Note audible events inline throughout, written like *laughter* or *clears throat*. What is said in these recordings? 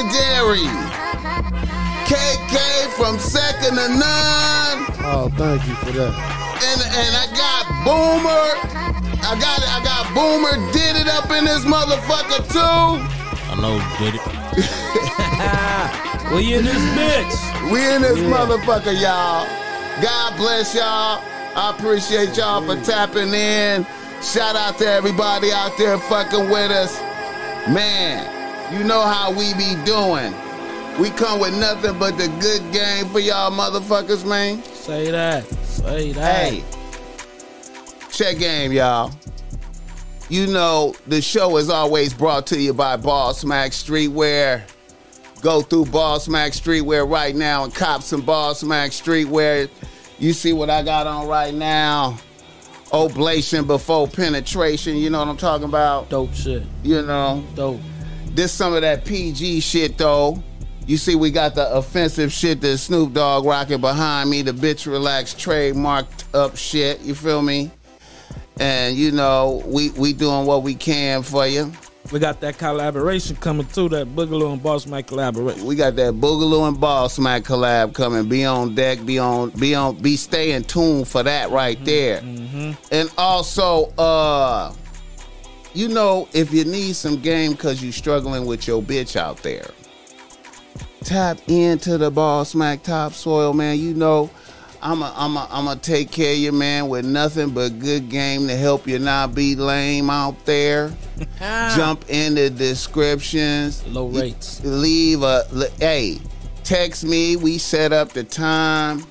legendary KK from Second to None. Oh, thank you for that. And and I got Boomer. I got. I got Boomer did it up in this motherfucker too. I know, did it. *laughs* we in this bitch. We in this motherfucker, y'all. God bless y'all. I appreciate y'all for tapping in. Shout out to everybody out there fucking with us. Man, you know how we be doing. We come with nothing but the good game for y'all motherfuckers, man. Say that. Say that. Hey, check game, y'all. You know, the show is always brought to you by Ball Smack Streetwear. Go through Ball Smack Streetwear right now and cop some Ball Smack Streetwear. You see what I got on right now? Oblation before penetration. You know what I'm talking about? Dope shit. You know? Dope. This some of that PG shit though. You see, we got the offensive shit that Snoop Dogg rocking behind me, the bitch relaxed trademarked up shit. You feel me? And you know, we we doing what we can for you. We got that collaboration coming too, that Boogaloo and Boss Mike collaboration. We got that Boogaloo and Ball Smack collab coming. Be on deck. Be on. Be on. Be stay in tune for that right there. And also, uh, you know, if you need some game because you struggling with your bitch out there, tap into the Ball Smack Topsoil, man. You know, I'm a, I'm a, I'm gonna take care of you, man, with nothing but good game to help you not be lame out there. *laughs* Jump in the descriptions. Low rates. Leave a hey, text me. We set up the time,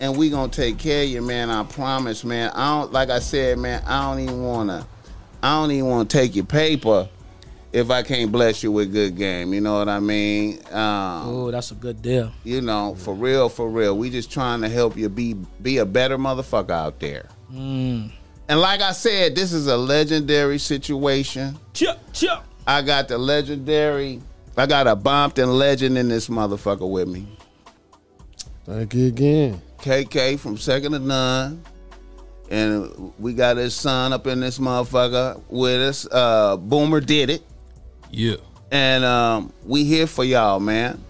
and we gonna take care of you, man. I promise, man. I don't like I said, man. I don't even wanna, I don't even wanna take your paper if I can't bless you with good game. You know what I mean? Um, Oh, that's a good deal. you know, for real, for real. We just trying to help you be be a better motherfucker out there. Mm. And like I said, this is a legendary situation. Chip, chip. I got the legendary. I got a Bompton legend in this motherfucker with me. Thank you again. KK from Second to None. And we got his son up in this motherfucker with us. Uh, Boomer did it. Yeah. And um, we here for y'all, man.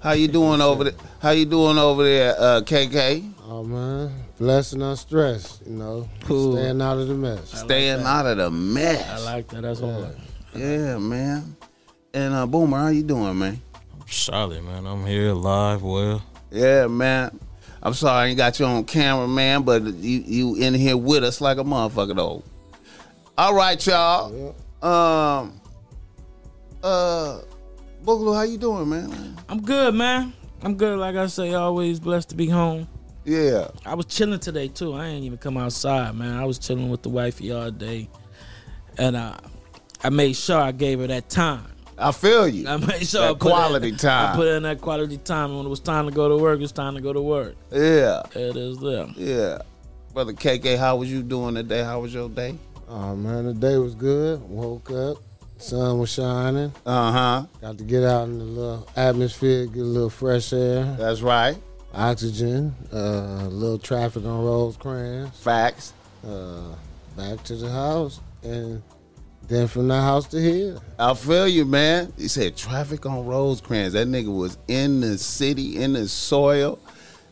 How you doing over there? How you doing over there, uh, KK? Oh man, blessing on stress. You know, Cool. staying out of the mess. Staying out of the mess. I like that. That's all. Yeah, man. And uh, Boomer, how you doing, man? I'm solid, man. I'm here live. Well, Yeah, man. I'm sorry I ain't got you on camera, man, but you you in here with us like a motherfucker though. All right, y'all. Um uh Boogaloo, how you doing, man? I'm good, man. I'm good. Like I say, always blessed to be home. Yeah. I was chilling today too. I ain't even come outside, man. I was chilling with the wifey all day, and uh, I made sure I gave her that time. I feel you. I made sure That I quality in, time. I put in that quality time. And when it was time to go to work, it's time to go to work. Yeah. It is there. Yeah. Brother KK, how was you doing today? How was your day? Oh man, the day was good. Woke up, sun was shining. Uh-huh. Got to get out in the little atmosphere, get a little fresh air, That's right. oxygen, uh, a little traffic on Rosecrans. Facts. Uh, back to the house, and then from the house to here. I feel you, man. He said traffic on Rosecrans. That nigga was in the city, in the soil,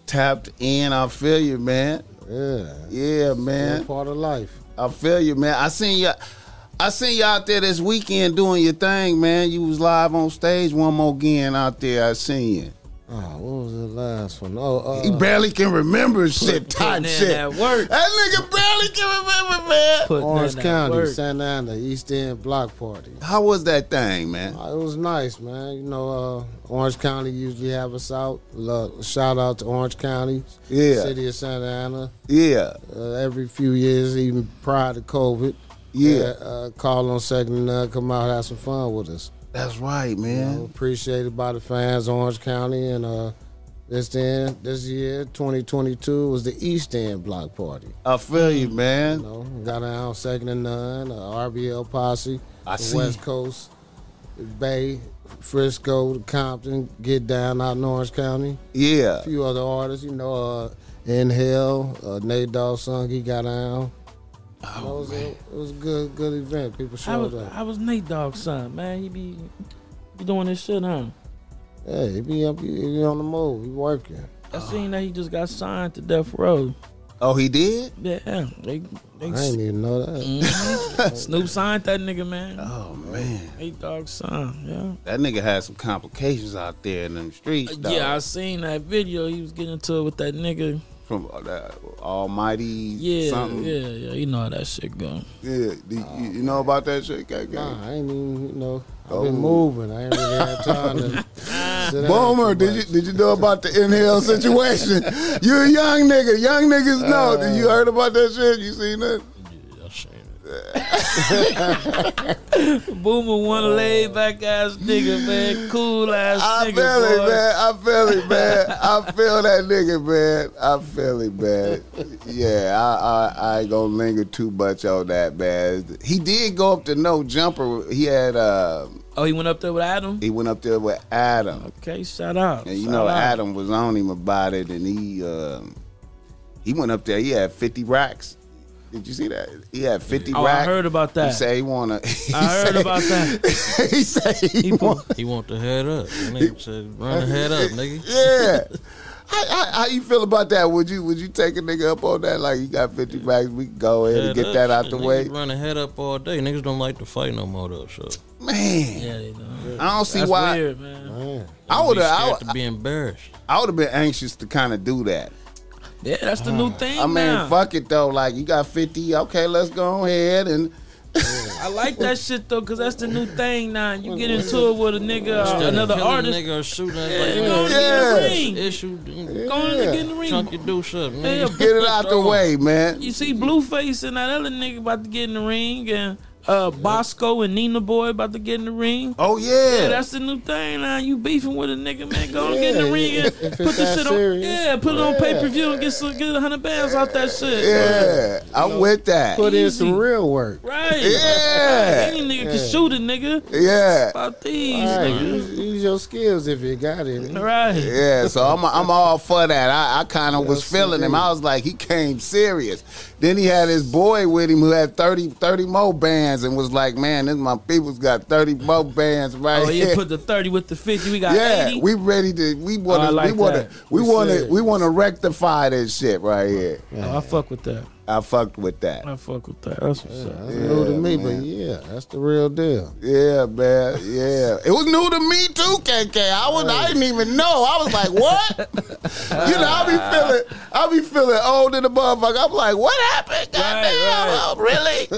tapped in. I feel you, man. Yeah, Yeah, Still man. part of life. I feel you, man. I seen you. I seen you out there this weekend doing your thing, man. You was live on stage one more again out there. I seen you. Oh, what was the last one? Oh, uh, He barely can remember shit type shit. that work. That nigga barely can remember, man. Putting Orange in that County, work. Santa Ana, East End Block Party. How was that thing, man? Uh, it was nice, man. You know, uh, Orange County usually have us out. Lo- Shout out to Orange County, Yeah. city of Santa Ana. Yeah. Uh, every few years, even prior to COVID, Yeah. uh, uh, call on second and none, come out, have some fun with us. That's right, You man. know, appreciated by the fans, Orange County, and uh, this end, this year, 2022, was the East End Block Party. I feel you, You man. know, got down second and none, uh, RBL posse, I see. West Coast, Bay, Frisco, Compton, get down out in Orange County. Yeah. A few other artists, you know, uh, NHale, uh, Nate Dogg song, he got down. Oh, it, was a, it was a good good event. People I showed was, up. I was Nate Dogg's son, man. He be, be doing this shit, huh? Yeah, he be up, he be on the move, he working. I seen that he just got signed to Death Row. Oh, he did. Yeah, they, they I didn't even know that. Mhm. *laughs* Snoop signed that nigga, man. Oh man, Nate Dogg son, yeah. that nigga had some complications out there in them streets. dog. Yeah, I seen that video. He was getting into it with that nigga. From uh, that Almighty. Yeah, something. yeah, yeah. You know how that shit go. Yeah, do you, you know about that shit, KK? Nah, I ain't even, you know, I've Oh. been moving. I ain't really had time to *laughs* sit Boomer, did you did you know about the NHale situation? *laughs* you a young nigga. Young niggas know. did you heard about that shit? You seen that? *laughs* Boomer, one laid back ass nigga, man. Cool ass I nigga, feel it, boy. man. I feel it, man. *laughs* I feel that nigga, man. I feel it, man. Yeah, I, I I ain't gonna linger too much on that, man. He did go up to no jumper. He had uh Oh, he went up there with Adam. he went up there with Adam. Okay, shout out. And you shout know, out. Adam was on him about it, and he um, he went up there. He had fifty racks. Did you see that? He had fifty Oh, racks. I heard about that. He said he wanna. *laughs* he I heard said- about that. *laughs* he said he, He want. He want the head up. That nigga said, run the head up, nigga. *laughs* Yeah. How, how, how you feel about that? Would you would you take a nigga up on that? Like you got fifty racks, we can go ahead and get up, that out the niggas way. Run the head up all day. Niggas don't like to fight no more though. So Man, Yeah, they know. I don't see That's why. weird, man. Man, I would have. scared I, to be embarrassed. I would have been anxious to kind of do that. Yeah, that's the new thing I mean, now. fuck it though. Like you got fifty. Okay, let's go ahead and. I like that shit though, cause that's the new thing now. You get into it with a nigga, uh, another artist. nigga or shooting Yeah, yeah, you go and Yeah. get in the ring. issue. Go on and get in the ring. Chunky do something. Yeah. Get it out the way, man. You see Blueface and that other nigga about to get in the ring, and uh, Bosco and Nina Boy about to get in the ring. Oh Yeah, yeah. that's the new thing now. You beefing with a nigga, man. Go and get in the Yeah, ring and if put the that shit on. serious. Yeah, put it on pay per view and get some, get a hundred bands out that shit. yeah, I'm with that. put in some real work. Right. Yeah. Any nigga can shoot a nigga. Yeah, About these. All right, nigga. use, use your skills if you got it. Right. yeah. So I'm I'm all for that. I, I kind of was Yes, feeling him. I was like, he came serious. Then he had his boy with him who had 30, 30 more bands and was like, man, this my people's got thirty more bands right Oh, here. yeah, put the 30 with the 50. We got yeah, 80. we ready to. We want Oh, to. like we want to. We want to. We want to rectify this shit right here. Oh, I fuck with that. I fucked with that. I fuck with that. That's what's up. That's new to me, man. but yeah, that's the real deal. Yeah, man. Yeah, it was new to me too, KK. I was. I didn't even know. I was like, what? *laughs* you know, I be feeling. I be feeling old in the motherfucker. I'm like, what happened? Goddamn, right. oh, really?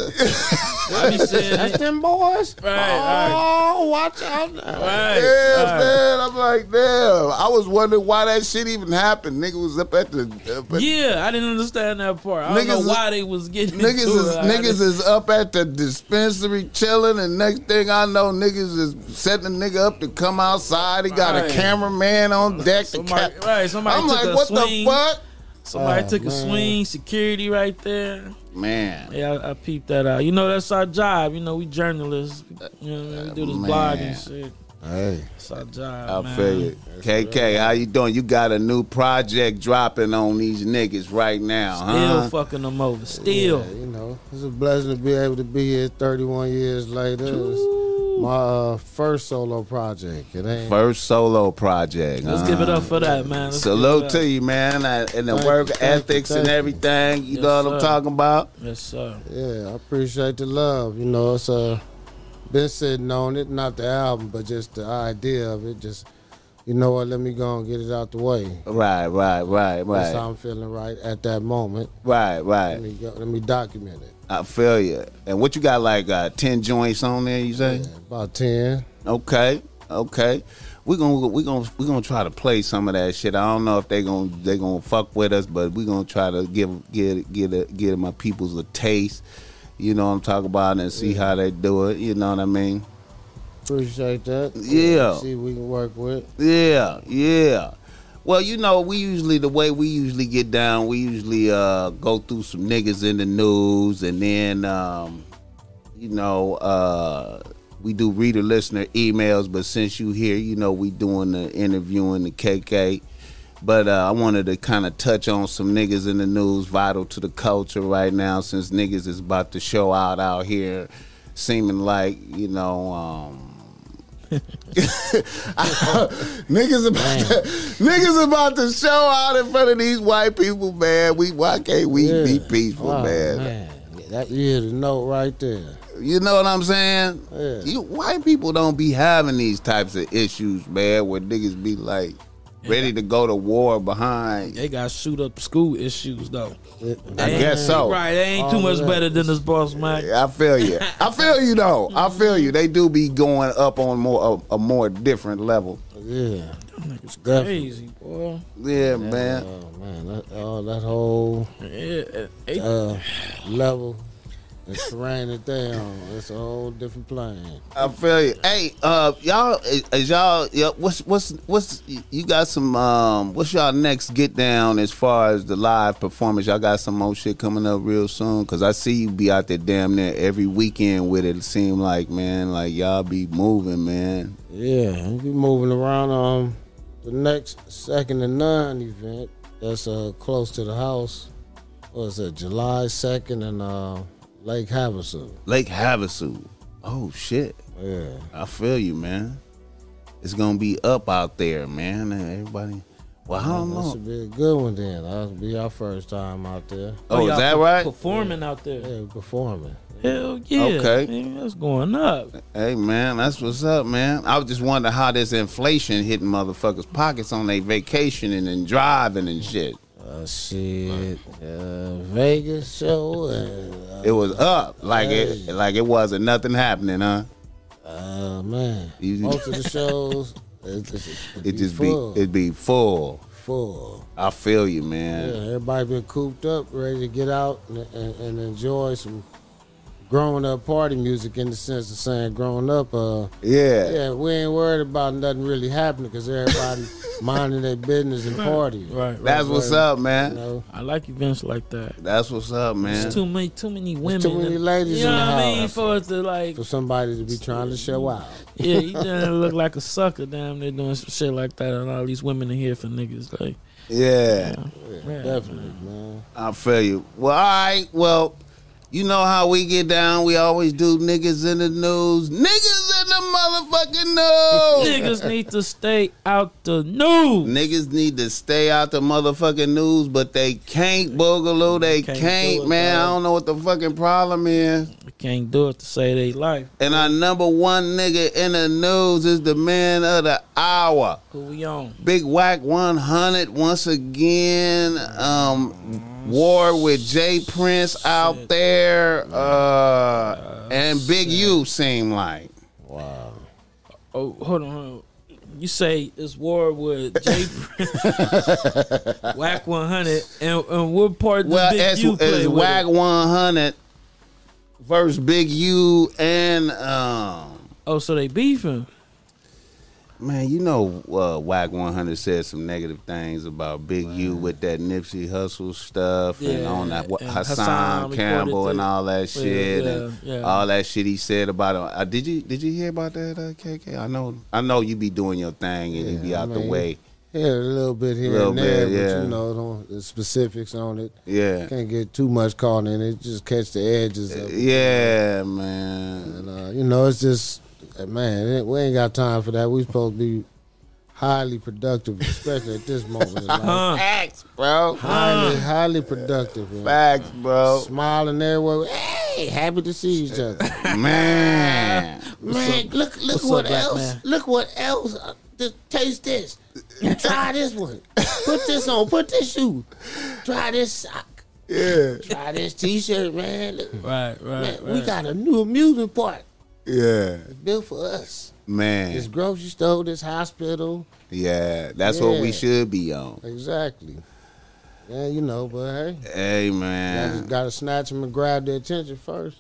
I be saying That's it. them boys. Right, right. Oh, watch out now. Right. Yeah, right. man. I'm like, damn. I was wondering why that shit even happened. Nigga was up at the. Up at Yeah, I didn't understand that part. I don't Niggas know is- why they was getting Niggas into is it. Niggas is up at the dispensary chilling, and next thing I know, niggas is setting a nigga up to come outside. He got Right. a cameraman on deck. To Somebody, cap- right, somebody I'm took like, a what swing. the fuck, Somebody Oh, took a swing, security right there. man? Yeah, I, I peeped that out. You know, that's our job. You know, we journalists. You know, what I mean? we do this Man. blog and shit. Hey, It's our job. I man. feel you. KK, how you doing? You got a new project dropping on these niggas right now, Still huh? fucking them over. Still. yeah, you know, it's a blessing to be able to be here 31 years later. My uh, first solo project. It ain't. First solo project. Let's huh? give it up for that, man. Let's Salute to you, man, uh, and the Thank work you, thank you, ethics and everything. You Yes, know what I'm talking about? Yes, sir. Yeah, I appreciate the love. You know, it's uh, been sitting on it, not the album, but just the idea of it. Just, you know what? Let me go and get it out the way. Right, right, right, right. That's how I'm feeling right at that moment. right, right. Let me go, let me document it. I feel you. And what you got, like uh, ten joints on there? You say? Yeah, about ten. Okay, okay. We're gonna we're gonna we're gonna try to play some of that shit. I don't know if they gonna they gonna fuck with us, but we're gonna try to give get get a, give my peoples a taste. You know what I'm talking about, and see how they do it. You know what I mean? Appreciate that. Yeah. See what we can work with. Yeah, yeah. Well, you know, we usually the way we usually get down, we usually uh go through some niggas in the news and then um you know, uh we do reader listener emails, but since you here, you know, we doing the interviewing the KK. But uh, I wanted to kind of touch on some niggas in the news vital to the culture right now since niggas is about to show out out here seeming like, you know, um *laughs* niggas about to, niggas about to show out in front of these white people, man. We why can't we Yeah. be peaceful, Oh, man? man. That you the note right there. You know what I'm saying? Yeah. You white people don't be having these types of issues, man, where niggas be like ready to go to war behind. They got shoot up school issues though. It- I guess so. Right, they ain't too much that. better than this boss Mac. I feel you. I feel you though. I feel you. They do be going up on more a, a more different level. Yeah. Niggas Definitely. crazy, boy. Yeah, man. Oh man, that, oh, that whole Yeah, uh, level and raining they it's a whole different plane. I feel you. Hey, uh, y'all, is y'all, yeah, what's what's what's you got some um, what's y'all next get down as far as the live performance? Y'all got some more shit coming up real soon? Cause I see you be out there damn near every weekend with it. It seem like man, like y'all be moving, man. Yeah, we be moving around. Um, the next second to none event that's uh close to the house. What's it? July second and uh Lake Havasu. Lake Havasu. Oh shit. Yeah. I feel you, man. It's gonna be up out there, man. And everybody. Well, I don't That know. should be a good one then. That'll be our first time out there. Oh, oh is y'all that right? Performing out there. Yeah, performing. Hell yeah. Okay. Man, that's going up. Hey man, that's what's up, man. I was just wondering how this inflation hitting motherfuckers' pockets on their vacation and then driving and shit. Uh, shit, uh, Vegas show. Uh, It was up like it like it wasn't nothing happening, huh? uh, man, You- most of the shows, it, it, *laughs* it, It just be full, it be full. full. I feel you, Yeah, man. everybody been cooped up, ready to get out and, and, and enjoy some growing up party music in the sense of saying growing up. Uh, Yeah. yeah, we ain't worried about nothing really happening because everybody *laughs* minding their business and partying. Right, right. That's what's up, You man. know, I like events like that. That's what's up, man. There's too many, too many women. too many ladies You know in the what I mean? house. For us to like, for somebody to be trying to show out. yeah, you *laughs* done look like a sucker. Damn, they're doing some shit like that, and all these women in here for niggas. Like, Yeah. Yeah, Yeah. definitely, man. I feel you. Well, all right. Well, you know how we get down. We always do niggas in the news. Niggas in the motherfucking news. niggas need to stay out the news. Niggas need to stay out the motherfucking news, but they can't boogaloo. They Can't can't, do it, man. I don't know what the fucking problem is. They can't do it to save their life. And our number one nigga in the news is the man of the hour. Who we on? Big Wack 100 once again. Um, war with J. Prince out there. Uh, and Big U seem like. Oh, hold on. Hold on. You say it's war with J. *laughs* Wack 100, and, and what part Well, Big it's, U play it's with Wack it? 100 versus Big U and um Oh, so they beefing? Man, you know uh, Wack 100 said some negative things about Big U with that Nipsey Hussle stuff and Yeah, on that and Hassan, Hassan Campbell and all that shit yeah, and yeah. all that shit he said about him. Uh, did you did you hear about that uh, KK? I know I know you be doing your thing and you be Yeah, I out the way. Yeah, a little bit here Little and there, bit, but you know, the specifics on it. Yeah. Can't get too much caught in it. Just catch the edges of it. Yeah, man. And, uh, you know, it's just, man, we ain't got time for that. We supposed to be highly productive, especially at this moment in life. Facts, bro. highly, highly productive. man. Facts, bro. Smiling everywhere. Hey, happy to see each other. *laughs* Man. man, look, look what's what up, else. man? Look what else. Uh, just taste this. Try this one. Put this on. Put this shoe. Try this sock. Yeah. Try this t-shirt, man. Look, Right, right, man, right. we got a new amusement park Yeah. built for us. Man. This grocery store, this hospital. Yeah. That's what we should be on. Exactly. Yeah, you know, but hey, Hey man. just gotta snatch them and grab their attention first.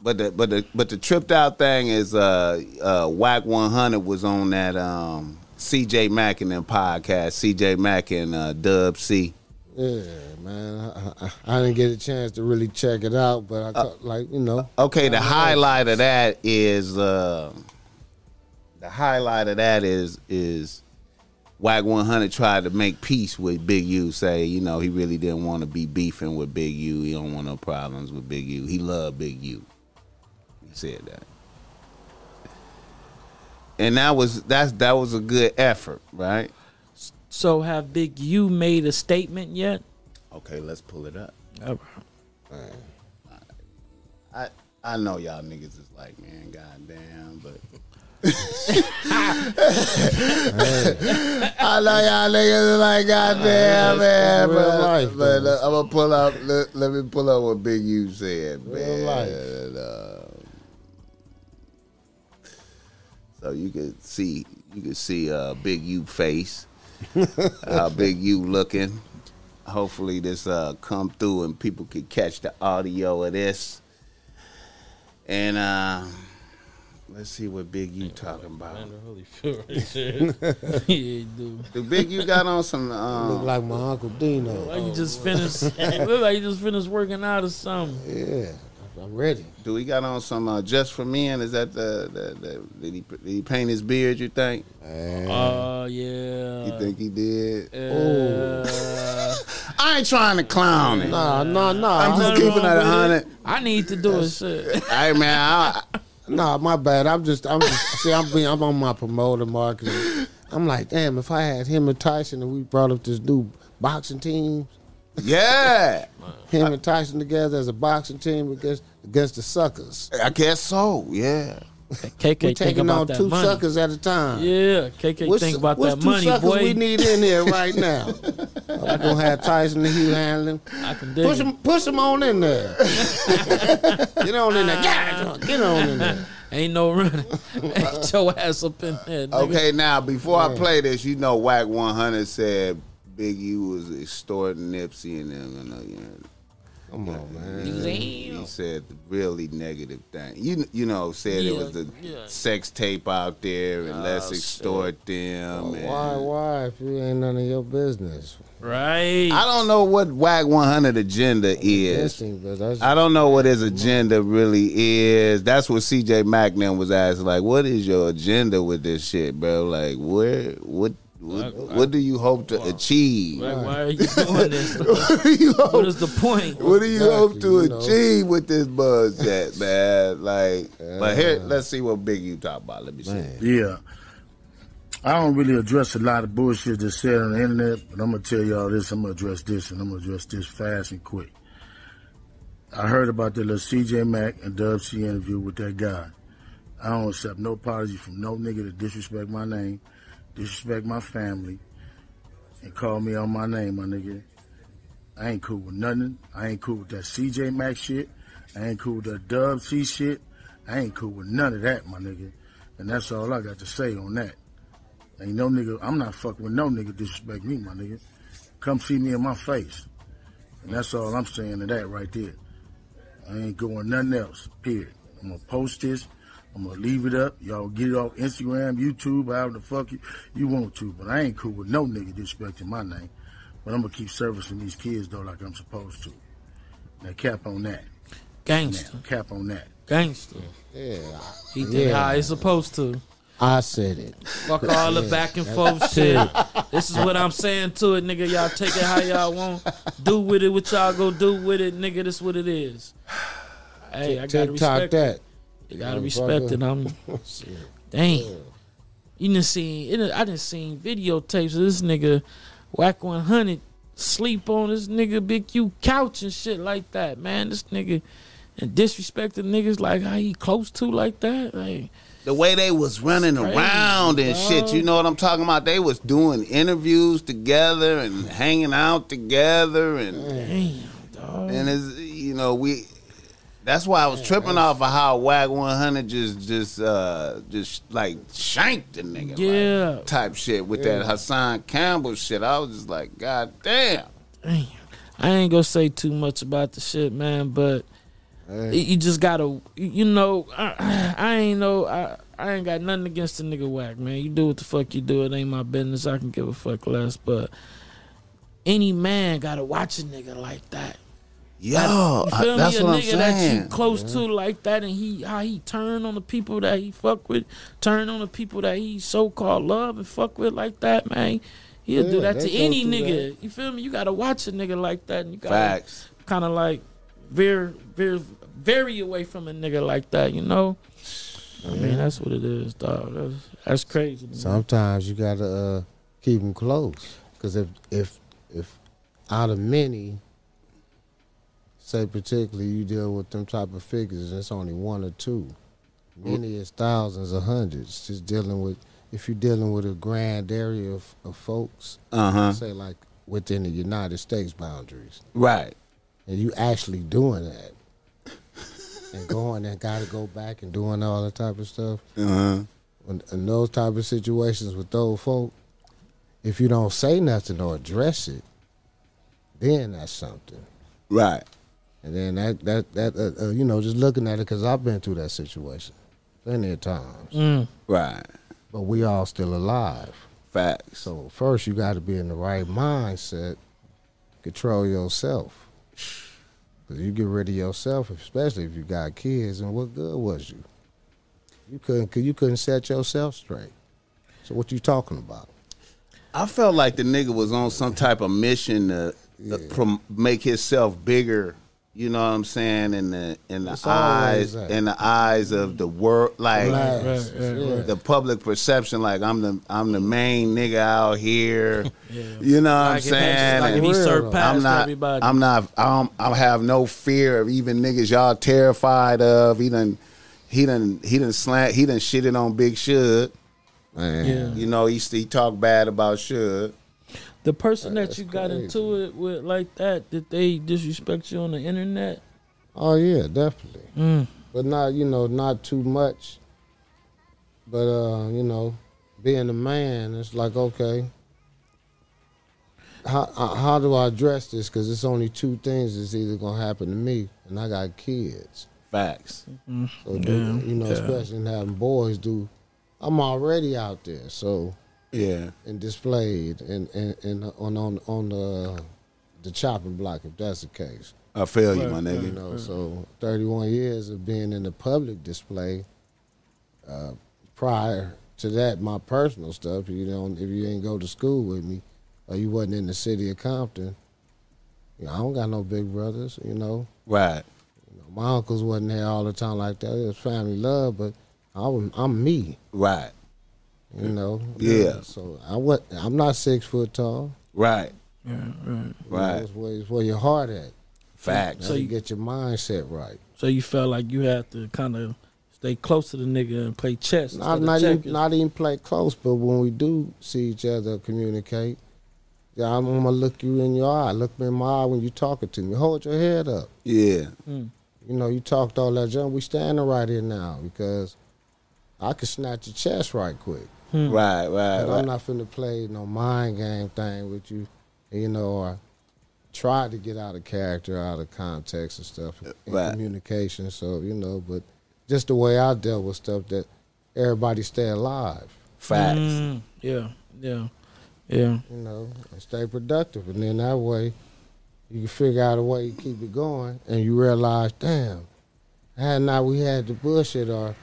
But the but the but the tripped out thing is uh uh Wack 100 was on that um CJ Mac and them podcast. CJ Mac and uh Dub C. Yeah, man. I, I, I didn't get a chance to really check it out, but I caught, like you know. Okay, the highlight of that is uh the highlight of that is is Wack 100 tried to make peace with Big U, say, you know, he really didn't want to be beefing with Big U. He don't want no problems with Big U. He loved Big U. He said that. and that was that's that was a good effort, right? So have Big U made a statement yet? Okay, let's pull it up. Uh, I I know y'all niggas is like, man, goddamn, but *laughs* I know y'all niggas is like, goddamn, man, but, life, but uh, I'm gonna pull up. Let, let me pull up what Big U said, Real man. life. Uh, so you can see, you can see uh, Big U face, *laughs* how Big you looking. Hopefully this uh, come through and people could catch the audio of this. And uh, let's see what Big U talking about. Man, the right *laughs* there. *laughs* yeah, dude. The Big U got on some. Look Um, like my uncle Dino. Like you just finished. look like you just finished working out or something. Yeah, I'm ready. do he got on some uh, just for men? Is that the, the, the did he did he paint his beard? You think? Man. Oh yeah. You think he did? Uh, *laughs* I ain't trying to clown him. Nah, nah, nah. I'm I'm just keeping wrong it a hundred. I need to do a shit. *laughs* Hey man, I, Nah, my bad. I'm just, I'm just, see, I'm being, I'm on my promoter marketing. I'm like, damn, if I had him and Tyson and we brought up this new boxing team, yeah, *laughs* him and Tyson together as a boxing team against against the suckers. I guess so. Yeah. KK We're taking on two money. suckers at a time. Yeah, KK What's- think about what's that two money, suckers boy. we need in here *laughs* right now. I'm gonna have Tyson and Hugh handling. I can dig Push it. him, push him on in there. *laughs* Get on in there. Get, get on in there. Ain't no running. Get your ass up in there. Nigga. Okay, now before I play this, you know, Wack 100 said Big U was extorting Nipsey and them. You uh, know, you know, Come on, man. he said the really negative thing. You you know, said it was the yeah. sex tape out there and let's Oh, extort them. and- Why, why? If you ain't none of your business. Right. I don't know what Wack 100 agenda is. Interesting, but I don't know what his agenda really is. That's what CJ Macknam was asking. Like, what is your agenda with this shit, bro? Like, where, what, what, what do you hope to achieve? Like, why are you *laughs* doing this? What do you hope? is the point? What do you hope to Exactly, you know. achieve with this buzz at, man? Like, but here, let's see what Big U talk about. Let me see. Yeah. I don't really address a lot of bullshit that's said on the internet, but I'm gonna tell y'all this. I'm gonna address this, and I'm gonna address this fast and quick. I heard about the little CJ Mac and Dub C interview with that guy. I don't accept no apology from no nigga to disrespect my name, disrespect my family, and call me on my name, my nigga. I ain't cool with nothing. I ain't cool with that CJ Mac shit. I ain't cool with that Dub C shit. I ain't cool with none of that, my nigga. And that's all I got to say on that. Ain't no nigga, I'm not fucking with no nigga disrespect me, my nigga. Come see me in my face. And that's all I'm saying to that right there. I ain't going nothing else, period. I'm gonna post this. I'm gonna leave it up. Y'all get it off Instagram, YouTube, however the fuck you, you want to. But I ain't cool with no nigga disrespecting my name. But I'm gonna keep servicing these kids though like I'm supposed to. Now cap on that. Now, Gangster. cap on that. Gangster. Yeah, He did Yeah. how he's supposed to. I said it. Fuck all the back and forth shit. This is what I'm saying to it, nigga. Y'all take it how y'all want. Do with it what y'all go do with it, nigga. This what it is. Hey, I gotta TikTok respect it. that. You gotta Motherfucker. respect it. I'm *laughs* damn. You didn't see it, I didn't seen videotapes of this nigga Wack 100 sleep on this nigga Big U couch and shit like that, man. This nigga and disrespecting niggas like how he close to like that. Like The way they was running Crazy, around and shit, you know what I'm talking about? They was doing interviews together and hanging out together and damn, dog. and it's you know we that's why I was tripping off of how Wack 100 just just uh just like shanked the nigga like, Yeah. type shit with that Hassan Campbell shit. I was just like, God damn. Damn. I ain't gonna say too much about the shit, man, but Hey. you- you just gotta, you- you know, I, I ain't know, I, I ain't got nothing against the nigga Wack, man. You do what the fuck you do, it ain't my business. I can give a fuck less, but any man gotta watch a nigga like that. Yo, You I- feel that's me? A what I'm nigga that you close to like that, and he how he turn on the people that he fuck with, turn on the people that he so called love and fuck with like that, man. He'll do that to any nigga. You feel me? You gotta watch a nigga like that, and you gotta Facts. kind of like veer, veer, vary away from a nigga like that, you know. I mean, that's what it is, dog. That's, that's crazy. Sometimes you gotta uh, keep them close, because if if if out of many, say particularly you deal with them type of figures, and it's only one or two. Many is thousands or hundreds. Just dealing with if you're dealing with a grand area of, of folks, Uh huh. say like within the United States boundaries, Right. and you actually doing that, and going and got to go back and doing all that type of stuff. Uh huh. in, in those type of situations with those folk, if you don't say nothing or address it, then that's something. Right. And then that that that uh, uh, you know just looking at it because I've been through that situation plenty of times, Mm. Right. but we all still alive. Facts. So first you got to be in the right mindset, control yourself. Cause you get rid of yourself, especially if you got kids. And what good was you? You couldn't. Cause you couldn't set yourself straight. So what you talking about? I felt like the nigga was on some type of mission to uh, prom- make himself bigger. You know what I'm saying? In the in the It's eyes that. in the eyes of the world, like Right, right, right, the public perception. Like I'm the I'm the main nigga out here. *laughs* You know what I'm saying? like if he Real, surpassed I'm not. everybody. I'm not. I don't. I have no fear of even niggas y'all terrified of. He done. He done. He done slant. He done shitted on Big Shug. Yeah. You know. He he talk bad about Shug. The person that That's you got crazy. into it with like that, did they disrespect you on the internet? Oh yeah, definitely. Mm. But not you know not too much. But uh, you know, being a man, it's like okay. How how- how do I address this? Because it's only two things that's either gonna happen to me, and I got kids. Facts. So do- Yeah, you know, yeah. especially having boys, do I'm already out there, so Yeah. and displayed and and, and on on on the the chopping block if that's the case. I feel you, my nigga. You know, so 31 years of being in the public display. Uh, prior to that, my personal stuff. You know, if you ain't go to school with me, or you wasn't in the city of Compton, you know, I don't got no big brothers. You know, Right. you know my uncles wasn't there all the time like that. It was family love, but I was, I'm me. Right. You know. Yeah. So I was, I'm not six foot tall. Right. Yeah, right. Right. it's where, it's where your heart at. Facts. So So you you- get your mindset right. So you felt like you had to kind of stay close to the nigga and play chess. Not, not even not even play close, but when we do see each other communicate, yeah, I'm gonna look you in your eye. Look me in my eye when you talking to me. Hold your head up. Yeah. Mm. You know, you talked all that junk. We standing right here now because I could snatch your chest right quick. Hmm. Right. Right. Right. I'm not finna play no mind game thing with you, you know, or try to get out of character, out of context and stuff in Right. communication. So, you know, but just the way I dealt with stuff that everybody stay alive. Facts. Mm, yeah, yeah, yeah. you know, and stay productive. And then that way, you can figure out a way to keep it going, and you realize, damn, had not we had the bullshit, or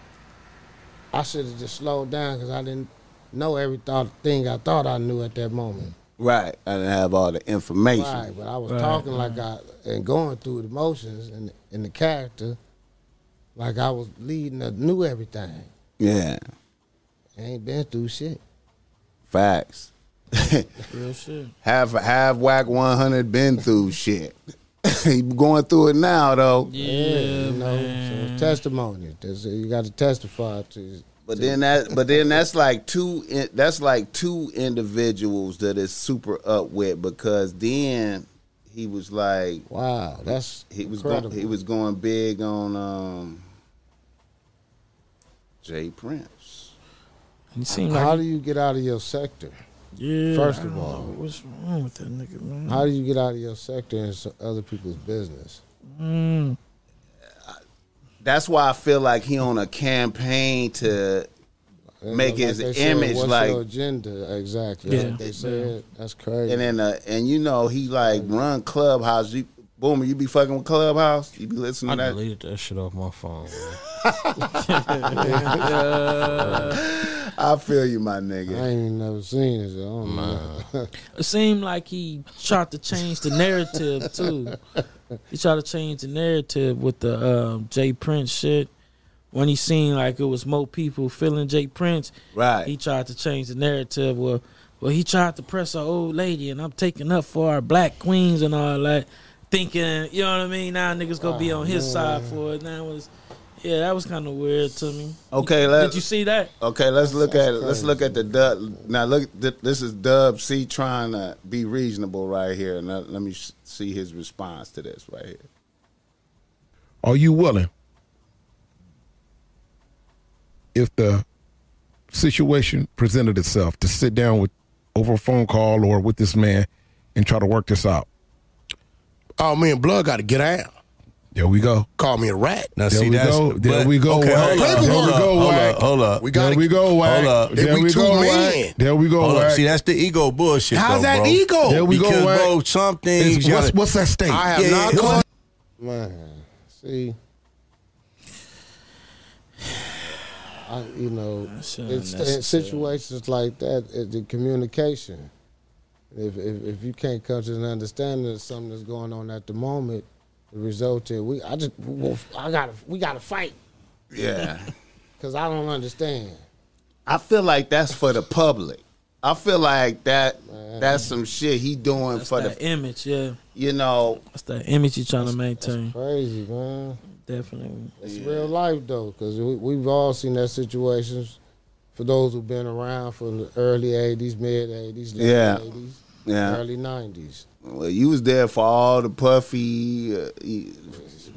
I should have just slowed down because I didn't know every thought thing I thought I knew at that moment. Right. I didn't have all the information. Right, but I was Right, talking like I and going through the motions and in the character, like I was leading, I knew everything. Yeah. I ain't been through shit. Facts. *laughs* Real shit. have have Wack 100 been through shit. *laughs* he going through it now though. Yeah, you know, man. so testimony. You got to testify to. But then that, but then that's like two. That's like two individuals that is super up with because then he was like Wow, that's he was incredible. going, he was going big on um J. Prince. He seemed like How do you get out of your sector? yeah. first of all. know. what's wrong with that nigga, man? How do you get out of your sector and so- other people's business? Mm, That's why I feel like he on a campaign to And Make his they said, image what's like- your agenda exactly. That's Yeah. what they said. That's crazy. and then uh, and you know he like run Clubhouse. You, Boomer, you be fucking with Clubhouse. You be listening I to that. deleted that shit off my phone. Man. *laughs* I feel you, my nigga. I ain't even never seen it. So I don't know. *laughs* it seemed like he tried to change the narrative too. He tried to change the narrative with the um, J. Prince shit. when he seen like it was more people feeling J. Prince, Right. he tried to change the narrative. Well, well, he tried to press an old lady, and I'm taking up for our black queens and all that, thinking, you know what I mean? Now niggas gonna be on his side for it. Now was, yeah, that was kind of weird to me. Okay, let Did you see that? Okay, let's look at That's let's look at the dub. Now look, this is Dub C trying to be reasonable right here. Now let me see his response to this right here. Are you willing, if the situation presented itself, to sit down with over a phone call or with this man and try to work this out? Oh, man, Blood got to get out. There we go. Call me a rat. Now, There see, we that's go. There but- we go, Okay, Wack. hold There up, we hold up, go, hold up, hold up. We gotta- we go, Wack. Hold up. There If we we go, men. There we go, Hold up. See, that's the ego bullshit. How's though, that bro. ego? There we go, Because, bro, some things. What's, what's that state? I have Yeah, not called. Man, see, I you know, it's in situations like that, it, the communication. If, if if you can't come to an understanding of something that's going on at the moment, the result is we. I just I got to we got to fight Yeah, *laughs* because I don't understand. I feel like that's for the public. I feel like that that's some shit he doing That's for that the image, yeah. you know. That's that image you trying to maintain. Crazy man. Definitely. It's real life though, because we, we've all seen that situations. For those who've been around from the early '80s, mid '80s, late Yeah. '80s, Yeah, early '90s. Well, you was there for all the puffy. Uh, you-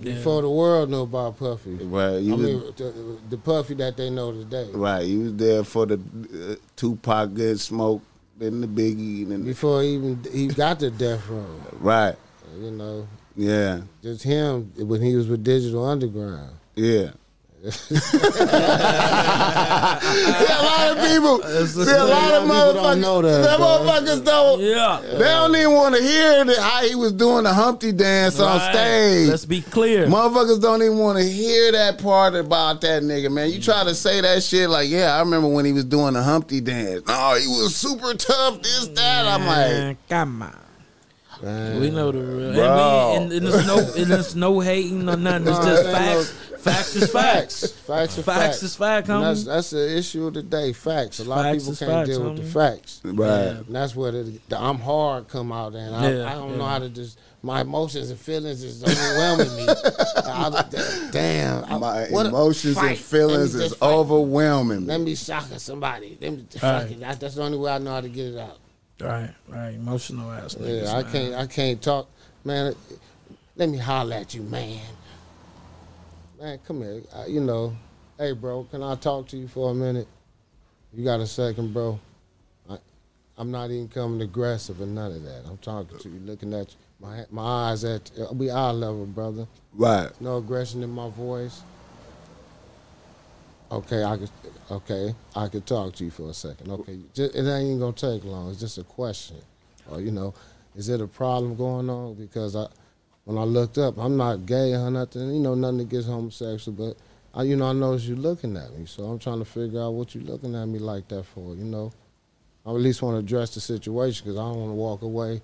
Before the world knew about Puffy. right, you I was, mean, the, the Puffy that they know today. right, you was there for the uh, Tupac, Good Smoke, then the Biggie, and Before he even he got the death row, right, you know, yeah, just him when he was with Digital Underground. yeah. See, a lot of people, *laughs* see, a lot of motherfuckers, don't know that, that motherfuckers don't. Yeah. They don't even want to hear the, how he was doing the Humpty dance on stage. Let's be clear. Motherfuckers don't even want to hear that part about that nigga, man. You try to say that shit like, yeah, I remember when he was doing the Humpty dance. Oh, he was super tough, this, that. I'm like, come on. Man. We know the real. Bro. And, we, and, and there's no, and there's no hating or nothing. It's No, just ain't facts. Facts is facts. Facts are Facts facts. is fact, And that's that's the issue of the day. Facts. A lot Facts of people can't facts, deal with the facts. right. And that's where the, the I'm hard come out and I, Yeah, I don't yeah. know how to just my emotions and feelings is overwhelming me. *laughs* I, damn, I- My what emotions and feelings is fight. overwhelming Let me. me shocking somebody. Let me fuck Right. it. That, that's the only way I know how to get it out. Right, right. Emotional ass niggas. Yeah, I man. can't. I can't talk, man. Let me holler at you, man. Man, come here. Uh, you know, hey, bro, can I talk to you for a minute? You got a second, bro? I, I'm not even coming aggressive or none of that. I'm talking to you, looking at you. My my eyes at uh, we eye level, brother. Right. No aggression in my voice. Okay, I could. Okay, I could talk to you for a second. Okay, just, it ain't gonna take long. It's just a question, or you know, is it a problem going on? Because I, when I looked up, I'm not gay or nothing. You know, nothing against homosexual, but I, you know, I noticed you looking at me, so I'm trying to figure out what you looking at me like that for. You know, I at least want to address the situation because I don't want to walk away.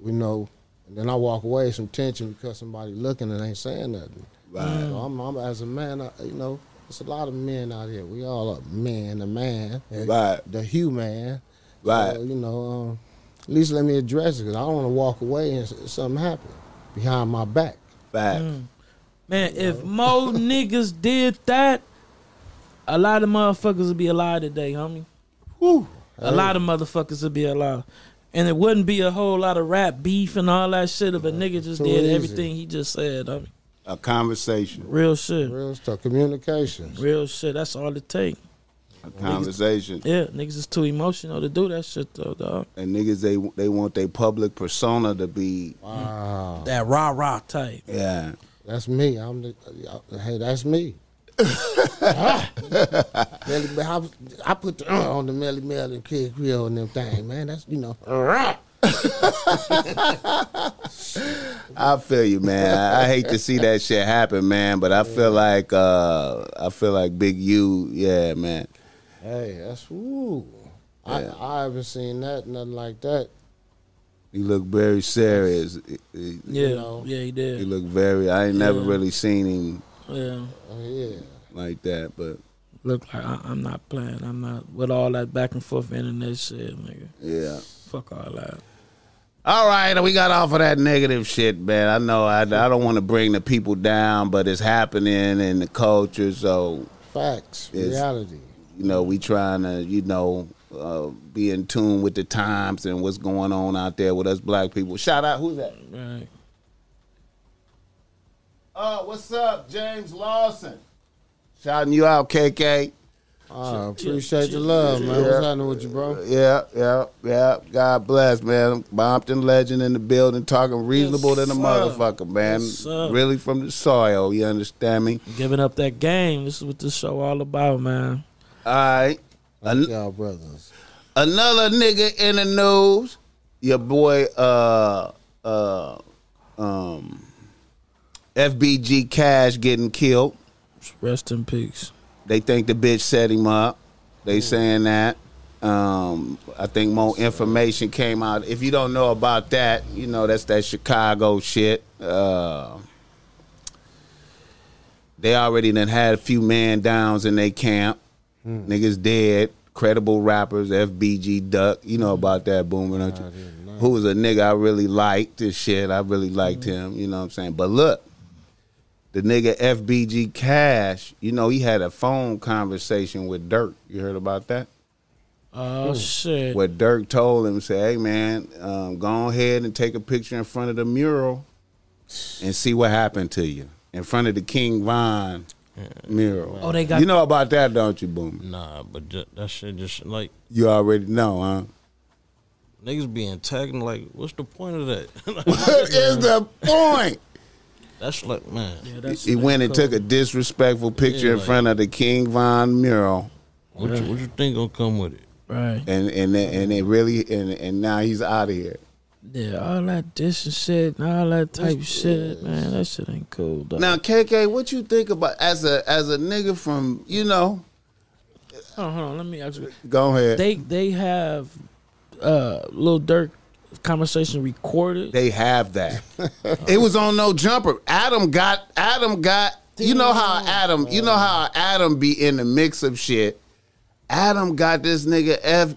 We know, and then I walk away some tension because somebody looking and ain't saying nothing. Right. So I'm, I'm as a man, I, you know, there's a lot of men out here. We all are men, a man, Right. the human. Right. So, you know, um, at least let me address it because I don't want to walk away and something happen behind my back. Fact. Mm. Man, if more *laughs* niggas did that, a lot of motherfuckers would be alive today, homie. Whew. A lot of motherfuckers would be alive. And it wouldn't be a whole lot of rap beef and all that shit if a nigga just Too did easy. everything he just said. homie. A conversation. Real shit. Real stuff, communication. Real shit. That's all it take. A conversation. Yeah, niggas is too emotional to do that shit though, dog. And niggas, they they want their public persona to be, Wow, That rah rah type. yeah. that's me. I'm the. uh, hey, that's me. *laughs* Melly, I, I put the uh, on the Melle Mel and Kid Creole and them things, man. That's you know. *laughs* I feel you, man. I, I hate to see that shit happen, man. But I feel like uh I feel like Big U, yeah, man. Hey, that's woo. I I haven't seen that nothing like that. He look very serious. He, he- Yeah, know. yeah, he did. he did. look very. I ain't never really seen him Yeah, Oh yeah. like that. But Look like I, I'm not playing. I'm not with all that back and forth internet shit, nigga. yeah. Fuck all that. All right, we got off of that negative shit, man. I know I, I don't want to bring the people down, but it's happening in the culture. So Facts, reality. You know, we trying to, you know, uh, be in tune with the times and what's going on out there with us black people. Shout out, who's that? Right. Uh, what's up, James Lawson? Shouting you out, KK. I appreciate the love, man. What's happening with you, bro? Yeah, yeah, yeah. God bless, man. Bompton legend in the building, talking reasonable than a motherfucker, man. Yes, really from the soil. You understand me? Giving up that game. This is what this show all about, man. All right. An- Y'all brothers. another nigga in the news. Your boy, uh, uh, um, FBG Cash getting killed. Rest in peace. They think the bitch set him up. They saying that. Um, I think more information came out. If you don't know about that, you know that's that Chicago shit. Uh, they already done had a few man downs in their camp. Niggas dead. Credible rappers, FBG Duck. You know about that boomer, don't you? Who was a nigga I really liked this shit. I really liked him, you know what I'm saying? But look, the nigga FBG Cash, you know, he had a phone conversation with Durk. You heard about that? Oh shit. Where Durk told him, say, hey man, um, go ahead and take a picture in front of the mural and see what happened to you. In front of the King Von mural. Oh, they got- You know about that, don't you, Boomer? Nah, but ju- that shit just like You already know, huh? niggas being tagged. Like, what's the point of that? *laughs* *laughs* What is the point? That's like, man. Yeah, that's He went and took a disrespectful picture Yeah, in front of the King Von mural. What you, what you think gonna come with it? right. And and and it really and and now he's out of here. Yeah, all that dish and shit and all that type shit, man. That shit ain't cool. Though. Now, KK, what you think about as a as a nigga from you know? hold on, hold on. Let me ask you. Go ahead. They they have uh little Durk conversation recorded. They have that. *laughs* it was on no jumper. Adam got Adam got. You know how Adam. You know how Adam be in the mix of shit. Adam got this nigga F.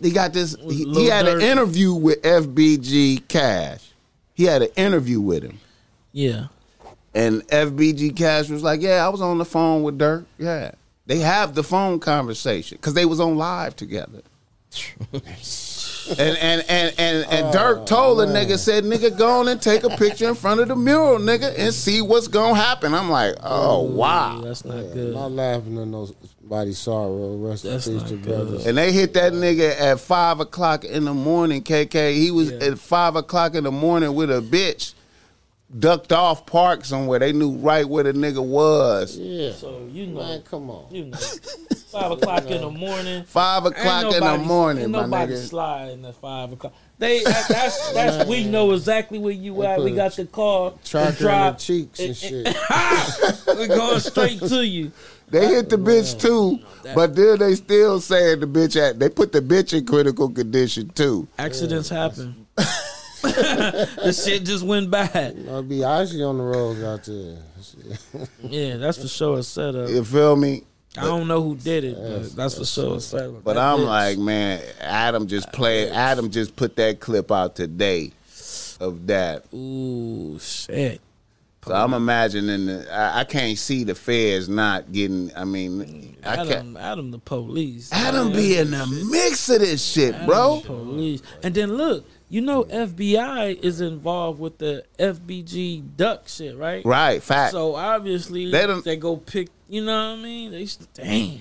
He got this. He, he Lil had an interview with FBG Cash. He had an interview with him, yeah. and FBG Cash was like, "Yeah, I was on the phone with Durk. Yeah, they have the phone conversation because they was on live together." And and and and, and oh, Durk told the nigga said, "Nigga, go on and take a picture in front of the mural, nigga, and see what's gonna happen." I'm like, "Oh mm, wow!" That's not Yeah, good. not laughing at nobody's sorrow. Rest That's in peace not to good. brothers. And they hit that uh, nigga at five o'clock in the morning. KK, he was Yeah. at five o'clock in the morning with a bitch, ducked off park somewhere. They knew right where the nigga was. Yeah. So you know, Man, come on. you know, five o'clock in the morning. Five Ain't o'clock in the morning, ain't my nobody nigga. sliding at five o'clock. They that's that's *laughs* we know exactly where you They at. We got the car, the Tracker the drive. cheeks and it- *laughs* shit. we going straight to you. They hit the bitch too, but then they still saying the bitch at. They put the bitch in critical condition too. Accidents happen. *laughs* the shit just went bad. I'll be icy on the roads out there. *laughs* Yeah, that's for sure a setup. You feel me? I don't know who did it, but that's for sure a setup. But That I'm bitch. like, man, Adam just played. Adam just put that clip out today of that. ooh shit. So I'm imagining. The, I, I can't see the feds not getting. I mean, mm. I can't. Adam, Adam, the police. Adam be in the mix of this shit, Adam bro. the police. And then look, you know, FBI is involved with the FBG duck shit, right? Right, fact. So obviously They they, don't- go pick. You know what I mean? They damn.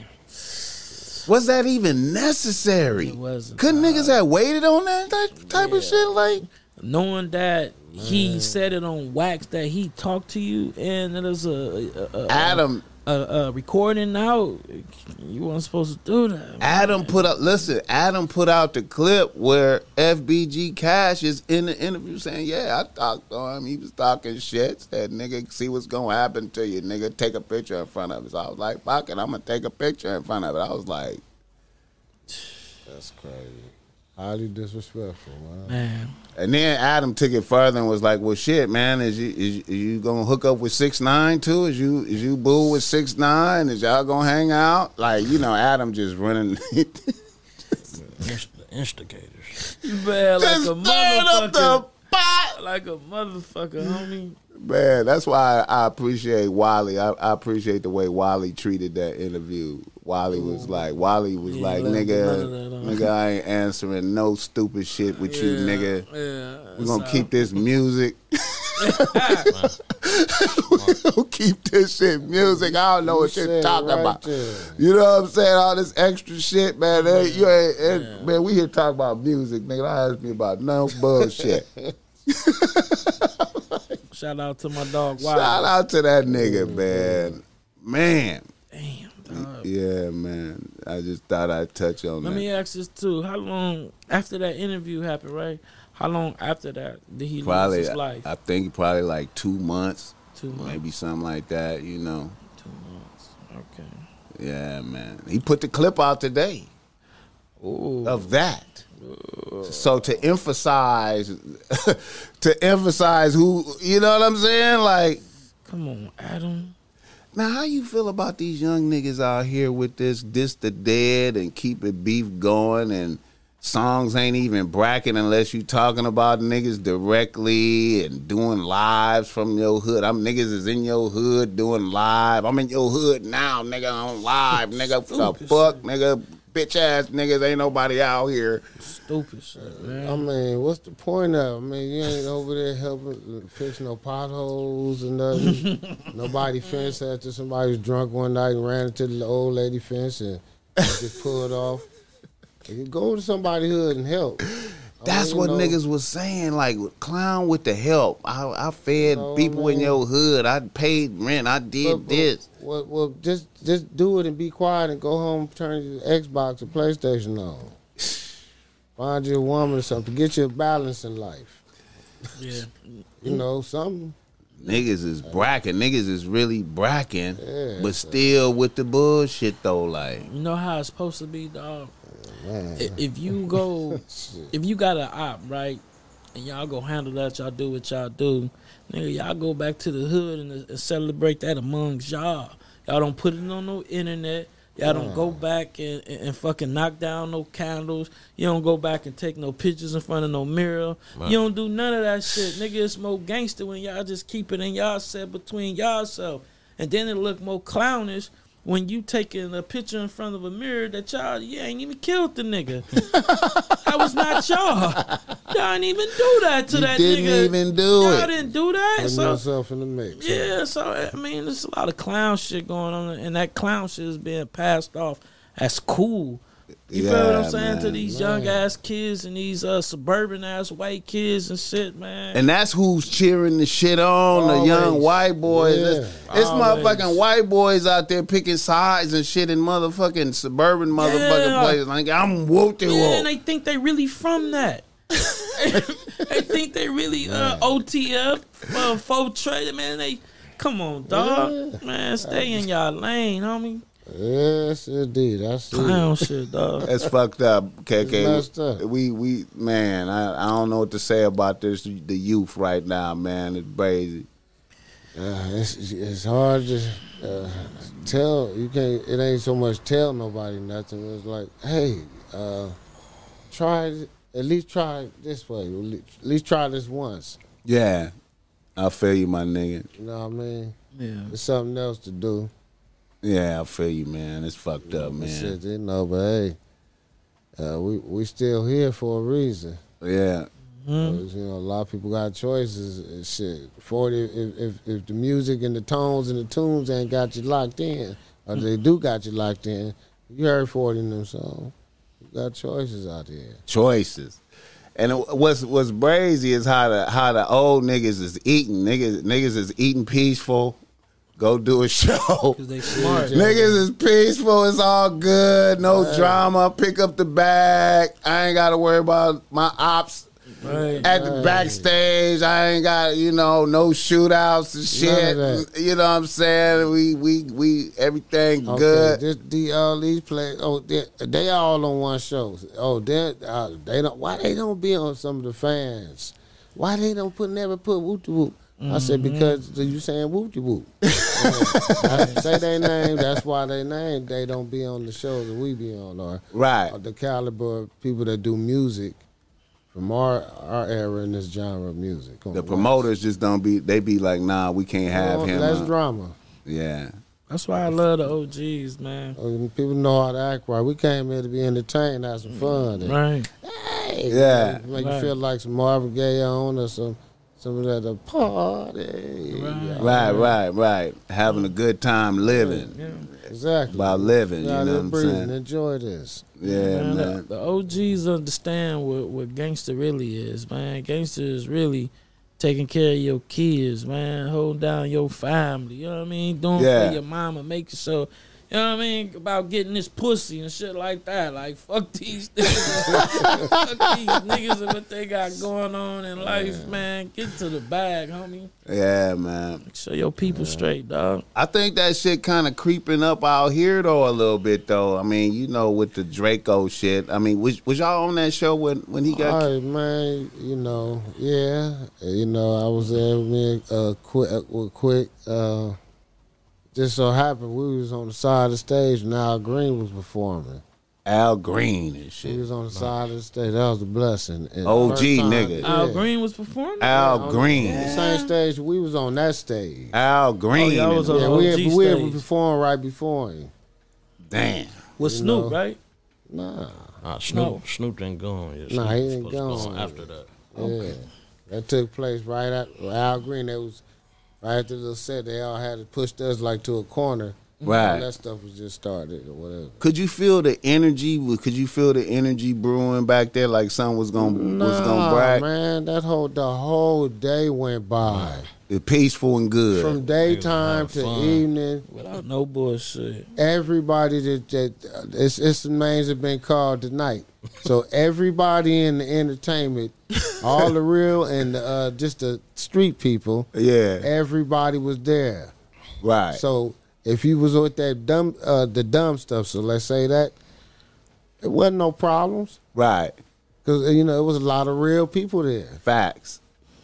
Was that even necessary? It wasn't. Couldn't niggas have waited on that type, type of shit? Like, knowing that he said it on wax that he talked to you and it was a, a, a, Adam, a, a recording out you weren't supposed to do that man. Adam put up. Listen, Adam put out the clip where FBG Cash is in the interview saying, "Yeah, I talked to him. He was talking shit. Said, nigga, see what's gonna happen to you, nigga. Take a picture in front of us." So I was like, "Fuck it, I'm gonna take a picture in front of it." I was like, That's crazy. Highly disrespectful, man. Man, And then Adam took it further and was like, "Well, shit, man, is you is, is you gonna hook up with six nine too? Is you is you boo with six nine? Is y'all gonna hang out? Like, you know, Adam just running, *laughs* Inst- the instigators. you bad like just a stirring up the motherfucker. pot. Like a motherfucker, homie. Man, that's why I appreciate Wally. I, I appreciate the way Wally treated that interview. Wally was like, Wally was Yeah, like, nigga, uh, nigga, I ain't answering no stupid shit with you, nigga. Yeah, We're gonna so- keep this music. *laughs* *laughs* We're gonna keep this shit music. I don't know what You you're talking right about. there. You know what I'm saying? All this extra shit, man. That- you ain't, and- man, we here talking about music, nigga. Don't ask me about no bullshit. *laughs* Shout out to my dog. Shout out to that nigga, man. Man. Damn. Dog. Yeah, man. I just thought I'd touch on Let that. me ask this too. How long after that interview happened, right? How long after that did he probably, lose his life? I think probably like two months, Two months. maybe something like that. You know. Two months. Okay. Yeah, man. He put the clip out today Ooh. of that. So to emphasize, *laughs* to emphasize who, you know what I'm saying? Like, Come on, Adam. now how you feel about these young niggas out here with this, this the dead and keep it beef going and songs ain't even bracket unless you talking about niggas directly and doing lives from your hood. I'm niggas is in your hood doing live. I'm in your hood now, nigga, on live, nigga. The fuck, nigga, bitch ass niggas. Ain't nobody out here. Stupid shit, man. I mean, what's the point of? it? I mean, you ain't over there helping fix no potholes and nothing. *laughs* Nobody fence after somebody was drunk one night and ran into the old lady fence and, and just pulled off. You go to somebody's hood and help. I *laughs* That's mean, what know, niggas was saying. Like clown with the help. I, I fed know, people in your hood. I paid rent. I did but- but- this. Well, well, just just do it and be quiet and go home. Turn your Xbox or PlayStation on. Find you a woman or something. Get your balance in life. Yeah. *laughs* You know something. Niggas is bracking. Niggas is really bracking, Yeah, but still with the bullshit though. Like You know how it's supposed to be, dog. Man. If you go, *laughs* if you got an op, right, and y'all go handle that, y'all do what y'all do, nigga, y'all go back to the hood and, and celebrate that amongst y'all. Y'all don't put it on no internet. Y'all don't go back and, and, and fucking knock down no candles. You don't go back and take no pictures in front of no mirror. You don't do none of that shit. Nigga, it's more gangster when y'all just keep it in y'all set between y'all self. And then it look more clownish when you taking a picture in front of a mirror that y'all you ain't even killed the nigga. *laughs* that was not y'all. Y'all didn't even do that to You that didn't nigga. even do y'all it. didn't do that. Putting So yourself in the mix. yeah, so I mean, there's a lot of clown shit going on, and that clown shit is being passed off as cool. You feel what I'm Yeah, saying to man. these young ass kids and these uh, suburban ass white kids and shit, man. And that's who's cheering the shit on the young white boys. Yeah. It's, it's motherfucking white boys out there picking sides and shit in motherfucking suburban motherfucking Yeah. places. Like I'm whooped yeah, and they think they really from that. *laughs* they think they really uh, OTF uh, faux trade, man. They come on, dog, man. Stay in y'all lane, homie. Yes, indeed. That's it. Clown shit, dog. *laughs* That's fucked up, It's messed KK. up. We we man, I, I don't know what to say about this the youth right now, man. It's crazy. Uh, it's, it's hard to uh, tell. You can't. It ain't so much tell nobody nothing. It's like, hey, uh, try it- at least try it this way. At at least try this once. Yeah. I feel you, my nigga. You know what I mean? Yeah. It's something else to do. Yeah, I feel you, man. It's fucked up, man. Shit, you know, but hey, uh, we we still here for a reason. Yeah. Mm-hmm. You know, a lot of people got choices and shit. Forty, if, if if the music and the tones and the tunes ain't got you locked in, or they do got you locked in, you heard forty in them songs. You got choices out there. choices. And what's what's crazy is how the how the old niggas is eating. Niggas niggas is eating peaceful. Go do a show. *laughs* They smart. Niggas is peaceful. It's all good. No drama. Pick up the bag. I ain't got to worry about my ops Right. at the backstage. I ain't got you know no shootouts and shit. You know what I'm saying? We we we everything Okay, good. This, the all these plays. Oh, they, they all on one show. Oh, they uh, they don't. Why they don't be on some of the fans? Why they don't put never put whoop de whoop? I said Mm-hmm. because you saying whoop de whoop. I say their name. That's why they name. They don't be on the shows that we be on or Right. or the caliber of people that do music from our our era in this genre of music. Come The on, promoters just don't be. They be like, nah, we can't have let's- him. Less uh, drama. Yeah. That's why I love the OGs, man. Uh, People know how to act right. We came here to be entertained, have some fun. and- Right. Hey, Yeah. Make Right. you feel like some Marvin Gaye on or some some of that uh, party. Right. Right, right, right. Having a good time living. Yeah. Exactly. About living, you Out know what I'm breathing. saying? Enjoy this. Yeah, Man, man. The, the OGs understand what, what gangster really is, man. Gangster is really taking care of your kids, man. Holding down your family. You know what I mean? Doing Yeah. for your mama, making sure. You know what I mean? About getting this pussy and shit like that. Like, fuck these *laughs* niggas. fuck these niggas and what they got going on in life, man. Get to the bag, homie. Yeah, man. Show your people straight, dog. I think that shit kind of creeping up out here though a little bit though. I mean, you know, with the Drakeo shit. I mean, was was y'all on that show when when he got? All right, man. You know, yeah. You know, I was there with me, uh, Quik, uh, Quik. Uh, just so happened we was on the side of the stage and Al Green was performing. Al Green and He shit. was on the side of the stage. That was a blessing. And OG time- nigga. Al yeah. Green was performing? Al On Green. The same stage we was on that stage. Al Green. Oh, y'all was on Yeah, the we OG had, we had performed right before him. Damn. With you Snoop, know. right? Nah, Nah, Snoop, No. Snoop didn't go on yet. Nah, he was ain't supposed to go gone. on after that. yeah, that took place right at Al Green. That was right after the set. They all had to push us like to a corner. All Right. that stuff was just started or whatever. Could you feel the energy? Could you feel the energy brewing back there? Like something was gonna was gonna Nah, man, that whole the whole day went by. It's peaceful and good. From daytime having to fun. evening, Without no bullshit. everybody that, that it's, it's the names have been called tonight. So everybody in the entertainment, all the real and uh, just the street people, yeah. everybody was there. Right. So if you was with that dumb, uh, the dumb stuff, so let's say that, it wasn't no problems right. because you know it was a lot of real people there. Facts.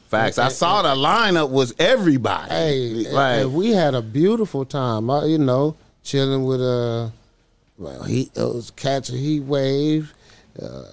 Facts. I saw the lineup was everybody. Hey, right. and we had a beautiful time. you know, chilling with uh, well, he it was catch a heat wave. Uh,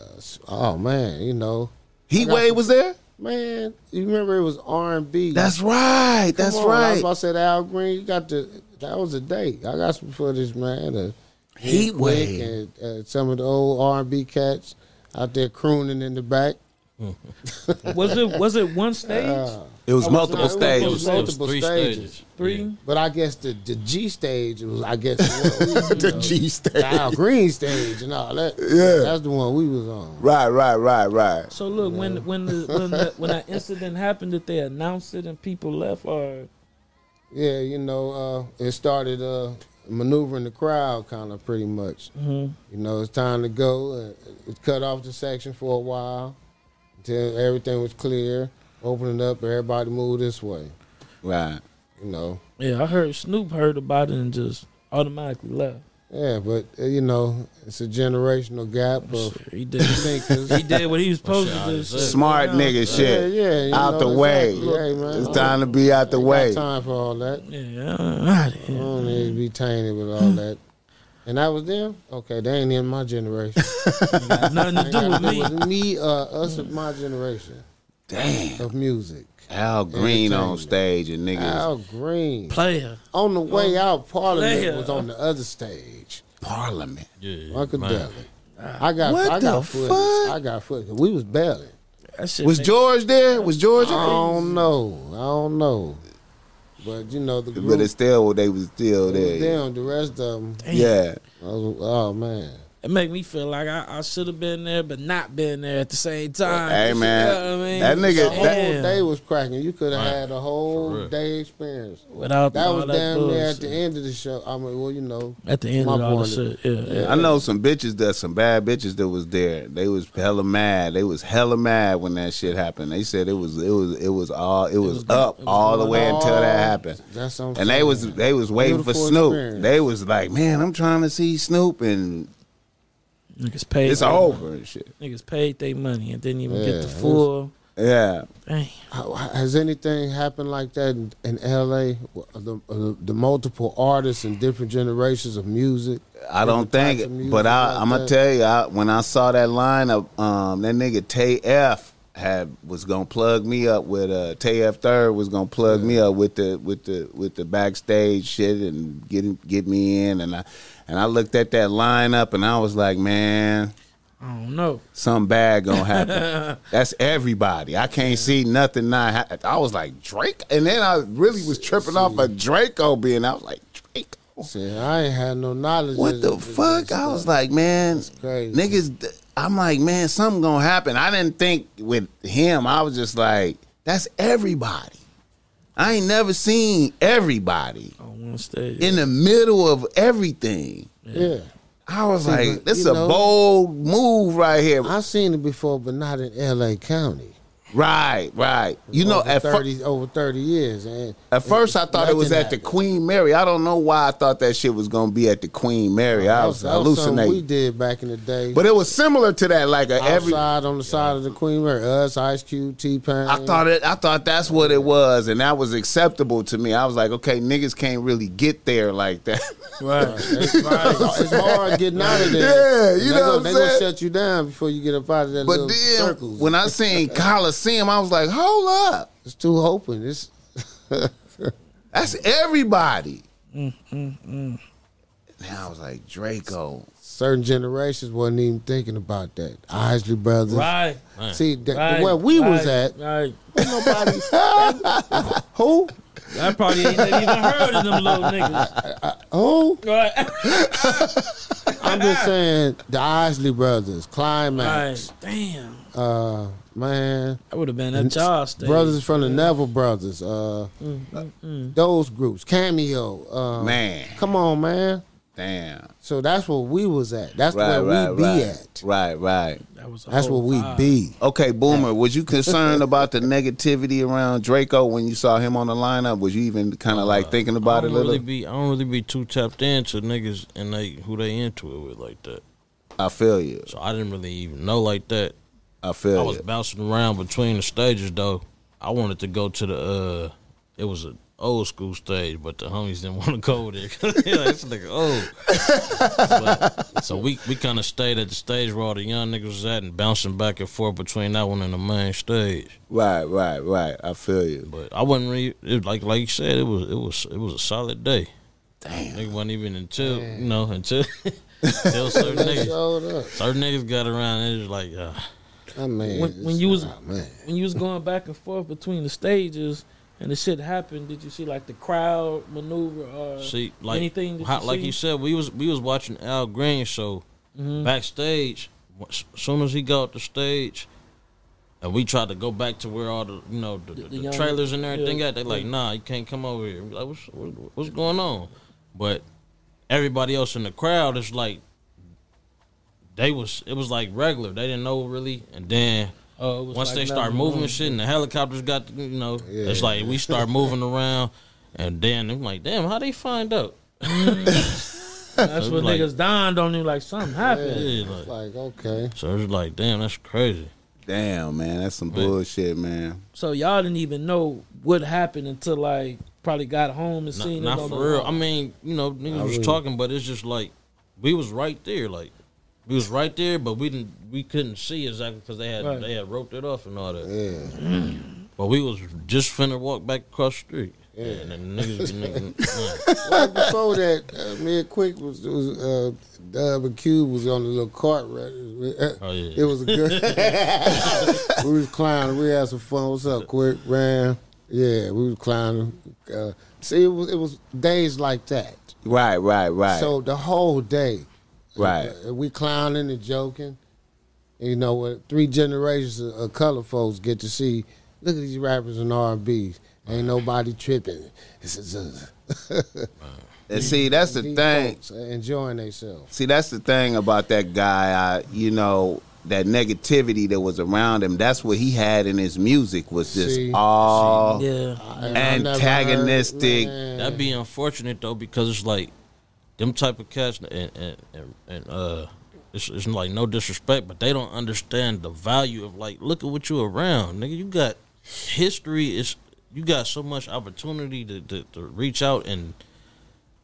oh man, you know, Heat Wave some- was there. man, you remember it was R and B. That's right. That's I was right. about to say Al Green. You got the that was a date. I got some footage, man. The Heat Wave. and uh, some of the old R and B cats out there crooning in the back. *laughs* Was it was it one *laughs* stage? Uh, It was I multiple it was- stages. It was It was multiple three stages. stages. Three? But I guess the, the G stage was I guess *laughs* the, the G stage. the Al Green stage and all that. Yeah. that's the one we was on. Right, right, right, right. So look, when when the, when the, when that *laughs* incident happened, that they announced it and people left, or Yeah, you know, uh, it started uh, maneuvering the crowd, kind of pretty much. Mhm. You know, it's time to go. Uh, it cut off the section for a while until everything was clear. Opening it up, everybody move this way. Right. You know, yeah, I heard Snoop heard about it and just automatically left. yeah, but uh, you know, it's a generational gap of He did thinkers. he did what he was *laughs* supposed to do. just shit. Smart nigga Yeah, shit. yeah, you out know, the way. exactly. Hey, man, It's time to be out the ain't way. Got time for all that. Yeah, all right. I don't need to be tainted with all that. And that was them. Okay, they ain't in my generation. *laughs* Got nothing to do got with to me. with me, uh, us of my generation Damn. of music. Al Green on stage and niggas. Al Green. Player. On the way oh. out, Parliament Player. was on the other stage. Parliament. Yeah, Funkadelic. man. I got, What I got the footage. I got footage. We was belling. That shit Was George there? Was George? I don't know. I don't know. But you know the group. But it's still they was still there. was them. The rest of them. Yeah. Was, oh man. It make me feel like I, I should have been there, but not been there at the same time. Hey, You man, know what I mean? that nigga- The whole day was cracking. You could have Right. had a whole day experience. without That all was that damn near at the end of the show. I mean, well, you know, At the end My of all the point. shit, yeah, yeah. I know some bitches that some bad bitches that was there. They was hella mad. They was hella mad when that shit happened. They said it was it was it was all it was, was up it was all the going way until that happened. That's what I'm And they was they was waiting for Snoop. experience. They was like, man, I'm trying to see Snoop, and Niggas paid. it's their over money. and shit. Niggas paid their money and didn't even Yeah, get the it full. Yeah, Dang. How- Has anything happened like that in, in L.A.? The, uh, the multiple artists and different generations of music. I don't think, of music but I, like I'm gonna tell you, I, when I saw that lineup, um, that nigga Tay F had was gonna plug me up with uh Tay F Third was gonna plug me up with the with the with the backstage shit and get get me in, and I and I looked at that lineup and I was like, man, I don't know. something bad gonna happen. *laughs* That's everybody. I can't see nothing not. Ha- I was like Drake, and then I really was tripping off a of Drakeo being. I was like Drakeo. See, I ain't had no knowledge. What the fuck? I was like, man, crazy. niggas. I'm like, man, something gonna happen. I didn't think with him. I was just like, that's everybody. I ain't never seen everybody On one stage. in the middle of everything. yeah. I was See, like, but, this is a know- bold move right here. I've seen it before, but not in L.A. County. Right, right. You know, over at fir- thirty over thirty years, and At first, I thought it was at the. Queen Mary. I don't know why I thought that shit was gonna be at the Queen Mary. I was that was something we did back in the day. But it was similar to that, like a every. outside on the side of the Queen Mary, us, Ice Cube, T Pain. I thought it. I thought that's what it was, and that was acceptable to me. I was like, okay, niggas can't really get there like that. Right. it's, it's hard getting out of there. Yeah, you they know gonna, what I'm they gonna shut you down before you get up out of that but then circles. when I seen *laughs* Coliseum, I was like, hold up, it's too open. It's *laughs* that's everybody. Mm, Now I was like, Drakeo. certain generations wasn't even thinking about that. Isley Brothers. Right. See, the, right. where we was at, Right. nobody. *laughs* who? I probably ain't even heard of them little niggas. *laughs* Who? Right. I'm just saying the Isley Brothers, Climax. Right. Damn. Uh, man, I would have been at y'all stage. brothers from the Neville Brothers. Uh, those groups, Cameo. Uh, Man, come on, man. damn. So that's where we was at. That's Right, where right, we be right. at. Right, right. That was That's whole where we vibe. be. Okay, Boomer, was you concerned about the negativity around Drakeo when you saw him on the lineup? Was you even kind of like thinking I about it a don't little? really be. I don't really be too tapped into niggas and they who they into it with like that. I feel you. So I didn't really even know like that. I feel I was you. bouncing around between the stages though. I wanted to go to the. uh It was an old school stage, but the homies didn't *laughs* want to go there. *laughs* yeah, this nigga old. But- so we we kind of stayed at the stage where all the young niggas was at and bouncing back and forth between that one and the main stage. Right, right, right. I feel you. But I wasn't really it, like like you said. It was it was it was a solid day. Damn. Nigga wasn't even until you know until *laughs* until certain They niggas certain niggas got around and it was like uh, I mean, When, when you was oh, man. when you was going back and forth between the stages and the shit happened, did you see like the crowd maneuver or see like anything? How, you like see? you said we was we was watching Al Green show Mm-hmm. backstage. As soon as he got the stage. And we tried to go back to where all the you know the, the, the the young- trailers and everything yeah, at. They like, nah, you can't come over here. Like, what's, what's going on? But everybody else in the crowd is like, they was it was like regular. They didn't know really, and then Oh, it was once like they nothing start moving wrong. shit, and the helicopters got you know, Yeah. it's like we start moving around, and then I'm like, damn, how they find out? Mm. *laughs* That's what like- niggas dawned on you like something happened. Yeah, It's like, like okay, so it's like, damn, that's crazy. Damn, man, that's some bullshit, man. So y'all didn't even know what happened until like probably got home and Not, seen not it on for real. wall. I mean, you know, niggas was really. talking, but it's just like we was right there. Like we was right there, but we didn't. We couldn't see exactly because they had Right. they had roped it off and all that. yeah. *clears throat* But we was just finna walk back across the street. Yeah. And then niggas, niggas *laughs* Right before that, uh, me and Quik was, was uh, Dub and Cube was on the little cart. Right? Oh, yeah. It was a good. *laughs* we was climbing. We had some fun. What's up, Quik? Ran. Yeah, we was climbing. Uh, see, it was it was days like that. Right, right, right. So the whole day, Right. Uh, We clowning and joking. You know, what three generations of, of color folks get to see. Look at these rappers and R and B. Ain't nobody tripping. It's, it's, uh, *laughs* And see, that's the these thing. folks enjoying themselves. See, that's the thing about that guy. I, you know, that negativity that was around him. That's what he had in his music was just See? all Yeah. And I never heard- Antagonistic. That'd be unfortunate though because it's like them type of cats and and, and, and uh it's, it's like no disrespect, but they don't understand the value of like look at what you around, nigga. You got history. Is you got so much opportunity to, to, to reach out and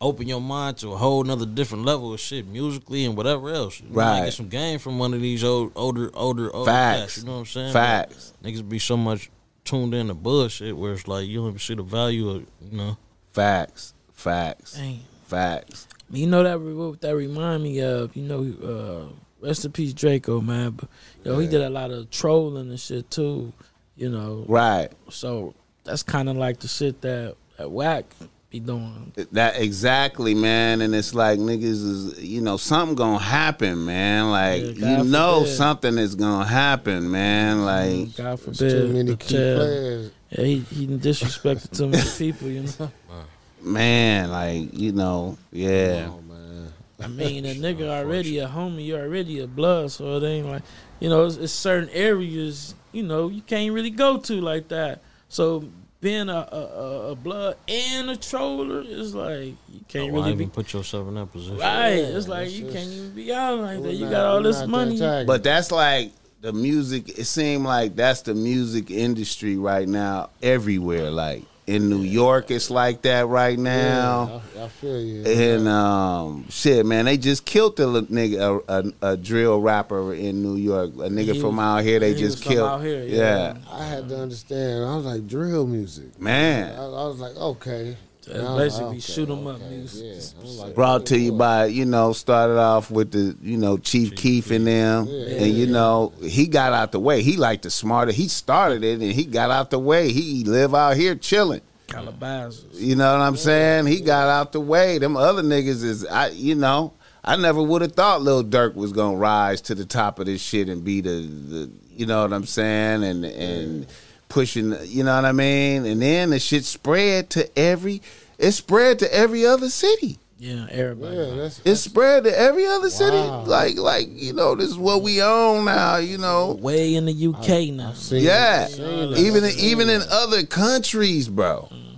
open your mind to a whole nother different level of shit musically and whatever else. You might Right. get some game from one of these old older older older Facts. cats. You know what I'm saying? Facts. But niggas be so much tuned in to bullshit where it's like you don't even see the value of you know. facts, facts, Dang. facts. You know that what that remind me of. You know, uh, rest in peace, Drakeo, man. But yo, he did a lot of trolling and shit too. You know, Right. so that's kind of like the shit that that whack be doing. That exactly, man. And it's like niggas is, you know, something gonna happen, man. Like Yeah, you God know, forbid. something is gonna happen, man. Like God There's forbid. too many the key players. Yeah, he he disrespected too many people. You know, *laughs* man, like you know, yeah. Oh man. I mean, a *laughs* nigga already a homie, you already a blood, so it ain't like, you know, it's, it's certain areas, you know, you can't really go to like that. So being a a, a- a blood and a troller is like you can't Why really even be put yourself in that position? right. Yeah, It's like it's you just- can't even be out like that. You not- got all this not that money. But that's like the music. It seemed like that's the music industry right now, everywhere. Like in New York, it's like that right now. Yeah, I, I feel you. And um, shit, man, they just killed the nigga, a, a, a drill rapper in New York. A nigga He from out here, they he just killed. out here, yeah. yeah. I had to understand. I was like drill music. I, man. I was like, okay. That's oh, And I was like, basically okay, shoot 'em up okay, music. Yeah. Like, *laughs* Brought to you by, you know, started off with the, you know, Chief, Keef and them. Yeah. and, you know, he got out the way. He like the smarter. He started it and he got out the way. He live out here chilling. Calabasas. You know what I'm saying? He got out the way. Them other niggas is, I, you know, I never would have thought Lil Durk was gonna rise to the top of this shit and be the, the you know what I'm saying, and and pushing, you know what I mean. And then the shit spread to every, it spread to every other city. Yeah, everybody. Yeah, that's It spread to every other city. Like, like you know, this is what we own now. You know, Way in the UK now. yeah. it, Even in, even in other countries, bro. Mm-hmm.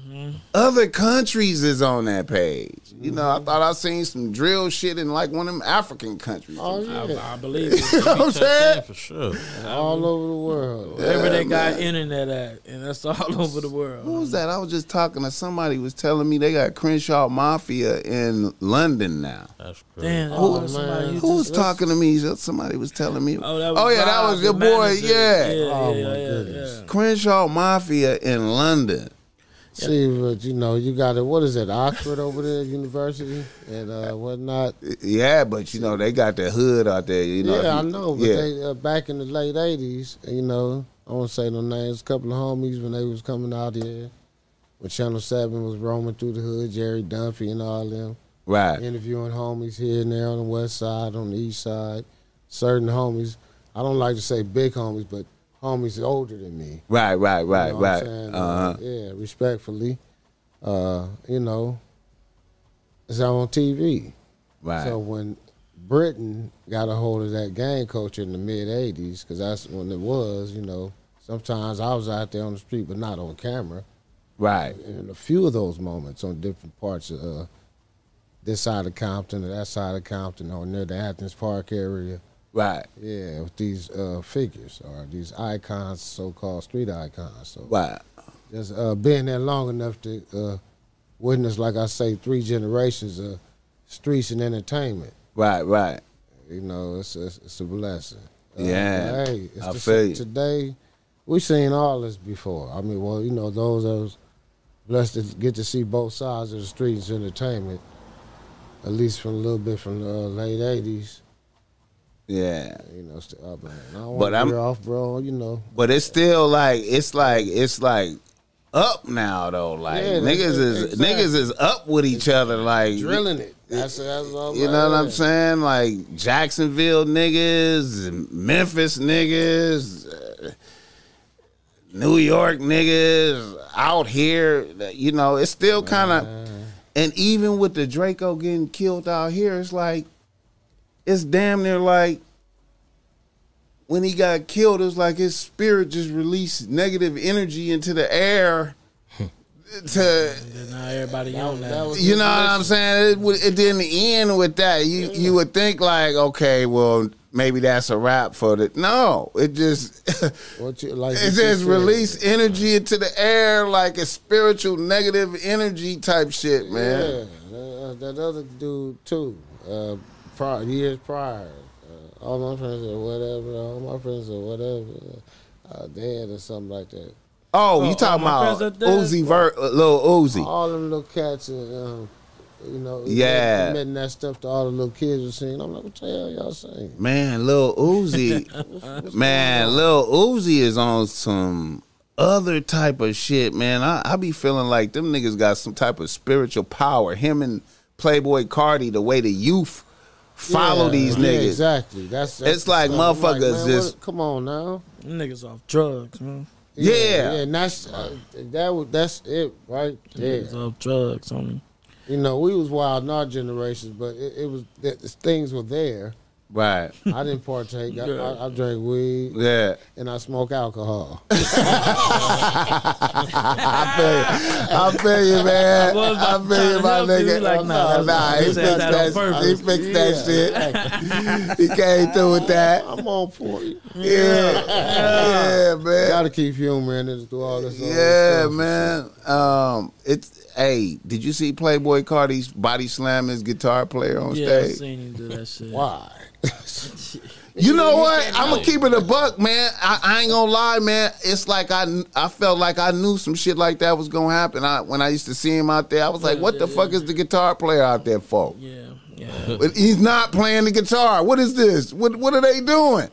Other countries is on that page. You know, I thought I seen some drill shit in like one of them African countries. Oh I, yeah, I believe it. *laughs* you know what I'm saying? for sure. all over the world. Wherever they got internet at, and that's all *laughs* over the world. Who was that? I was just talking to somebody was telling me they got Crenshaw Mafia in London now. That's crazy. Damn, that Oh, was somebody man. you Who was talking to me? Somebody was telling me. Oh, that was oh yeah, that was the your boy. Yeah. yeah, Oh, yeah, my yeah, goodness. yeah. Crenshaw Mafia in London. See, but you know, you got it. What is it? Oxford over there, university, and uh, whatnot. Yeah, but you know they got the hood out there. You know, yeah, I know. But yeah. they uh, back in the late '80s, you know, I won't say no names. A couple of homies when they was coming out here, when Channel Seven was roaming through the hood, Jerry Dunphy and all them right. interviewing homies here and there on the west side, on the east side. Certain homies, I don't like to say big homies, but homies older than me. Right, right, right, You know right. Uh-huh. yeah, respectfully. Uh, you know, it's on TV. Right. So when Britain got a hold of that gang culture in the mid '80s, because that's when it was. You know, sometimes I was out there on the street, but not on camera. right. And a few of those moments on different parts of uh, this side of Compton or that side of Compton or near the Athens Park area. Right. Yeah, with these uh, figures or these icons, so-called street icons. So Right. just uh, being there long enough to uh, witness, like I say, three generations of streets and entertainment. Right, right. You know, it's a, it's a blessing. Uh, Yeah, hey, it's I the- feel you. today we've seen all this before. I mean, well, you know, those of us blessed to get to see both sides of the streets entertainment, at least from a little bit from the uh, late '80s. Yeah. You know, st- man, I don't But I'm- off, bro. You know, But it's still like it's like it's like up now though. Like Yeah, niggas is exactly. niggas is up with each other. Like drilling it. That's that's all. You know what I'm saying? Like Jacksonville niggas, Memphis niggas, uh, New York niggas out here. You know, it's still kind of. And even with the Drakeo getting killed out here, it's like, it's damn near like when he got killed, it was like his spirit just released negative energy into the air. *laughs* To And now everybody on that. that was- you know what I'm saying? It, it didn't end with that. You you would think like, okay, well, maybe that's a wrap for the. No, it just *laughs* What you like? *laughs* it just said. released energy into the air like a spiritual negative energy type shit, man. Yeah, uh, that other dude too. Uh, prior, years prior, uh, all my friends or whatever, all my friends or whatever, uh, dead or something like that. Oh, Oh, you talking about friends are dead? Uzi Vert, uh, Lil Uzi? All them little cats, and um, you know, Yeah. admitting that stuff to all the little kids were saying. I'm like, what the hell y'all saying? Man, little Uzi, *laughs* man, little Uzi is on some other type of shit, man. I, I be feeling like them niggas got some type of spiritual power. Him and Playboi Carti, the way the youth follow Yeah, these yeah, niggas. exactly. That's, that's It's like stuff. I'm motherfuckers man, just- what- come on now. Niggas off drugs, man. Yeah. yeah, and that's uh, that. was that's it right there. Niggas off drugs, homie. You know, we was wild in our generations, but it, it was the, the things were there. Right. I didn't partake. I, I, I drank weed Yeah. and I smoke alcohol. *laughs* *laughs* I feel you. I feel you, man. I I feel you, try my to help you. nigga. Like, nah, nah, that's- he he fixed said that on that. He fixed that shit. *laughs* He came through with that. I'm on point. Yeah, yeah, man. Got to keep humor in it through all this. other Yeah, stuff. man. Um, it's hey, did you see Playboi Carti's body slam his guitar player on stage? Yeah, I stage? seen him do that shit. Why? *laughs* You know what? I'm gonna keep it a buck, man. I, I ain't gonna lie, man. It's like I I felt like I knew some shit like that was gonna happen. I, when I used to see him out there, I was like, "What the fuck is the guitar player out there for?" Yeah, yeah. *laughs* But he's not playing the guitar. What is this? What What are they doing?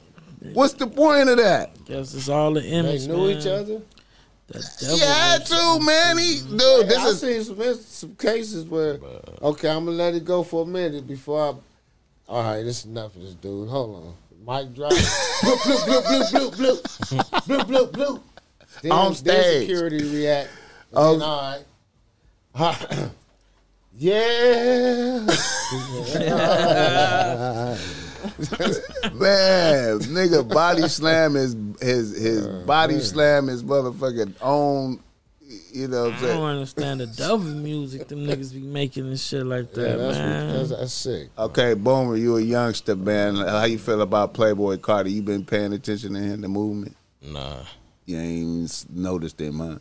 What's the point of that? Guess it's all the They image, knew man. each other. That devil He had to, man. He dude, this I is seen some some cases where okay, I'm gonna let it go for a minute before I. All right, this is enough of this dude. Hold on. Mic drop. *laughs* bloop, bloop, bloop, bloop, bloop, bloop. bloop, bloop, bloop. Then, on stage. security react. And. Then, all right. *clears throat* yeah. *laughs* man, nigga, body slam his his his body slam his motherfucking own you know what I'm I don't understand the devil music them niggas be making and shit like Yeah, that, that's, man. that's, that's sick. Okay, Boomer, you a youngster, man. How you feel about Playboi Carti? You been paying attention to him, the movement? Nah, You ain't even noticed him, huh?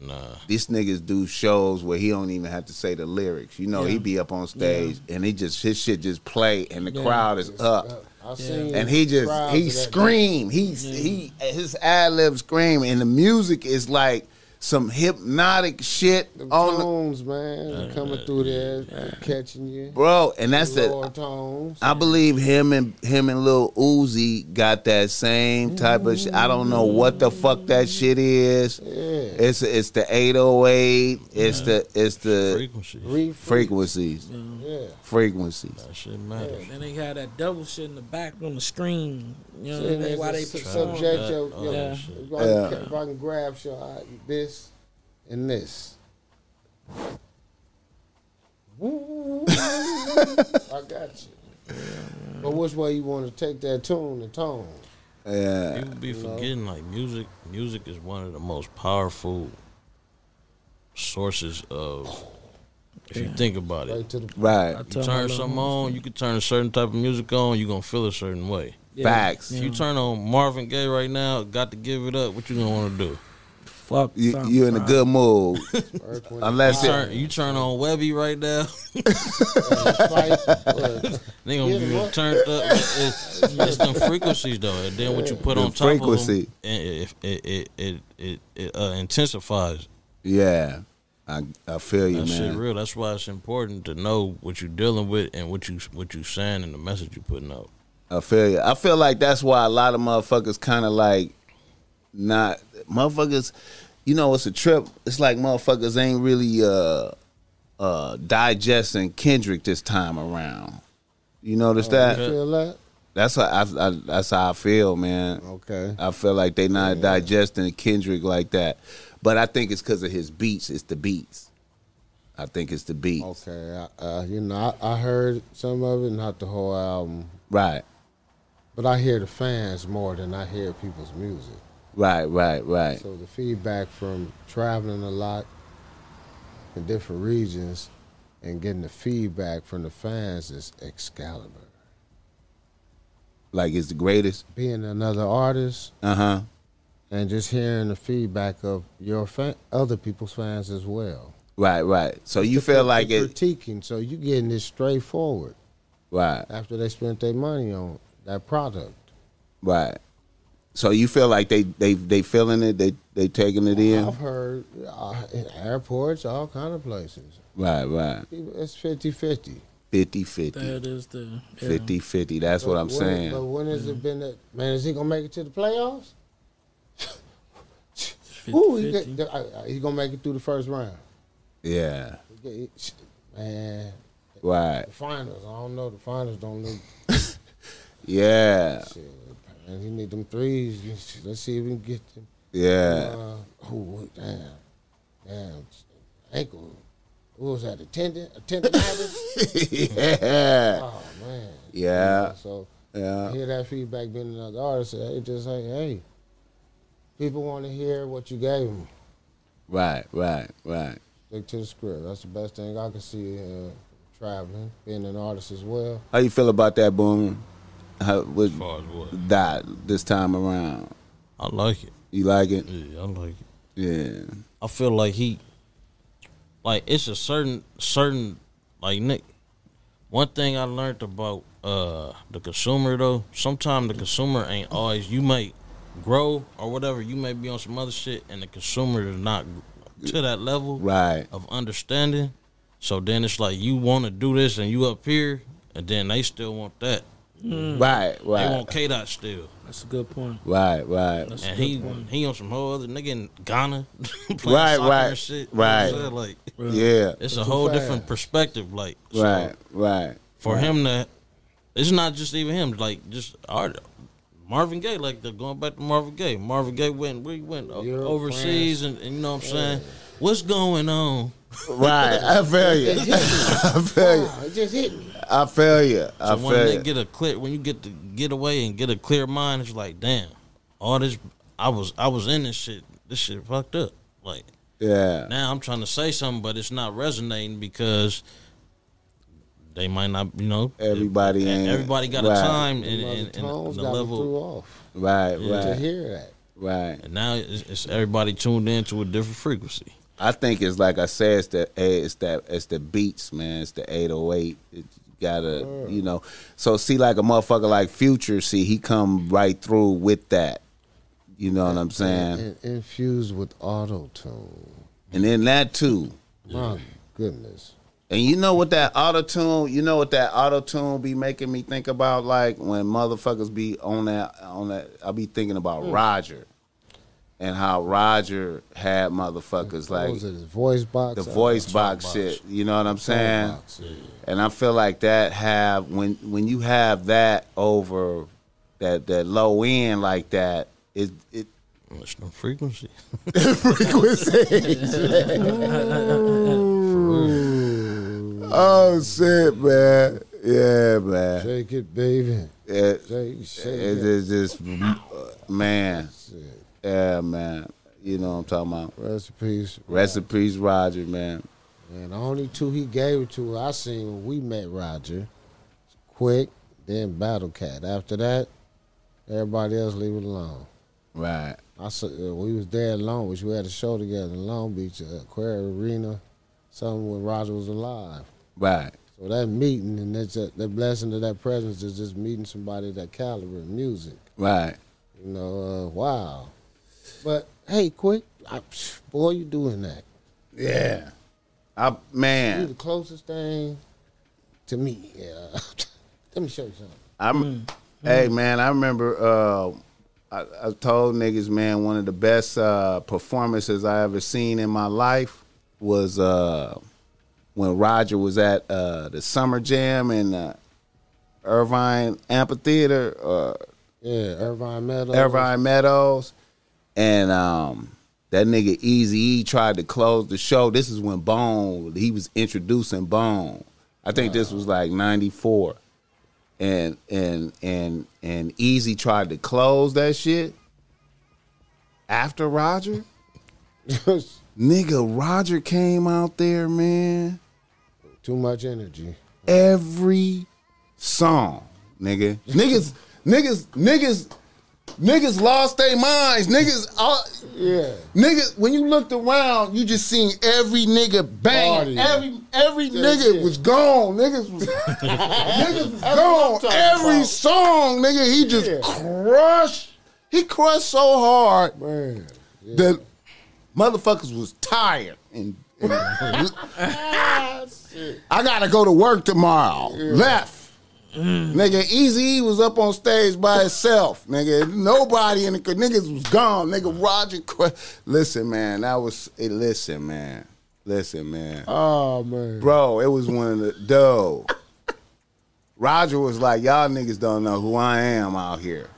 nah. These niggas do shows where he don't even have to say the lyrics. You know, he be up on stage and he just his shit just play and the Yeah. crowd is up. I seen And he just he of that- scream. He he his ad lib scream and the music is like some hypnotic shit Them on the, tones, man, uh, coming through there, catching you. bro. And that's lower the tones. I believe him and him and Lil Uzi got that same type of shit. I don't know what the fuck that shit is. Yeah. It's it's the 808. It's the it's the Frequency. Re- frequencies. Yeah. Frequencies. That shit matters. Then they had that double shit in the back on the screen. You know, And they, it's why they su- perform. subject that. your, Oh, your yeah. if, I can, if I can grab your eye, this and this. *laughs* I got you. But which way you want to take that tune, the tone? Yeah. People be forgetting like music. Music is one of the most powerful sources of. If you think about it, Right to Right. You turn little something on, you can turn a certain type of music on, you're gonna feel a certain way. yeah, Facts. If you turn on Marvin Gaye right now, got to give it up. What you gonna want to do? Fuck, You, something, you in a good mood. *laughs* Unless You it, turn, you turn on Webbie right now, *laughs* and fight. *laughs* They gonna Yeah, be turned up. It's, it's them frequencies though, and then what you put The on top frequency. of them, it it it it, it, it uh, intensifies. yeah. I I feel you, That shit real. That's why it's important to know what you're dealing with and what you what you saying and the message you're putting out. I feel you. I feel like that's why a lot of motherfuckers kind of like not motherfuckers. You know, it's a trip. It's like motherfuckers ain't really uh uh, digesting Kendrick this time around. You notice that? You feel that? That's how I, I, that's how I feel, man. Okay. I feel like they not digesting Kendrick like that, but I think it's because of his beats. It's the beats. I think it's the beats. Okay. I, uh, you know, I, I heard some of it, not the whole album, Right, but I hear the fans more than I hear people's music. Right, right, right. So the feedback from traveling a lot in different regions and getting the feedback from the fans is Excalibur. Like it's the greatest. Being another artist Uh huh. and just hearing the feedback of your fan, other people's fans as well. Right, right. So you feel like it. critiquing, so you getting this straightforward Right, after they spent their money on that product. right. So you feel like they they they feeling it. They they taking it in. I've heard uh, in airports, all kind of places. Right, right. It's 50-50. 50 50. That is the yeah. 50 50. That's what I'm when- saying. But when has it been that man? Is he gonna make it to the playoffs? 50, Ooh, he, 50. get- uh, he gonna make it through the first round. Yeah, He Man, right. the finals. I don't know. The finals don't look. *laughs* Yeah, Shit, man, he need them threes. Let's see if we can get them. yeah. Uh, ooh, damn, damn, ankle. What was that? A tendon? A *laughs* yeah, oh man. yeah, So yeah. hear that feedback being another artist. Hey, just say, hey, people want to hear what you gave them. Right, right, right. Stick to the script. That's the best thing I can see. Uh, traveling, being an artist as well. How you feel about that, Boom? How what As far as what? that this time around? I like it. You like it? Yeah, I like it. Yeah. I feel like he, like it's a certain certain like Nick. One thing I learned about uh the consumer though, sometimes the consumer ain't always. You may grow or whatever. You may be on some other shit, and the consumer is not to that level Right. of understanding. So then it's like you want to do this, and you up here, and then they still want that. Right, right. They want K dot still, That's a good point. right, right. That's a and good he point. he on some whole other nigga in Ghana, *laughs* playing Right, soccer right, and shit. You know what I'm right. Like Yeah. it's a whole fast. different perspective. Like so Right, right. for him to, it's not just even him. Like just art. Marvin Gaye, like they're going back to Marvin Gaye. Marvin Gaye went we went o- Europe, overseas, and, and you know what I'm saying. What's going on? Right. *laughs* I feel you. *laughs* I feel you. It just hit me. I feel you. I So when they you. get a clear, when you get to get away and get a clear mind, it's like, damn, all this. I was I was in this shit. This shit fucked up. Like Yeah. now I'm trying to say something, but it's not resonating because they might not, you know. Everybody ain't- Everybody got right. a time and, Them other and, and the level. off Right, to right, hear that. right. And now it's, it's everybody tuned into a different frequency. I think it's like I said, it's the eh, it's that it's the beats, man. It's the eight oh eight. It gotta, you know. So see, like a motherfucker like Future, see, he come right through with that. You know what I'm saying? And, infused with auto tune. And then that too. My goodness. And you know what that auto tune, you know what that auto tune be making me think about? Like when motherfuckers be on that on that I be thinking about Hmm. Roger. And how Roger had motherfuckers What like was it? His voice box. the voice box shit. You know what I'm saying? box, yeah. And I feel like that have when when you have that over that that low end like that, it it It's no frequency. *laughs* Frequency. oh shit, man. Yeah, man. Shake it, baby. It, Shake, shake it it. is just man. Shit. Yeah, man. You know what I'm talking about. Recipes. Recipes Roger, man. And the only two he gave it to, I seen when we met Roger. Quik, then Battle Cat. After that, everybody else leave it alone. Right. I saw, uh, we was there in Long Beach. We had a show together in Long Beach, uh, Aquaria Arena, something when Roger was alive. Right. So that meeting and that's a, that blessing of that presence is just meeting somebody that caliber of music. Right. You know, uh, wow. But hey, quick, I, boy, you doing that? Yeah. I man, You man. the closest thing to me. Yeah. *laughs* Let me show you something. I'm hey man, I remember uh I, I told niggas, man, one of the best uh performances I ever seen in my life was uh when Roger was at uh, the Summer Jam in uh, Irvine Amphitheater, uh, Yeah, Irvine Meadows. Irvine Meadows, and um, that nigga Easy E tried to close the show. This is when Bone he was introducing Bone. I think this was like '94, and and and and Eazy tried to close that shit after Roger. *laughs* Nigga, Roger came out there, man. Too much energy. Every song, nigga. Niggas, niggas, niggas, niggas lost their minds. Niggas, all, Yeah. niggas. When you looked around, you just seen every nigga bang. Every every Yeah, nigga yeah. was gone. Niggas was *laughs* niggas was gone. Every about. song, nigga, he just Yeah. crushed. He crushed so hard Man. that motherfuckers was tired and, and- *laughs* I gotta go to work tomorrow. Left. Nigga, Eazy was up on stage by himself. Nigga, nobody in the niggas was gone. Nigga, Roger. Qu- listen, man, that was. eh, listen, man. Listen, man. Oh man. Bro, it was one of the dough. Roger was like, y'all niggas don't know who I am out here.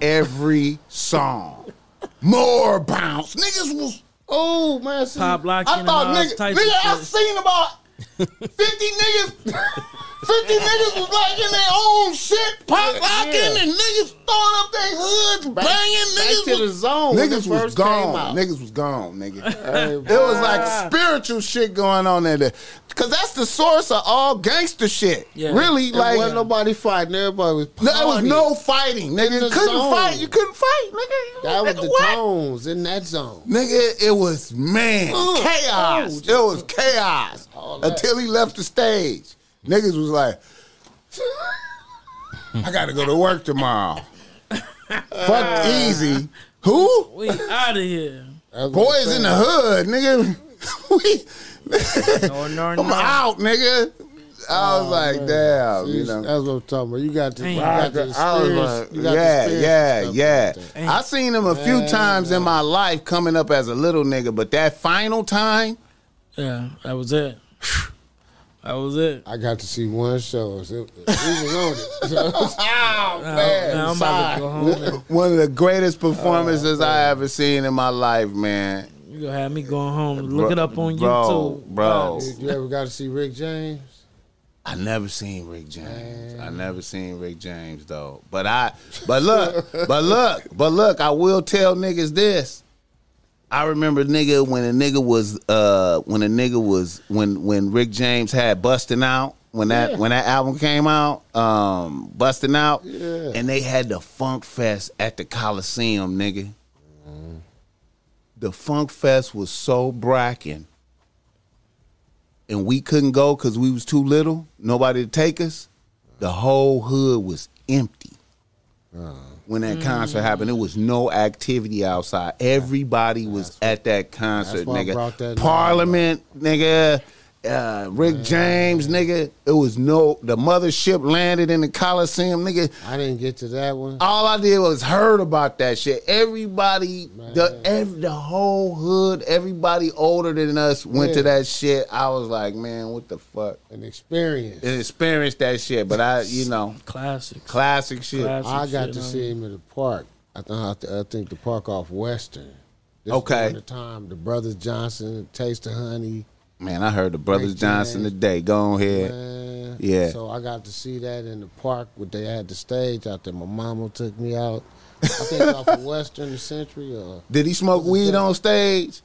Every song. More bounce. Niggas was, oh man. see, I thought types nigga, I seen about *laughs* 50 niggas. *laughs* 50 niggas was like in their own shit, pop locking, Yeah. and niggas throwing up their hoods, banging. Back niggas to the zone. Niggas was first came gone. out. Niggas was gone, nigga. *laughs* Hey, It was like spiritual shit going on in there. Cause that's the source of all gangster shit. Yeah. Really, There like wasn't nobody fighting. Everybody was. no, there was no fighting, nigga. the couldn't zone. fight. You couldn't fight, nigga. That was Nigga, the what? tones in that zone. Nigga, it was man Uh, chaos. oh, it was chaos until he left the stage. Niggas was like, I got to go to work tomorrow. Fuck uh, Eazy. Who? We out of here. Boys in the hood, nigga. *laughs* we, No, no, I'm out, nigga. I was oh, like, man. damn, See, you know. That's what I'm talking about. You got to, you got to I was experience. like, you got to yeah, experience yeah, yeah. like. I seen him a few Man, times in my life coming up as a little nigga, but that final time, Yeah, that was it. *sighs* *laughs* That was it. I got to see one show. So it, it was on it. *laughs* So, *laughs* oh Man, I'm about to go home. one of the greatest performances I uh, ever seen in my life, man. You gonna have me going home and look Bro- it up on bro, YouTube, bro. you, you ever got to see Rick James? I never seen Rick James. I never seen Rick James though. But I but look, but look, but look, I will tell niggas this. I remember nigga when a nigga was uh when a nigga was when when Rick James had busting out when that when that album came out, um busting out, Yeah. and they had the Funk Fest at the Coliseum, nigga. The Funk Fest was so bracking and we couldn't go because we was too little, nobody to take us. The whole hood was empty when that mm-hmm. concert happened. There was no activity outside. Everybody was at that concert, that's why I nigga. that Parliament, nigga. Uh, Rick James, nigga. It was no. The mothership landed in the Coliseum, nigga. I didn't get to that one. All I did was heard about that shit. Everybody, the ev- the whole hood, everybody older than us went to that shit. I was like, man, what the fuck? An experience. And experienced that shit, but I, you *laughs* know, classic, classic shit. Classic I got shit, to see him in the park. I, th- I, think the park off Western. This Okay. the time the Brothers Johnson, Taste of Honey. Man, I heard the Brothers Johnson James. today. Go ahead. Man. Yeah. So I got to see that in the park. Where they had the stage out there. My mama took me out. I think off of *laughs* Western the Century or Did he smoke weed on stage?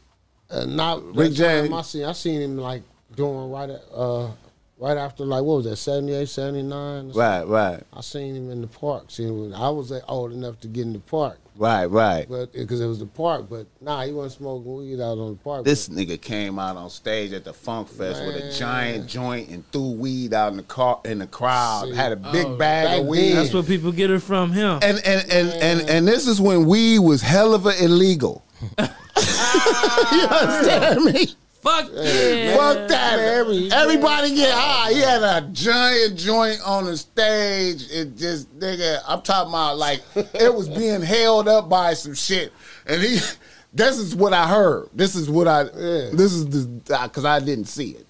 uh, not Rick James. I seen I seen him like doing right at, uh right after like what was that 78, 79? Right, right, I seen him in the park. See, I was like, old enough to get in the park, right, right. but because it was the park. But nah, he wasn't smoking weed out on the park. This nigga came out on stage at the Funk Fest with a giant joint and threw weed out in the car in the crowd. See, Had a big oh, bag of weed. That's where people get it from him. and and and, and and this is when weed was hell of a illegal. *laughs* *laughs* you understand me? Fuck yeah. Fuck that. Man, Everybody get high. He had a giant joint on the stage. It just nigga, I'm talking about like it was being held up by some shit. And he *laughs* this is what I heard. This is what I. This is the because I didn't see it.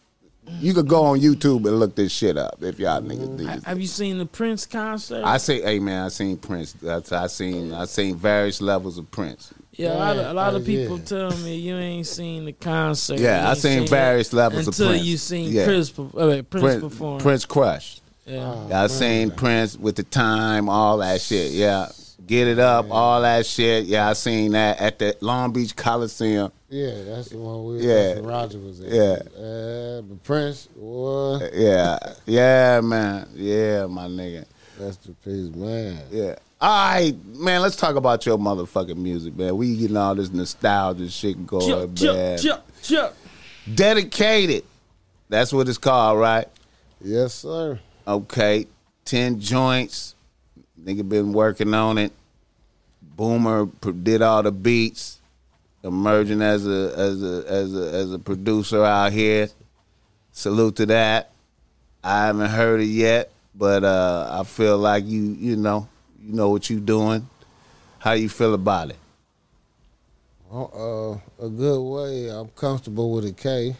You could go on YouTube and look this shit up if y'all niggas did. Have you seen the Prince concert? I say, hey man, I seen Prince. That's I seen. I seen various levels of Prince. Yeah, a lot of, a lot of Oh, people yeah. tell me you ain't seen the concert. Yeah, I ain't seen various levels of Prince. until you seen Yeah. Chris, uh, Prince, Prince, perform. Prince Crush. Yeah. I seen Prince with the time, all that shit. Yeah, get it up, all that shit. Yeah, I seen that at the Long Beach Coliseum. Yeah, that's the one we. Yeah. Roger was at. Yeah. uh, but Prince, boy, Yeah, yeah, man. Yeah, my nigga. that's the piece, man. Yeah. All right, man. Let's talk about your motherfucking music, man. We getting all this nostalgia shit going, Chuck, Chuck, man. Chuck, Chuck. Dedicated. That's what it's called, right? Yes, sir. Okay, ten joints. Nigga been working on it. Boomer did all the beats. Emerging as a as a as a as a producer out here. Salute to that. I haven't heard it yet, but uh, I feel like you you know you know what you doing. How you feel about it? Uh, a good way. I'm comfortable with a K.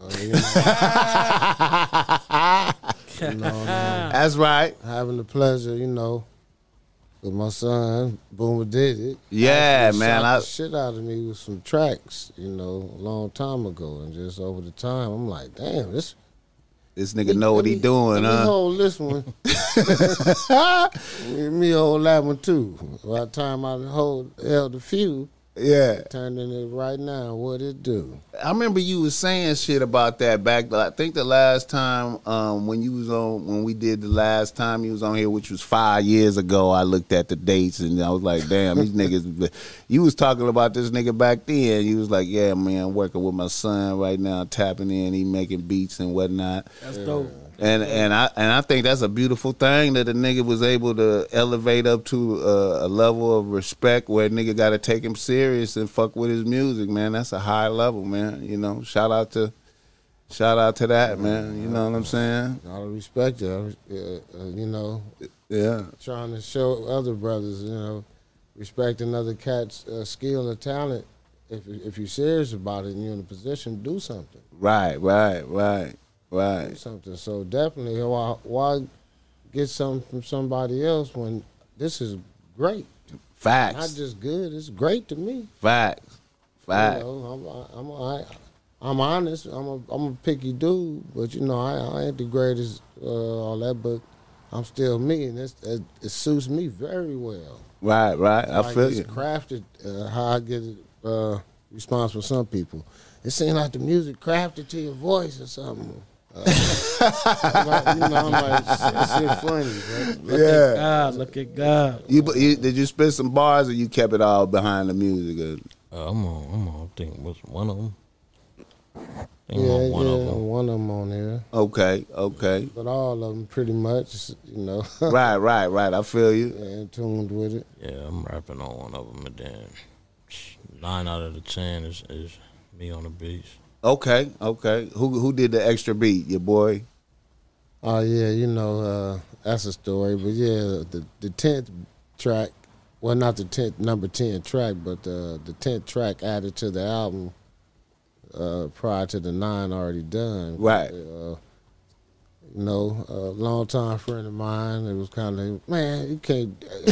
Uh, you know, *laughs* you know, uh, That's right. having the pleasure, you know, with my son, Boomer did it. Yeah, Actually man. I, shit out of me with some tracks, you know, a long time ago, and just over the time, I'm like, damn, this. This nigga know what he me- doing, let me huh? hold this one. *laughs* me hold that one too. By the time I hold held a few, Yeah. turning it right now, what it do? I remember you was saying shit about that back. I think the last time um, when you was on when we did the last time you was on here, which was five years ago. I looked at the dates and I was like, damn, these *laughs* niggas. You was talking about this nigga back then. You was like, yeah, man, I'm working with my son right now, tapping in, he making beats and whatnot. That's dope. And and I and I think that's a beautiful thing that a nigga was able to elevate up to a, a level of respect where a nigga got to take him serious and fuck with his music, man. That's a high level, man. You know, shout out to shout out to that, man. You know what I'm saying? Gotta respect it. Uh, you know, Yeah, trying to show other brothers, you know, respect another cat's uh, skill or talent. If if you're serious about it and you're in a position, do something. right, right, right, right. something. So definitely, why why get something from somebody else when this is great? Facts. Not just good. It's great to me. facts, facts. You know, I'm I'm I, I'm honest. I'm a I'm a picky dude, but you know I, I ain't the greatest uh, all that, but I'm still me, and it's, it, it suits me very well. Right, right. I like feel it's you. crafted uh, how I get uh, response from some people. It seems like the music crafted to your voice or something. Uh, like, you know, I'm like, shit, shit funny. Right? Look Yeah. at God. Look at God. You, you did you spit some bars or you kept it all behind the music? Uh, I'm on. I'm on. I think was one of them. I think I'm Yeah, on one yeah, of them. one of them on there. Okay, okay. but all of them pretty much, you know, *laughs* right, right, right. I feel you. in tuned with it. Yeah, I'm rapping on one of them, and then nine out of the ten is, is me on the beats. Okay, okay. Who who did the extra beat? Your boy. Oh yeah, you know uh, that's a story. But yeah, the the tenth track, well not the tenth number ten track, but uh, the tenth track added to the album uh, prior to the nine already done. Right. Uh, you know, a long time friend of mine. It was kind of like, man, you can't. *laughs*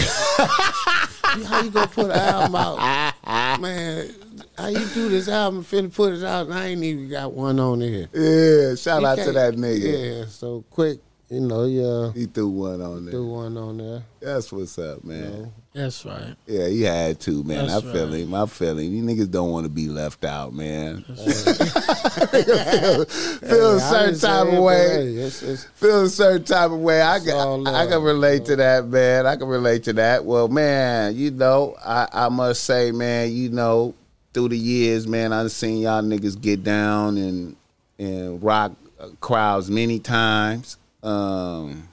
how you gonna put an album out, *laughs* man? How you do this album? Finna put it out, and I ain't even got one on here. Yeah, shout You out to can't- that nigga. Yeah, so Quik, you know, yeah, He threw one on there. do one on there. That's what's up, man. That's right. Yeah, he had to, man. That's I feel right. him. I feel him. You niggas don't want to be left out, man. *laughs* feel feel a Hey, I certain type of way. it's- it's- feel a certain type of way. I can I can relate to that, man. I can relate to that. Well, man, you know, I, I must say, man, you know, through the years, man, I've seen y'all niggas get down and and rock uh, crowds many times. Um,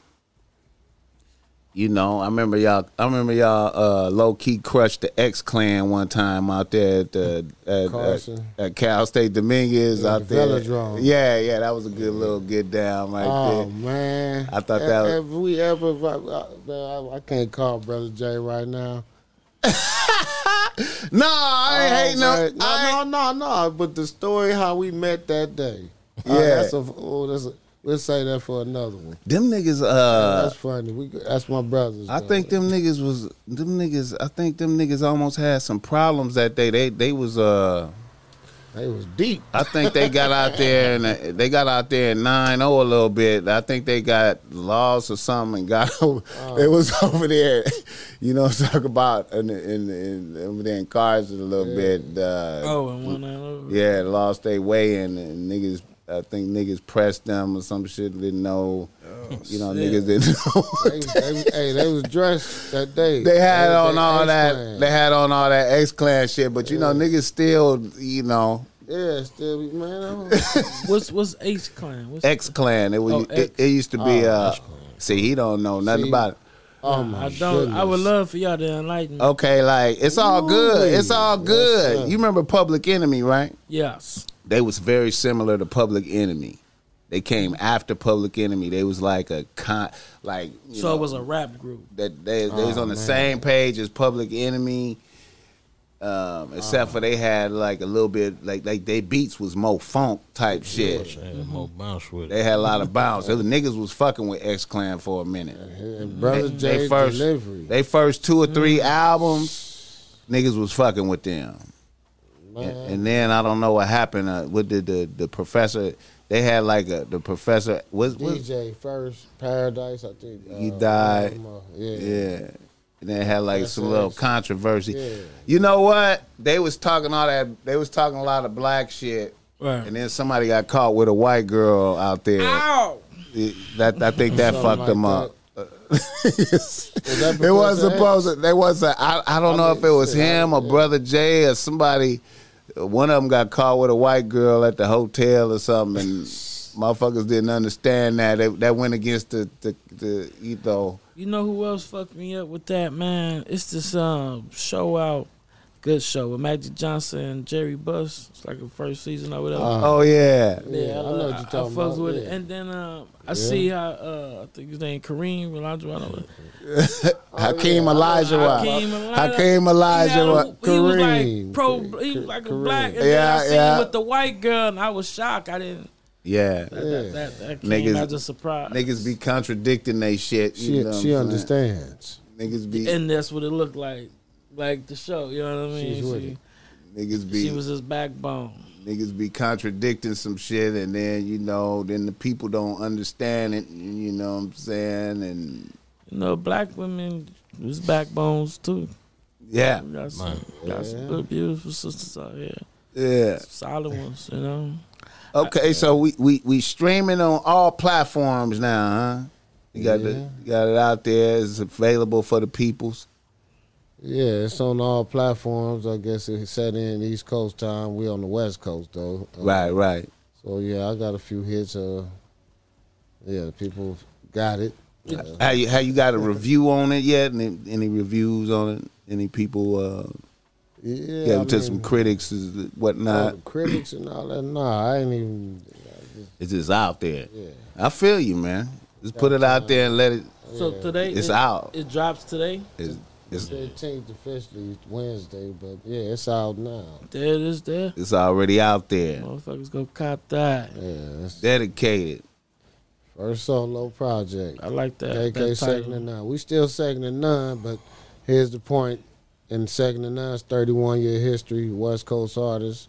you know, I remember y'all. I remember y'all uh, low key crushed the X Clan one time out there at the at, at, at Cal State Dominguez Yeah, out the there. Velodrome. Yeah, yeah, that was a good little get down right oh there. man, I thought that was- Have we ever? I, I, I can't call brother J right now. *laughs* No, I ain't hating no. no, no, no, no. But the story how we met that day. Uh, Yeah. that's a, oh, that's a, we'll say that for another one. Them niggas. Uh, that's funny. We that's my brothers. I though. think them niggas was them niggas. I think them niggas almost had some problems that day. They they was uh. they was deep. I think they got out there and uh, they got out there in nine zero a little bit. I think they got lost or something and got *laughs* over. It was *laughs* over there, you know. Talk about in in, in over there in cars a little bit. Uh, Oh, and one night over. Yeah, lost their way and, and niggas. I think niggas pressed them or some shit. Didn't know. you know, shit. niggas didn't know. They, they, hey, they was dressed that day. They had on they all that. X-Clan. They had on all that X Clan shit, but you know, niggas still, you know, yeah, still, man. I don't- *laughs* What's what's H Clan? What's X Clan. It was. Oh, it, it used to be. Oh, uh, see, he don't know nothing See? about it. Oh my I don't. I would love for y'all to enlighten me. Okay, like it's all good. It's all good. sir. you remember Public Enemy, right? Yes. They was very similar to Public Enemy. They came mm-hmm. after Public Enemy. They was like a con, like you So know, it was a rap group. that they, they was Oh, on the man. same page as Public Enemy, um, uh-huh. except for they had like a little bit like like they beats was more funk type shit. They Had more mm-hmm. bounce with They had a lot of bounce. *laughs* The niggas was fucking with X Clan for a minute. And mm-hmm. Brother They J's first delivery. they first two or three albums, niggas was fucking with them. Man. And, and then I don't know what happened. Uh, what did the the professor? They had like a the professor was was DJ first Paradise. I think He uh, died. um, uh, yeah. yeah. And then had like some Yes, little controversy. Yeah. You know what? They was talking all that. They was talking a lot of black shit. Right. And then somebody got caught with a white girl out there. Ow! That I think that fucked like them that. up. that *laughs* it was Professor supposed to. They was. A, I, I don't I know if it was him or yeah. brother J or somebody. One of them got caught with a white girl at the hotel or something, and *laughs* motherfuckers didn't understand that. They, that went against the the, the you know. You know who else fucked me up with that, man? It's this um show out, good show with Magic Johnson and Jerry Buss. It's like the first season or whatever. Uh, Oh yeah, Yeah, I know what you're I, talking about, with it. And then uh, I Yeah. see how uh, I think his name Kareem Elijah. I don't know. Hakeem yeah, I know- Elijah. Wa- Hakeem Elijah. Hakeem Elijah. He, had Wa- a- he was like Kareem. pro. He was like a Kareem. black. And Yeah, then I seen yeah. him with the white girl, and I was shocked. I didn't. Yeah, That, that, that, that came Niggas- as a surprise. niggas be contradicting they shit. She You know she what I'm saying? understands. Niggas be and that's what it looked like, like the show. You know what I mean? She's with She, it. niggas be she was his backbone. niggas be contradicting some shit and then you know then the people don't understand it you know what i'm saying and You know, black women was backbones too. yeah We got some, Man. got some good, beautiful sisters out here, yeah solid ones. You know. okay so we we we streaming on all platforms now huh you got the, Yeah. you got it out there it's available for the peoples Yeah, it's on all platforms. I guess it's set in East Coast time. We on the West Coast though. Uh, right right So yeah, I got a few hits. Uh, yeah, people got it. Uh, how you how you got a review on it yet any, any reviews on it any people uh yeah, gave I it to mean, some critics is all whatnot the critics and all that. Nah, I ain't even. it's just out there Yeah. i feel you man just put it out there and let it So today It's it, out. It drops today. it's, it's, Thirteenth officially Wednesday, but yeah, it's out now. There it is. There. it's already out there Motherfuckers go cop that. Yeah, it's dedicated first solo project. I like that. KK that second title. to none. We still second to none, but here's the point. In second to none's 31 year history, West Coast artists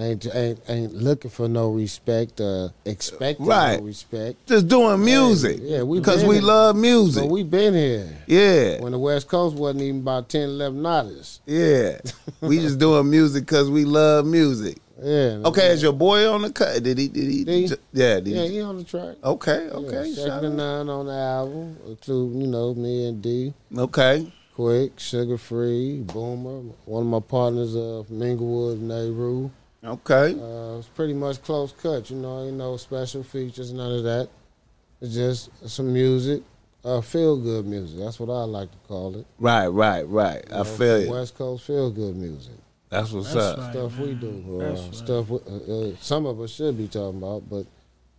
ain't ain't ain't looking for no respect, uh, expecting Right. no respect. just doing music. yeah, we because we in- love music. But we been here yeah, when the West Coast wasn't even about 10, 11 artists. yeah. *laughs* we just doing music because we love music. Yeah. Okay, is your boy on the cut? Did he? Did he? Did he? ju- Yeah. Did Yeah, he? he on the track. Okay. Yeah, Okay. second shout to out. on the album, including you know me and D. Okay. Quik, Sugar Free, Boomer, one of my partners of Minglewood, Nehru. Okay. Uh, it's pretty much close cut, you know, ain't no special features, none of that. It's just some music, uh, feel good music. That's what I like to call it. Right. Right. Right. You I know, feel you. West Coast feel good music. That's what's That's up. right. Stuff we do. Uh, That's right. Stuff we, uh, uh, some of us should be talking about, but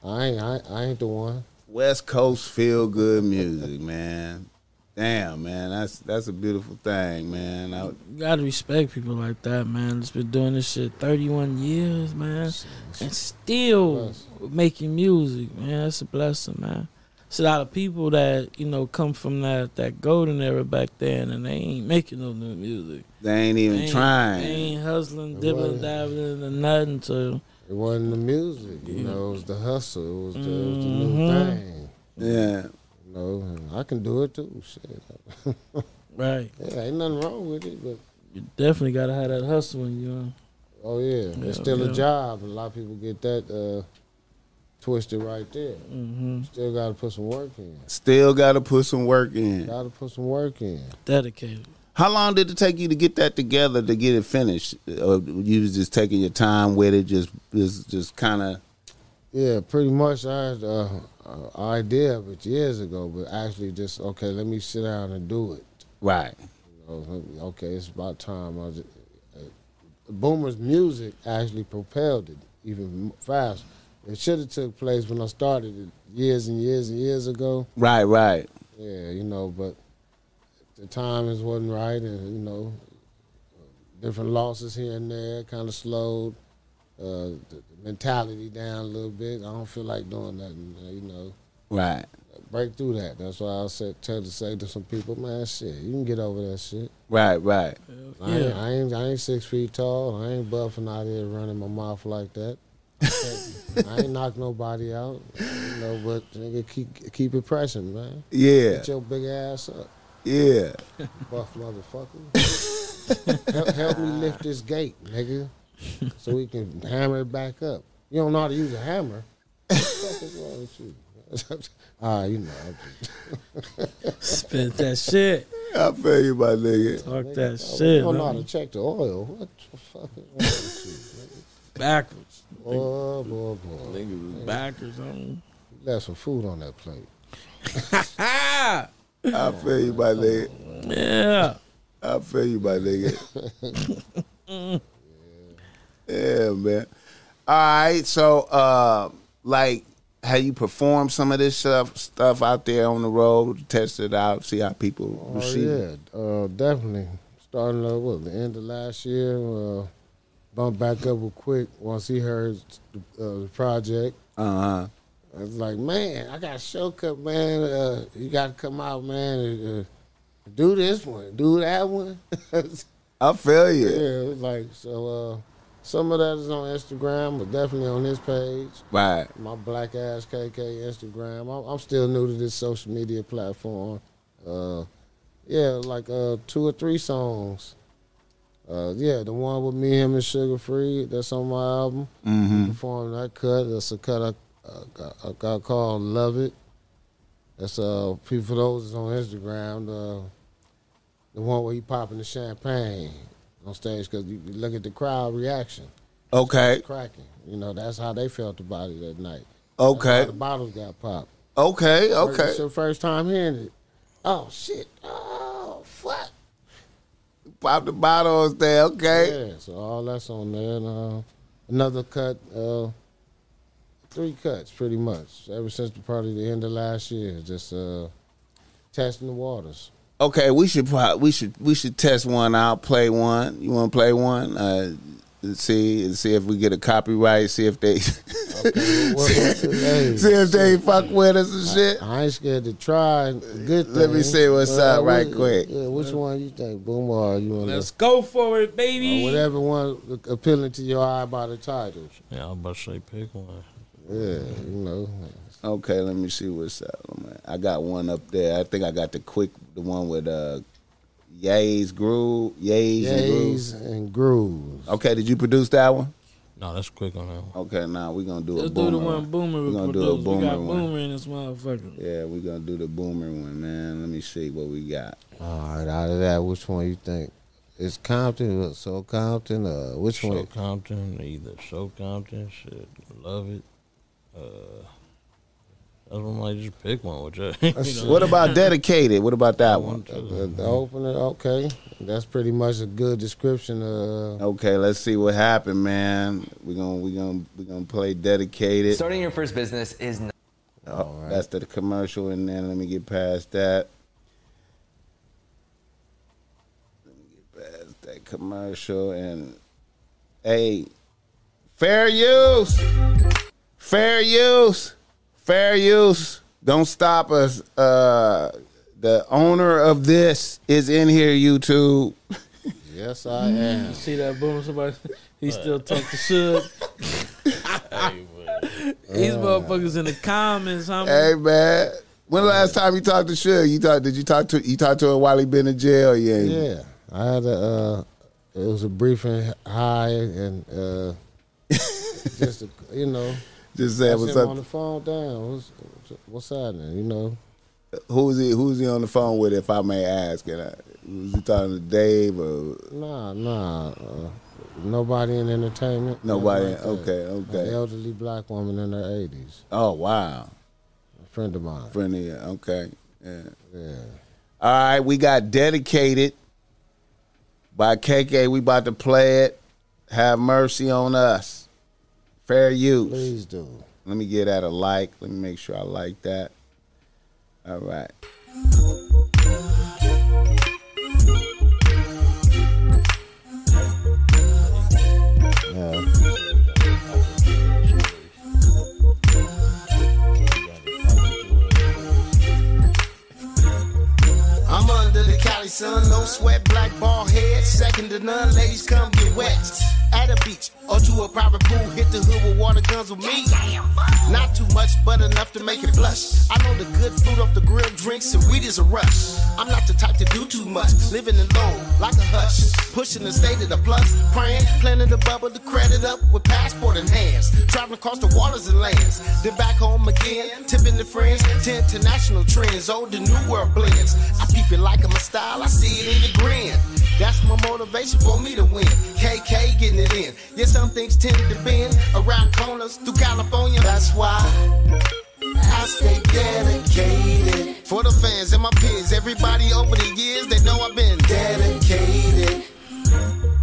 I ain't, I, I ain't the one. West Coast feel good music, man. Damn, man, that's that's a beautiful thing, man. I, You gotta respect people like that, man. That's been doing this shit 31 years, man. And still making music, man. That's a blessing, man. It's a lot of people that, you know, come from that, that golden era back then and they ain't making no new music. they ain't even They ain't, trying. They ain't hustling, It dibbling, dabbling, and nothing. So, It wasn't the music, you know. It was the hustle. It was the, it was the new Mhm. thing. yeah, You know, I can do it too. Shit. right. *laughs* Yeah, ain't nothing wrong with it, but You definitely gotta have that hustle when you know. oh yeah, Yeah, it's still yeah. a job. A lot of people get that uh, twisted right there. hmm Still got to put some work in. still got to put some work in. Got to put some work in. Dedicated. How long did it take you to get that together to get it finished? Or you was just taking your time with it, just just just kind of Yeah, pretty much. I had uh, an idea of it years ago, but actually just okay. Let me sit down and do it. right. You know, okay, it's about time. I just, uh, Boomer's music actually propelled it even faster. It should have took place when I started it years and years and years ago. Right, right. Yeah, you know, but the timings wasn't right, and you know, different losses here and there kind of slowed uh, the mentality down a little bit. I don't feel like doing nothing, you know. Right. Break through that. That's why I said tell to say to some people, man, shit, you can get over that shit. Right, right. I, ain't, I ain't I ain't six feet tall. I ain't buffing out here running my mouth like that. *laughs* I ain't knock nobody out, you know. But nigga, keep keep it pressing, man. Yeah, Get your big ass up, yeah. buff motherfucker. *laughs* help, help me lift this gate, nigga, so we can hammer it back up. You don't know how to use a hammer. What the fuck is wrong with you? Ah, you know. I'm just- *laughs* Spit that shit. I feel you, my nigga. Talk that You shit. don't know how to man. check the oil. What the fuck is wrong with Backwards. you? Oh boy, boy. Niggas was backwards on. Left some food on that plate. *laughs* I feel you, my nigga. Yeah. I feel you, my nigga. *laughs* yeah, man. All right, so uh, like, have you performed some of this stuff stuff out there on the road, test it out, see how people Oh receive it? yeah, uh, definitely. Starting uh, what the end of last year, uh, bumped back up real quick once he heard the, uh, the project. Uh huh. I was like, man, I got a show cut, man. Uh, you got to come out, man. And, uh, do this one, do that one. *laughs* I feel you. Yeah, it was like so. Some of that is on Instagram, but definitely on his page. Right. my black ass KK Instagram. I'm, I'm still new to this social media platform. Uh, yeah, like uh, two or three songs. Uh, yeah, the one with me, him, and Sugar Free. That's on my album. Mm-hmm. Performed that cut. That's a cut I, uh, got, I got called "Love It." That's uh, people those on Instagram. The the one where he popping the champagne on stage because you look at the crowd reaction Okay. cracking. You know, that's how they felt about it that night. Okay. the bottles got popped. Okay. Okay. It's your first time hearing it. Oh shit! Oh fuck! Pop the bottles there. Okay. Yeah, so all that's on there. And, uh, another cut, uh, three cuts pretty much. Ever since the probably the end of last year, just uh, testing the waters. Okay. We should pro- we should we should test one out. Play one. You want to play one? Uh, see see if we get a copyright. See if they *laughs* Okay, what- what- hey, see if they fuck with us and shit. I ain't scared to try. Good thing. Let me see what's up right what- quick. Yeah, which one you think, Boom, or you want Let's go for it, Or baby. whatever one appealing to your eye by the title. Yeah, I'm about to say pick one. Yeah, you know. Okay, let me see what's up, man. I got one up there. I think I got the Quik, the one with uh, Yays Groove, Yays, and Grooves. And grooves. Okay, did you produce that one? No, that's Quik on that one. Okay, now we're gonna do it. Let's a do the one Boomer We're gonna do a produced. We boomer got one. Boomer in this motherfucker. Yeah, we're gonna do the boomer one, man. Let me see what we got. All right, out of that, which one you think? It's Compton, uh, so Compton. Uh, which Show one? Compton, either Show Compton, shit, love it. Uh, I don't like just pick one. Which I, *laughs* you know. What about *laughs* dedicated? What about that one? The, the opener, okay. That's pretty much a good description. Of, okay, let's see what happened, man. We're gonna we're gonna we're gonna play dedicated. Starting your first business is. Not- oh, right. That's the commercial, and then let me get past that. Let me get past that commercial and hey, fair use, fair use fair use. Don't stop us. Uh, the owner of this is in here. YouTube. *laughs* Yes, I am. See that boom? Somebody, he still talk to Suge. *laughs* These motherfuckers in the comments. How Hey man, when the last time you talked to Suge? You talked? Did you talk to? You talked to her while he been in jail? Yeah. Yeah, I had a. Uh, it was a briefing high and uh, *laughs* just a, you know. Just say what's up. on the phone. Down. What's what's happening? You know. Who's he? Who's he on the phone with? If I may ask, and I, was he talking to Dave or Nah, nah. Uh, nobody in entertainment. nobody? like that. okay, An okay. elderly black woman in her eighties. Oh wow, A friend of mine. friend of you. Okay, yeah. Yeah. All right, we got dedicated by KK. We about to play it. Have mercy on us. Fair use. Please do. Let me get at a like. Let me make sure I like that. All right. Yeah. I'm under the Cali sun, no sweat, black ball head, second to none. Ladies, come get wet. At a beach or to a private pool, hit the hood with water guns with me. Not too much, but enough to make it blush. I know the good food off the grill, drinks and weed is a rush. I'm not the type to do too much, living alone like a hush. Pushing the state of the plus, praying, planning to bubble the credit up with passport in hands. Traveling across the waters and lands, then back home again, tipping the friends to international trends. Oh, Old and new world blends. I peep it like I'm a style, I see it in your grin. That's my motivation for me to win. KK getting it in. Yeah, some things tend to bend around corners through California. That's why I stay dedicated. For the fans and my peers, everybody over the years, they know I've been dedicated.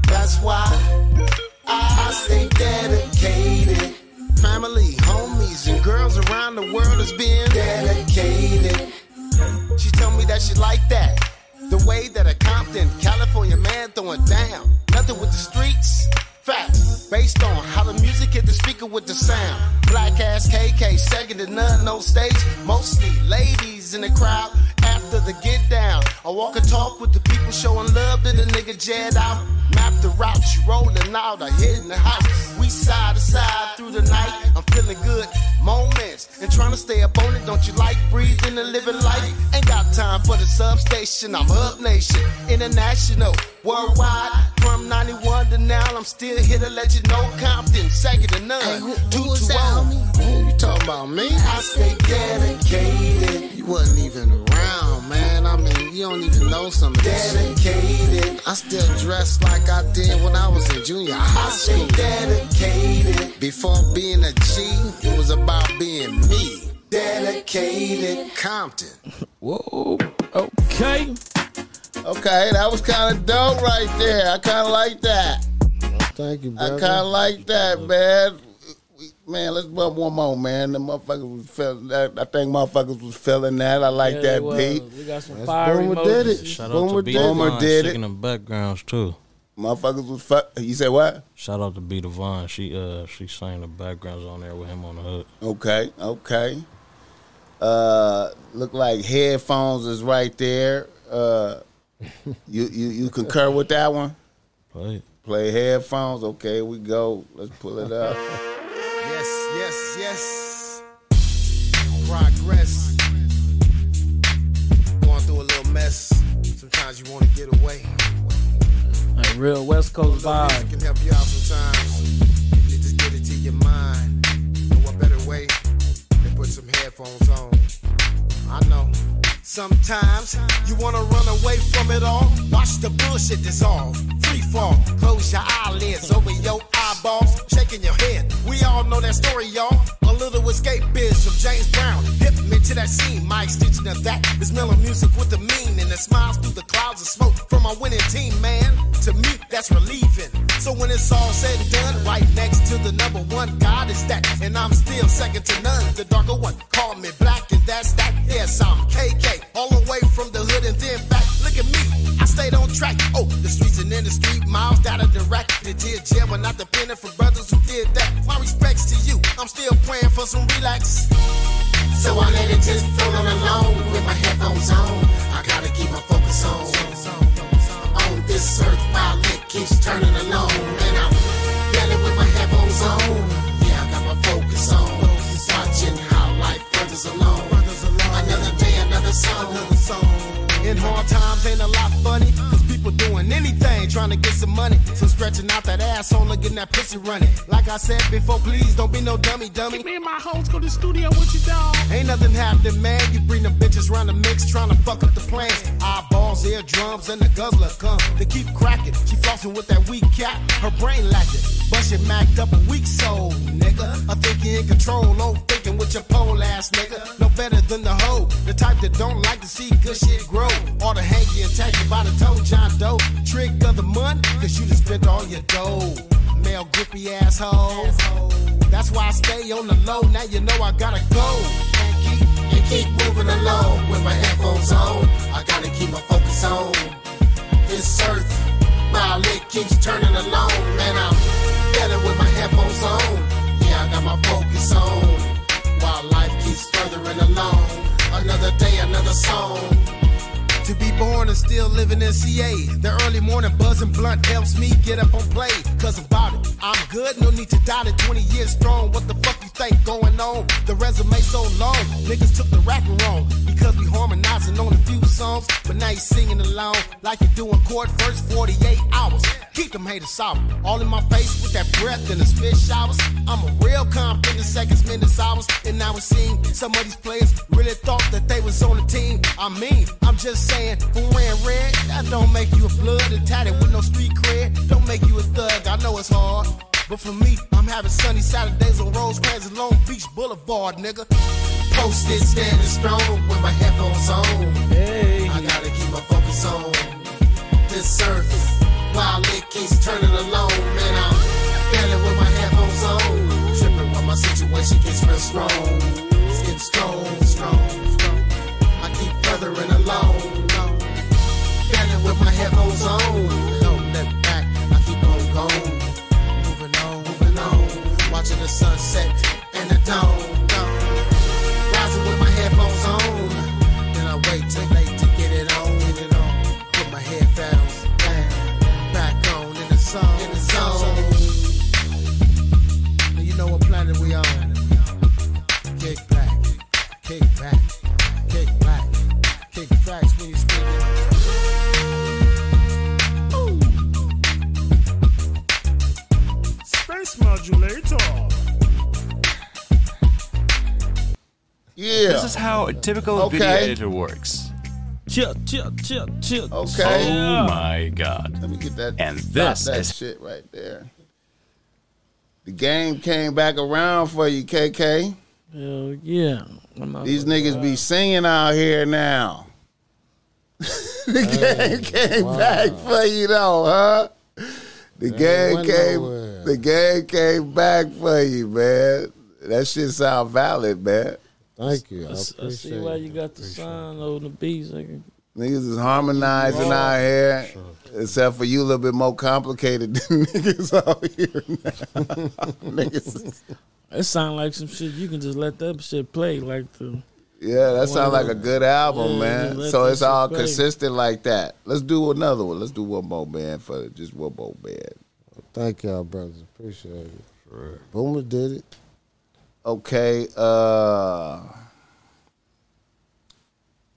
That's why I, stay dedicated. Family, homies, and girls around the world has been dedicated. She told me that she liked that. The way that a Compton, California man throwing down. Nothing with the streets. Facts. Based on how the music hit the speaker with the sound. Black ass KK, second to none, no stage. Mostly ladies in the crowd. After the get down, I walk and talk with the people showing love to the nigga jet out. Map the route, you rolling out, I hit in the house. We side to side through the night. I'm feeling good trying to stay up on it. Don't you like breathing and living life? Ain't got time for the substation. I'm Hub Nation, international, worldwide. From 91 to now, I'm still here to let you know Compton, second to none. Hey, who- two who was to that, one. Who you talking about me? I stay dedicated. You wasn't even around, man. I mean, you don't even know some of this shit. Dedicated. I still dress like I did when I was in junior high I stay school. dedicated. Before being a G, it was about being me. Dedicated. Compton. Whoa. Okay. Okay, that was kind of dope right there. I kind of like that. Thank you, brother. I kind of like that, man. We- Man, let's bump one more, man. The motherfuckers was feeling that. I think motherfuckers was feeling that. I like Yeah, that well, beat. We got some That's fire Boomer emojis. did it. Shout out to B did it. Boomer Devon, did it. singing the backgrounds too. Motherfuckers was fuck. You said what? Shout out to B Devon. She uh she sang the backgrounds on there with him on the hook. Okay, okay. Uh, look like headphones is right there. Uh, you you you concur with that one? Play it. Play headphones. Okay, we go. Let's pull it up. Yes, yes, yes. Progress. Going through a little mess. Sometimes you want to get away. Like real West Coast Although music vibe. can help you out sometimes. You just get it to your mind. No what better way than put some headphones on. I know. Sometimes you wanna run away from it all. Watch the bullshit dissolve. Free fall. Close your eyelids over your eyeballs. Shaking your head. We all know that story, y'all. A little escape biz from James Brown. Hip me to that scene. My extension of that is mellow music with the meaning that smiles through the clouds of smoke from my winning team, man. To me, that's relieving. So when it's all said and done, right next to the number one, God is that, and I'm still second to none. The darker one, call me black, and that's that. Yes, I'm KK, all the way from the hood and then back. Look at me, stayed on track. Oh, the streets and in the street, miles of the rack. The did jail, but not dependent for brothers who did that. My respects to you, I'm still praying for some relax. So I let it just float on alone with my headphones on. I gotta keep my focus on. On this earth while it keeps turning alone. And I'm yelling with my headphones on. Yeah, I got my focus on. Watching how life runs along. Another day, another song. In hard times ain't a lot funny. Cause people doing anything trying to get some money. So stretching out that asshole, looking that pussy running. Like I said before, please don't be no dummy dummy. Me and my hoes go to the studio with you, dog. Ain't nothing happening, man. You bring them bitches round the mix, trying to fuck up the plans. Eyeballs, ear drums, and the guzzler come. They keep cracking. She flossing with that weak cat, her brain lacking. But she macked up a weak soul, nigga. I think you in control, oh, thinking with your pole ass, nigga. No better than the hoe, the type that don't like to see good shit grow. Or to hang you and by the toe, John Doe. Trick of the month, cause you done spent all your dough. Male grippy asshole. That's why I stay on the low. Now you know I gotta go. And keep, and keep moving along with my headphones on. I gotta keep my focus on this earth. While it keeps turning along, man, I'm better with my headphones on. Yeah, I got my focus on. While life keeps along. Another day, another song. To be born and still living in CA. The early morning buzzing blunt helps me get up on play. Cause about it, I'm good, no need to doubt it. 20 years strong, what the fuck you think going on? The resume so long, niggas took the rapping wrong. Because we harmonizing on a few songs, but now you singing along like you're doing court first 48 hours. Keep them haters sour. All in my face with that breath and the spit showers. I'm a real the seconds, minutes, hours. And now it seems some of these players really thought that they was on the team. I mean, I'm just saying, for wearing red, that don't make you a blood and tatted with no street cred. Don't make you a thug. I know it's hard. But for me, I'm having sunny Saturdays on Rosecrans and Long Beach Boulevard, nigga. Posted, standing strong with my headphones on. Hey. Typical Okay. video editor works. Chill, chill, chill, chill. Okay. Oh, oh my god. Let me get that. And this that is shit right there. The game came back around for you, KK. Hell yeah. These niggas lie. be singing out here now. *laughs* the game came back for you though, huh? The game came. nowhere. The game came back for you, man. That shit sound valid, man. Thank you. I see why you got the sign on the beats. Nigga. Niggas is harmonizing out here, except for you, a little bit more complicated *laughs* than niggas out here now. *laughs* niggas, It sound like some shit you can just let that shit play like the. yeah, that sounds like a good album, Yeah, man. So it's all play. consistent like that. Let's do another one. Let's do one more band for just one more band. Thank y'all, brothers. Appreciate it. Boomer did it. Okay, uh,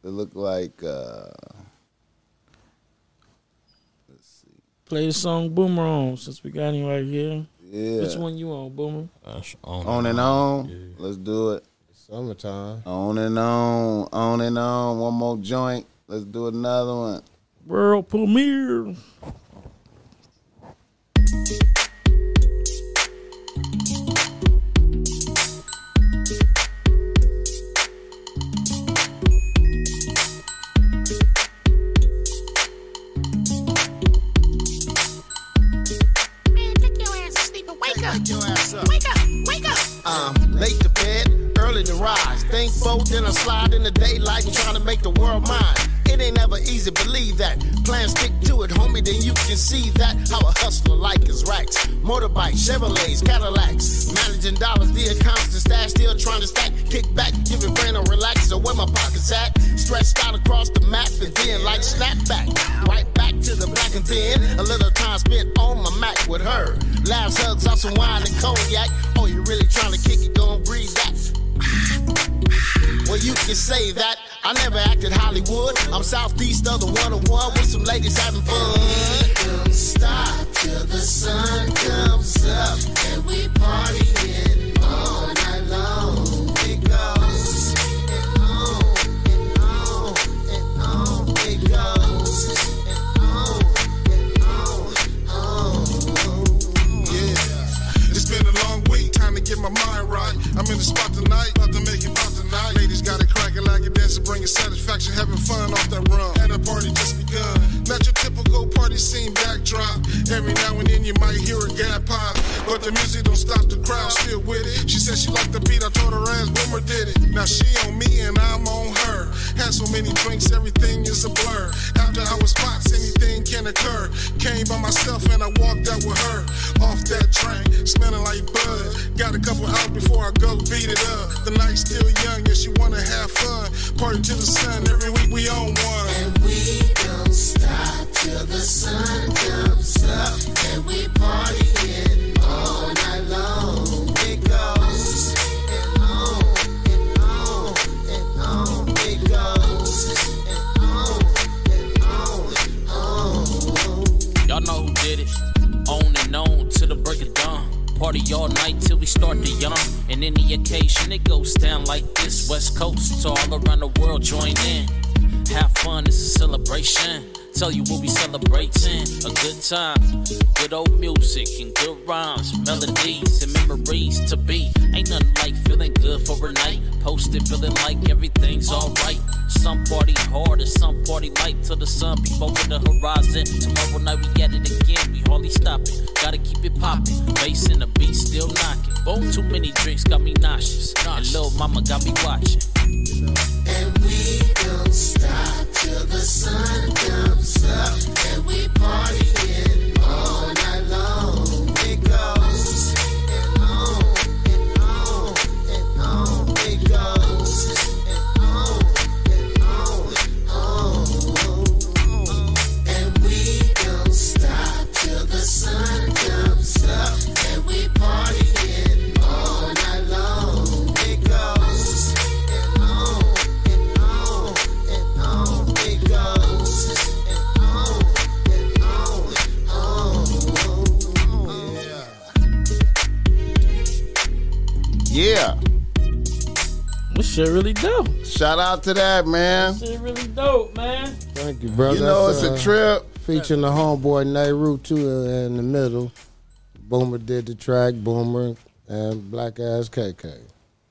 it look like uh, let's see. Play the song Boomer on since we got him right here. yeah, Which one you on, Boomer? That's on, on and on. Let's do it. Summertime. On and on, on and on. One more joint. Let's do another one. World premiere. Early to rise. Think bold, then I slide in the daylight and trying to make the world mine. It ain't ever easy, believe that. Plan stick to it, homie, then you can see that. How a hustler like his racks. Motorbikes, Chevrolets, Cadillacs. Managing dollars, the the stash, still trying to stack. Kick back, give it brain a relax. So where my pockets at? Stretched out across the map and then like snap back. Right back to the black and thin. A little time spent on my Mac with her. Laughs, hugs, off some wine and cognac. Oh, you really trying to kick it? And breathe that. Well, you can say that. I never acted Hollywood. I'm southeast of the 101 with some ladies having fun. Don't stop till the sun comes up and we partying all night long. It goes get my mind right. I'm in the spot tonight, about to make it pop tonight. Ladies got it cracking like a dancer, bringing satisfaction, having fun off that rum. And the party just begun. Not your typical party scene backdrop. Every now and then you might hear a gap pop, but the music don't stop the crowd still with it. She said she liked the beat, I told her ass Boomer did it. Now she on me and I'm on her. Had so many drinks, everything is a blur. After hours spots, anything can occur. Came by myself and I walked out with her. Off that train, smelling like bud. Got a couple hours before I go beat it up. The night's still young and she wanna have fun. Party to the sun, every week we on one. And we don't stop till the sun comes up and we partying all Tell you what we celebrating. A good time, good old music and good rhymes, melodies and memories to be. Ain't nothing like feeling good for a night. Posted feeling like everything's alright. Some party hard and some party light till the sun peep over the horizon. Tomorrow night we at it again, we hardly stopping. Gotta keep it popping, bass in the beat still knocking. Boom, too many drinks got me nauseous, and little mama got me watching. And we don't stop till the sun comes up and we partying all night long. It goes Yeah. This shit really dope. Shout out to that, man. Shit really dope, man. Thank you, brother. You know That's, it's a trip. Featuring the homeboy Nehru too uh, in the middle. Boomer did the track, Boomer and Black Ass KK.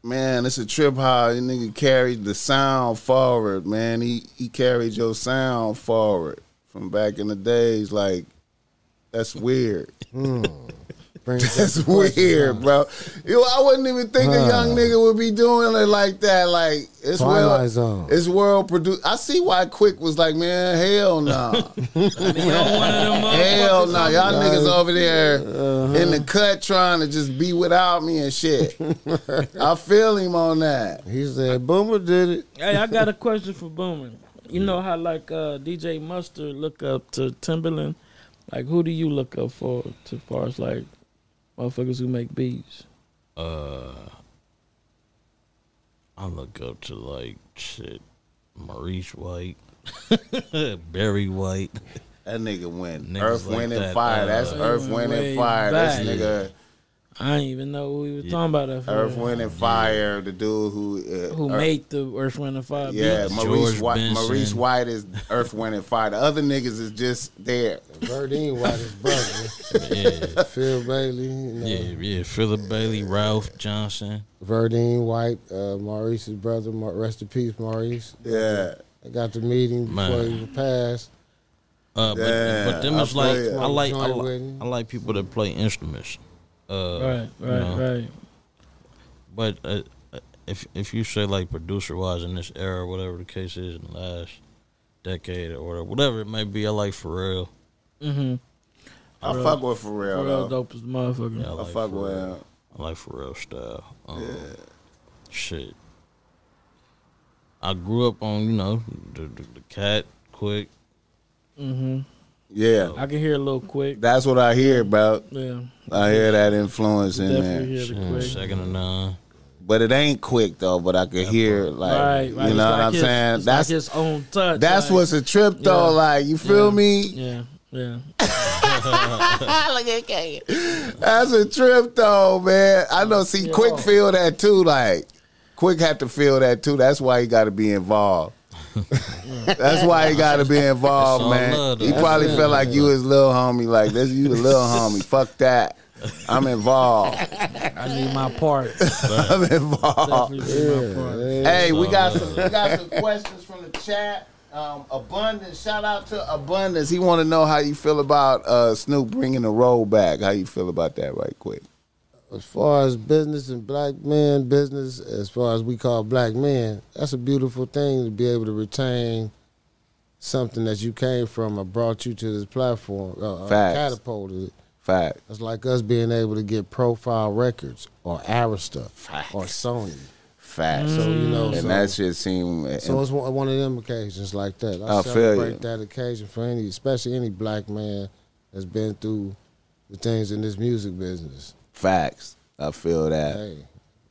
Man, it's a trip how the nigga carried the sound forward, man. He he carried your sound forward from back in the days. Like, that's weird. Brings That's up the question, weird, huh? bro. Yo, I wouldn't even think a young nigga would be doing it like that. Like it's Twilight world, Zone. it's world produced. I see why Quik was like, man, hell no, *laughs* hell no, y'all niggas over there in the cut trying to just be without me and shit. *laughs* I feel him on that. He said Boomer did it. Hey, I got a *laughs* question for Boomer. You know how like uh, DJ Mustard look up to Timbaland? Like who do you look up for as far as like motherfuckers who make beats? Uh, I look up to like shit, Maurice White, *laughs* Barry White. That nigga went Niggas Earth, like Wind, and that, Fire. uh, That's Earth, Wind, way and Fire. back. This nigga, I didn't even know who he was talking about. That for Earth, Wind, and Fire. The dude who uh, who Earth- made the Earth, Wind, and Fire Yeah, beats. Maurice George White. Benson. Maurice White is Earth, Wind, and Fire. The other niggas is just there. Verdine White his brother. Yeah, Phil Bailey. You know. yeah, yeah. Philip Bailey, Ralph Johnson. Verdine White, uh, Maurice's brother. Mar- Rest in peace, Maurice. Yeah. I got to meet him before Man. he passed. Uh, but Yeah, but them I is like. I like I, like. I like people that play instruments. Uh, Right, you right, know. right. But uh, if if you say like producer wise in this era, whatever the case is in the last decade or whatever, whatever it may be, I like Pharrell. Mm-hmm. I fuck with Pharrell, Pharrell though. dope as motherfucker. Yeah, I, I like fuck with Pharrell. him. I like Pharrell style. Um, Shit. I grew up on you know the the, the cat Quik. Mm-hmm. Yeah, I can hear a little Quik. that's what I hear, bro. Yeah. I hear that influence in Definitely there. hear the Quik. Second to none. But it ain't Quik though. But I could hear like Right, right. you It's know like what I'm his- saying. it's That's like his own touch. that's like- what's a trip though. Yeah. Like you feel Yeah. me? Yeah, yeah. *laughs* *laughs* Look at That's a trip though, man. I know. See, Yeah. Quik feel that too. Like Quik had to feel that too. That's why he got to be involved. *laughs* That's why he got to be involved, man. love, he probably it. felt like you his little homie. Like this, you the little *laughs* homie. Fuck that. I'm involved. I need my part. *laughs* I'm involved. Definitely need my part. Hey, we got some we got some questions from the chat. Um, Abundance, shout out to Abundance. He want to know how you feel about uh, Snoop bringing the roll back. How you feel about that, right quick? As far as business and black men business, as far as we call black men, that's a beautiful thing to be able to retain something that you came from or brought you to this platform, uh, uh, Facts. catapulted it. Fact. That's like us being able to get Profile Records or Arista or Sony. Fact. So you know, and so, that shit seem. so it's one of them occasions like that. I, I celebrate that occasion for any, especially any black man that's been through the things in this music business. Facts. I feel that. Hey,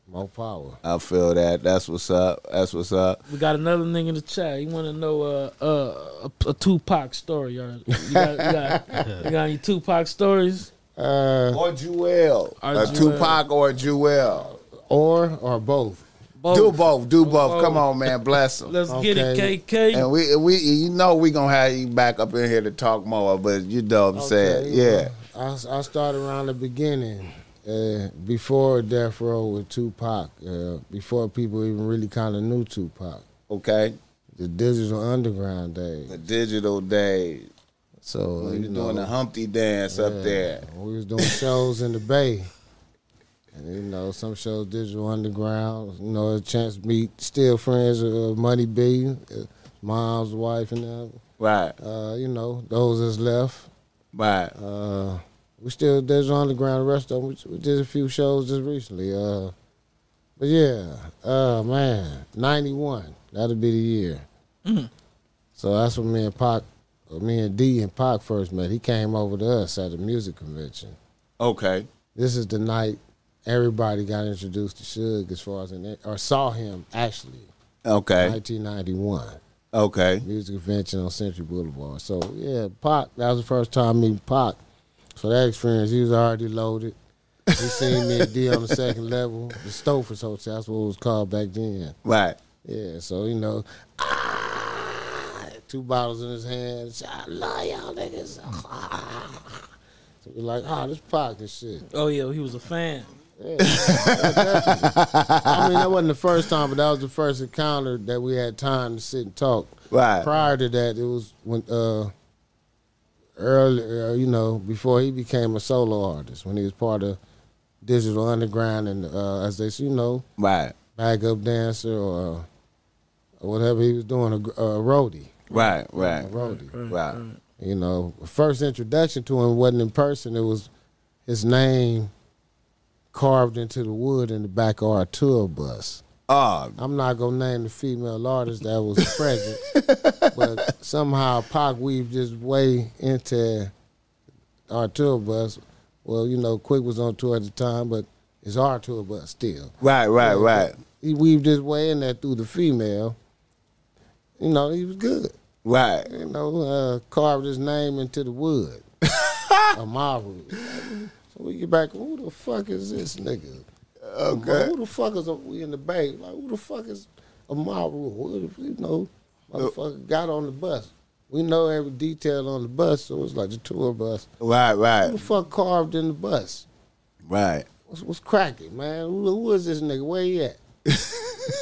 more power. I feel that. That's what's up. That's what's up. We got another thing in the chat. You want to know uh, uh, a, a Tupac story? Or you got, you got, *laughs* you got any Tupac stories? Uh, Or Jewel. Or A Jewel. Tupac or Jewel. or or both. Both. Do both. Do both. Both. Come on, man. Bless them. Let's get it, KK. And we we you know we gonna have you back up in here to talk more, but you know what I'm saying. Okay, Yeah. well, I, I started around the beginning, uh, before Death Row with Tupac, uh, before people even really kind of knew Tupac. Okay. The digital underground days. The digital days. So When you you doing the Humpty dance up there. We was doing shows in the Bay. *laughs* And you know, some shows digital underground. You know, a chance to meet still friends of Money B, uh, mom's wife, and them. Right. Uh, you know, those that's left. Right. Uh, we still digital underground. The rest of them, we, we did a few shows just recently. Uh, but yeah, uh, man, ninety one. That'll be the year. So that's when me and Pac, me and D and Pac first met. He came over to us at a music convention. Okay. This is the night everybody got introduced to Suge as far as in or saw him actually. Okay. 1991 Okay. music convention on Century Boulevard. So yeah, Pac. That was the first time meeting Pac. So that experience, he was already loaded. He seen me and D on the *laughs* second level, the Stouffer's Hotel. That's what it was called back then. Right. Yeah. So you know, ah, two bottles in his hands. I love y'all niggas. Ah. So we're like, ah, this pocket shit. oh yeah, he was a fan. Yeah. *laughs* I mean, that wasn't the first time, but that was the first encounter that we had time to sit and talk. Right. Prior to that, it was when uh, earlier, uh, you know, before he became a solo artist, when he was part of Digital Underground and uh, as they, you know, Right. backup dancer or, uh, or whatever he was doing, a, uh, a roadie, Right. a Right. roadie. Right. You know, first introduction to him wasn't in person. It was his name carved into the wood in the back of our tour bus. Oh, I'm not gonna name the female artist that was present, *laughs* but somehow Pac weaved his way into our tour bus. Well, you know, Quik was on tour at the time, but it's our tour bus still. right. Right. Right. He weaved his way in there through the female. You know, he was good. Right. You know, uh, carved his name into the wood. *laughs* Amaru. So we get back, who the fuck is this nigga? Okay. Who the fuck is we in the bay? Like who the fuck is Amaru? Who the- You know, motherfucker got on the bus. We know every detail on the bus, so it's like the tour bus. Right. right. Who Right. the fuck carved in the bus? Right. What's, what's cracking, man? Who, who is this nigga? Where he at? *laughs*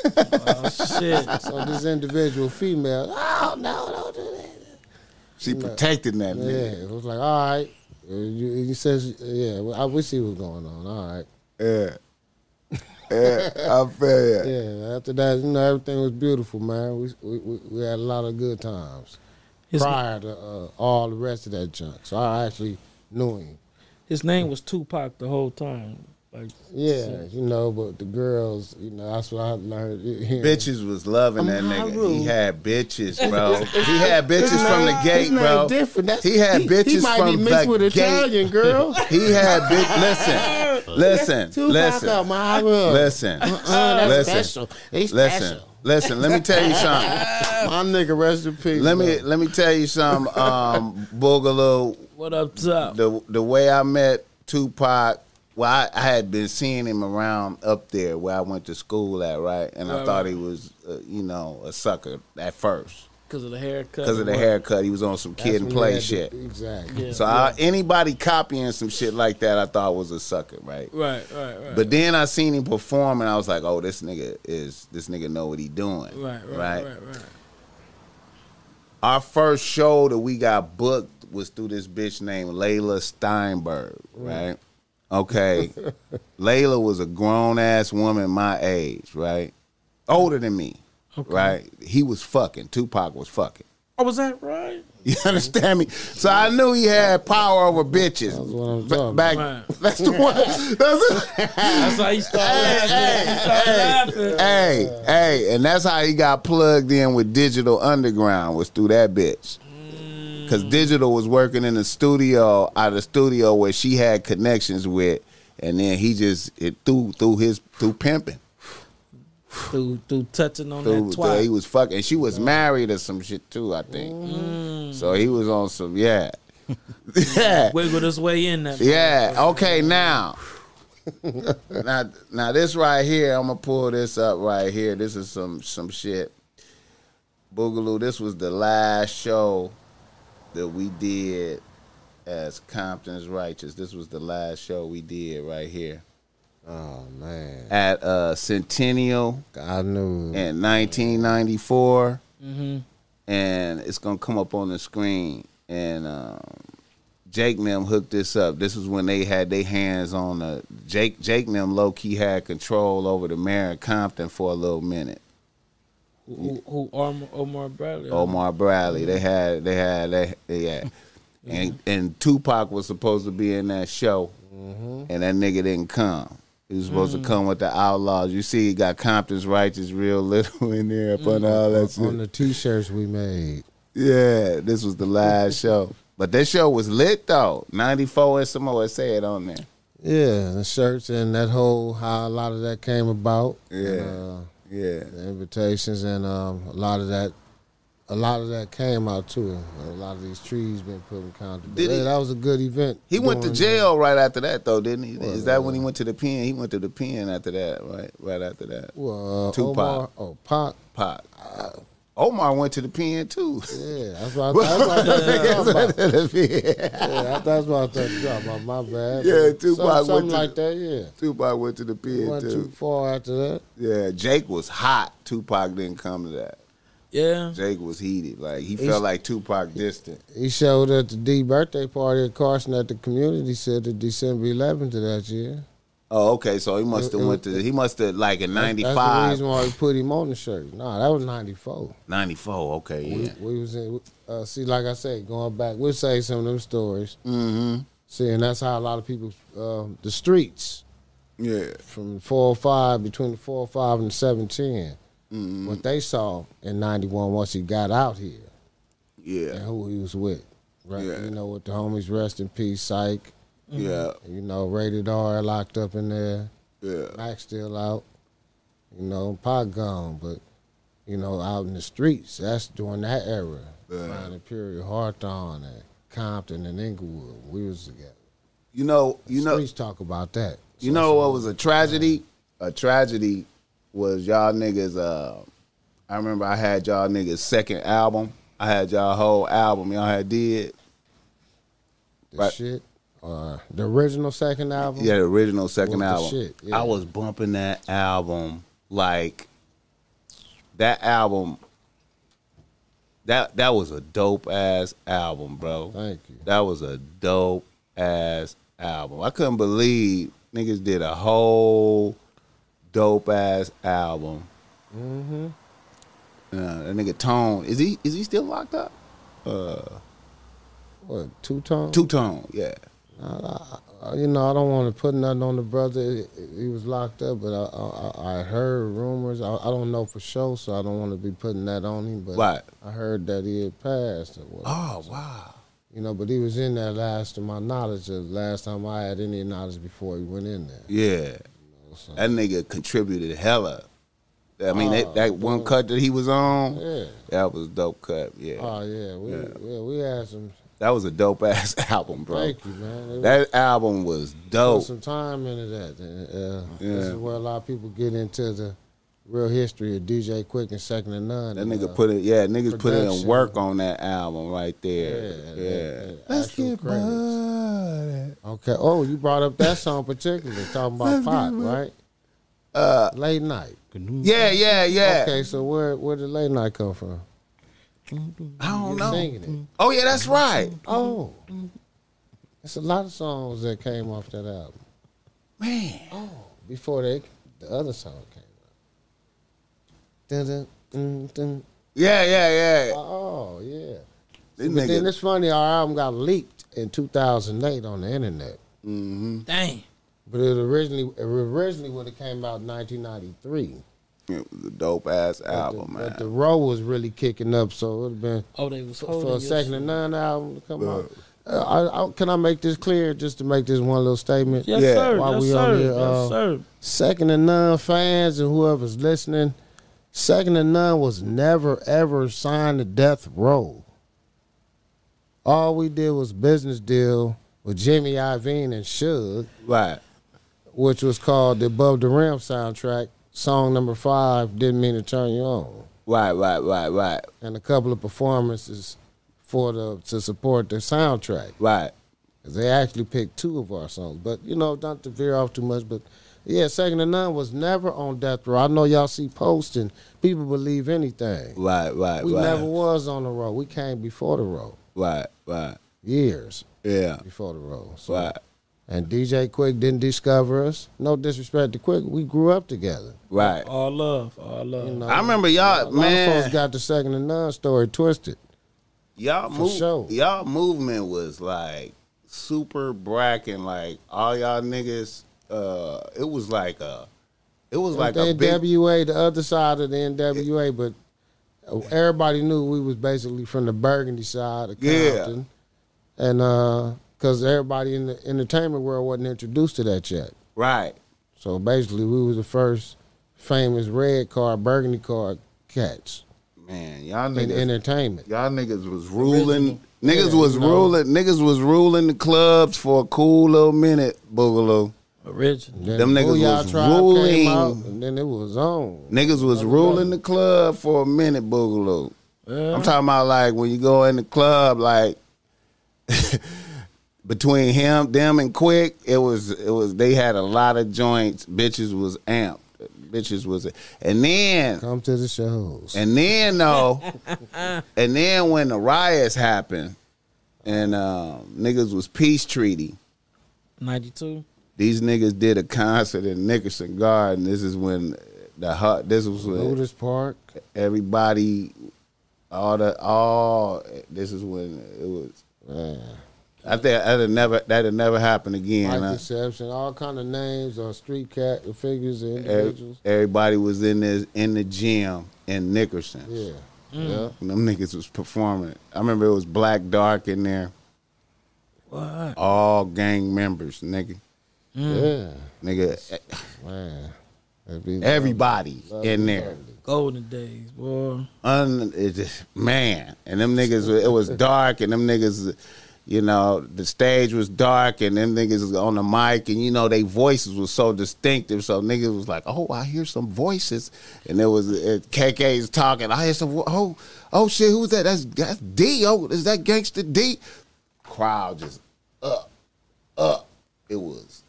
Oh shit. *laughs* So this individual female, oh no, don't do that. She protecting that Yeah, it was like, all right, Uh, you- He says, yeah. I wish he was going on. All right. Yeah. Yeah, I feel ya. Yeah. After that, you know, everything was beautiful, man. We we, we, we had a lot of good times His- prior to uh, all the rest of that junk. So I actually knew him. His name was Tupac the whole time. Like Yeah, you know, but the girls, you know, that's what I learned. *laughs* hearing. Bitches was loving that I'm nigga. Haru. *laughs* He had bitches, bro. he had bitches from the gate, bro. different. That's, He had bitches from back. He might from be mixed the with gate. Italian girl. *laughs* He had bitch. Listen, listen, Tupac listen, out my Haru. listen, Uh-uh, that's listen, special. They listen, special. listen. Let me tell you something. My nigga, rest in peace. Let me let me tell you something. Um, Boogaloo. what up top? the the way I met Tupac, well, I, I had been seeing him around up there where I went to school at, right? And I thought right. he was, uh, you know, a sucker at first Because of the haircut. because of the What? haircut. He was on some That's kid and play shit. the- exactly. Yeah. So I, anybody copying some shit like that, I thought was a sucker, right? Right, right, right. But then I seen him perform, and I was like, "Oh, this nigga is this nigga know what he doing." right, right, right, right, right. Our first show that we got booked was through this bitch named Leila Steinberg, right? Okay. *laughs* Leila was a grown ass woman my age, right? Older than me, Okay. right? He was fucking. Tupac was fucking. Oh, was that right? You understand me? So I knew he had power over bitches. That's what I'm Ba- talking back, Right. *laughs* that's the one. That's That's how you started laughing. You started laughing. hey, hey, and that's how he got plugged in with Digital Underground was through that bitch. Cause mm. Digital was working in the studio, out of the studio where she had connections with, and then he just it through through his through pimping. Through, through touching on Through, that twat. he was fucking. She was married or some shit too, I think. Mm. So he was on some yeah, *laughs* yeah. Wiggled his way in that. Yeah. Okay. Now, *laughs* now, now, this right here, I'm gonna pull this up right here. This is some some shit. Boogaloo. This was the last show that we did as Compton's Righteous. This was the last show we did right here Oh man, at uh, Centennial I knew. in 1994, Mm-hmm. and it's gonna come up on the screen. And um, Jake and them hooked this up. This was when they had their hands on the Jake. Jake and them low key had control over the mayor of Compton for a little minute. Who, who Omar, Omar Bradley? Omar Bradley. They had. They had. They, they had. *laughs* And and Tupac was supposed to be in that show, mm-hmm. and that nigga didn't come. He was supposed to mm. come with the Outlaws. You see, he got Compton's Righteous real little *laughs* in there up on mm. all that shit. on the t-shirts we made. Yeah, this was the last *laughs* show. But that show was lit though. 94 and some more say it on there. Yeah, the shirts and that whole how a lot of that came about. Yeah. And, uh, Yeah. the invitations and um, a lot of that, a lot of that came out too. A lot of these trees been put in contact. Did he- that was a good event. He went to jail right after that though, didn't he? Well, Is that when he went to the pen? He went to the pen after that, right? Right after that. Well, uh, Tupac. Omar, oh, Pac. Pac. Omar went to the pen too. Yeah, that's what I, that's what I thought you *laughs* were talking about. Yeah, that's what I thought you talking about. My bad. Yeah, Tupac some- went something to- like that. Yeah, Tupac went to the pen went too. too far after that. Yeah, Jake was hot. Tupac didn't come to that. Yeah. Jake was heated. Like he He's- felt like Tupac distant. He showed at the D birthday party at Carson at the community center December 11th of that year. Oh, okay. So he must have went to. He must have like in That's- That's the 95, reason why we put him on the shirt. Nah, that was 94. 94. Okay, yeah. We, we was in. Uh, see, like I said, going back, we'll say some of them stories. Mm-hmm. See, and that's how a lot of people, um, the streets Yeah. from four five between the four five and the 710, Mm-hmm. what they saw in 91 once he got out here Yeah. and who he was with. Right? Yeah. You know, with the homies, rest in peace, Psych. Yeah. You know, Rated R locked up in there. Yeah. Mac still out. You know, Pac gone, but you know, out in the streets. That's during that era. Yeah. Around Imperial Hawthorne and Compton and Inglewood. We was together. You know. You know. Streets talk about that. You know what was a tragedy? A tragedy was y'all niggas. Uh, I remember I had y'all niggas second album. I had y'all whole album. Y'all had did. The Right. shit. Uh, the original second album. Yeah, the original second album. shit, yeah. I was bumping that album like that album. That that was a dope ass album, bro. Thank you. That was a dope ass album. I couldn't believe niggas did a whole dope ass album. Mm-hmm. Uh, that nigga Tone is he is he still locked up? Uh, What two tone? Two Tone, yeah. Uh, you know, I don't want to put nothing on the brother. He was locked up, but I I, I heard rumors. I, I don't know for sure, so I don't want to be putting that on him. But Right. I heard that he had passed. Oh wow. You know, but he was in there last to my knowledge. The last time I had any knowledge before he went in there. Yeah. That nigga contributed hella. I mean, that, Oh, that one cut that he was on, Yeah. that was a dope cut. Yeah. Oh yeah, we Yeah. yeah. we had some. That was a dope ass *laughs* album, bro. Thank you, man. It That album was Put dope. some time into that. and, Uh, Yeah. This is where a lot of people get into the real history of DJ Quik and Second to None. That and, nigga uh, put it, yeah, niggas put in work on that album right there. Yeah, Yeah. and- and actual credits. Okay. Oh, you brought up that song particularly, talking about Pop, right? Uh, late night. Yeah, yeah, yeah. Okay, so where where did late night come from? I don't know. Oh yeah, that's right. Oh, it's a lot of songs that came off that album. Man. Oh, before they the other song came out. Dun, dun, dun, dun. Yeah, yeah, yeah. Oh yeah. These but then it's funny, our album got leaked in 2008 on the internet. Mm-hmm. Dang. But it originally it originally would have came out in 1993. It was a dope ass album, the, man. But the row was really kicking up, so it would have been Oh, they was for, a second shit. and none album to come out. Uh, I, I, can I make this clear? Just to make this one little statement. Yes, sir. While yes, we sir. on here, yes, uh, sir. Second and None fans and whoever's listening, Second and None was never ever signed to Death Row. All we did was business deal with Jimmy Iovine and Suge, Right. which was called the Above the Rim soundtrack. Song number five didn't mean to turn you on, Right, right, right, right, and a couple of performances for the to support the soundtrack. Right. They actually picked two of our songs, but you know, not to veer off too much. But yeah, Second to None was never on death row. I know y'all see posting, people believe anything. Right, right, We right. never was on the road. We came before the road, Right, right. years Yeah. before the road. So, Right. And DJ Quik didn't discover us. No disrespect to Quik, we grew up together. Right. All love. All love. You know, I remember y'all, a lot man. of folks got the Second and None story twisted. Y'all For move, sure. y'all movement was like super bracking. Like all y'all niggas, uh, it was like a, it was like the a big. NWA, the other side of the NWA, but everybody knew we was basically from the Burgundy side of Yeah. Compton, and because everybody in the entertainment world wasn't introduced to that yet. Right. So basically, we was the first famous red card, Burgundy card cats Man, y'all niggas in entertainment. y'all niggas was ruling. Niggas Yeah, was you know. ruling. Niggas was ruling the clubs for a cool little minute. Boogaloo. Original. Then Them niggas was ruling. out, and then it was on. Niggas was ruling the club for a minute. Boogaloo. Yeah. I'm talking about like when you go in the club, like *laughs* between him, them, and Quik, it was it was they had a lot of joints. Bitches was amped. Bitches was, and then Come to the shows. and then though, *laughs* and then when the riots happened, and um, niggas was peace treaty. 92. These niggas did a concert in Nickerson Garden. This is when the hut. This was when Lotus Park. everybody all the all this is when it was Man. I think that'd never that'd never happen again. Mike huh? Deception, all kind of names or street cat figures and individuals. Everybody was in this in the gym in Nickerson. Yeah. Mm. Yeah. And them niggas was performing. I remember it was Black Dark in there. What? All gang members, nigga. Yeah. Nigga, eh, Man. Everybody lovely, in there. lovely. Golden days, boy. Un, it just, man, and them niggas, it was dark, and them niggas, you know, the stage was dark, and them niggas was on the mic, and you know, they voices was so distinctive, so niggas was like, oh, I hear some voices, and there was KK's talking, I hear some, oh, oh shit, who's that? That's that's D. Oh, is that gangster D? Crowd just up, up. It was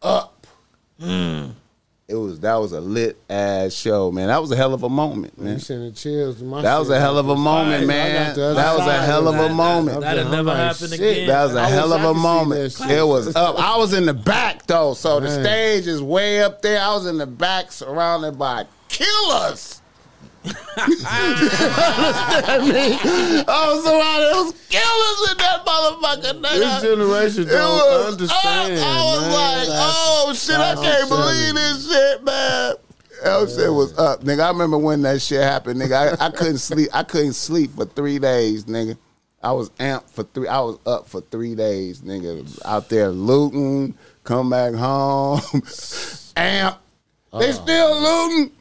up. Mm. It was was that was a lit ass show, man. That was a hell of a moment, You man. sending chills to my That was a hell of a moment, I man. got the other That was a hell of a that. moment. That'll I'm never like, happen shit. again. That was a I hell wish of a moment. It was up. I was in the back though, so the stage is way up there. I was in the back, surrounded by killers. I was surrounded. It was killers in that motherfucker. This Nigga. generation It don't was understand. up. I was man. like, That's- oh shit, I I'm can't believe this shit, man. That shit was up, nigga. I remember when that shit happened, nigga. I, I couldn't sleep. I couldn't sleep for three days, nigga. I was amped for three. I was up for three days, nigga. Out there looting, come back home, *laughs* amp. They oh. still looting.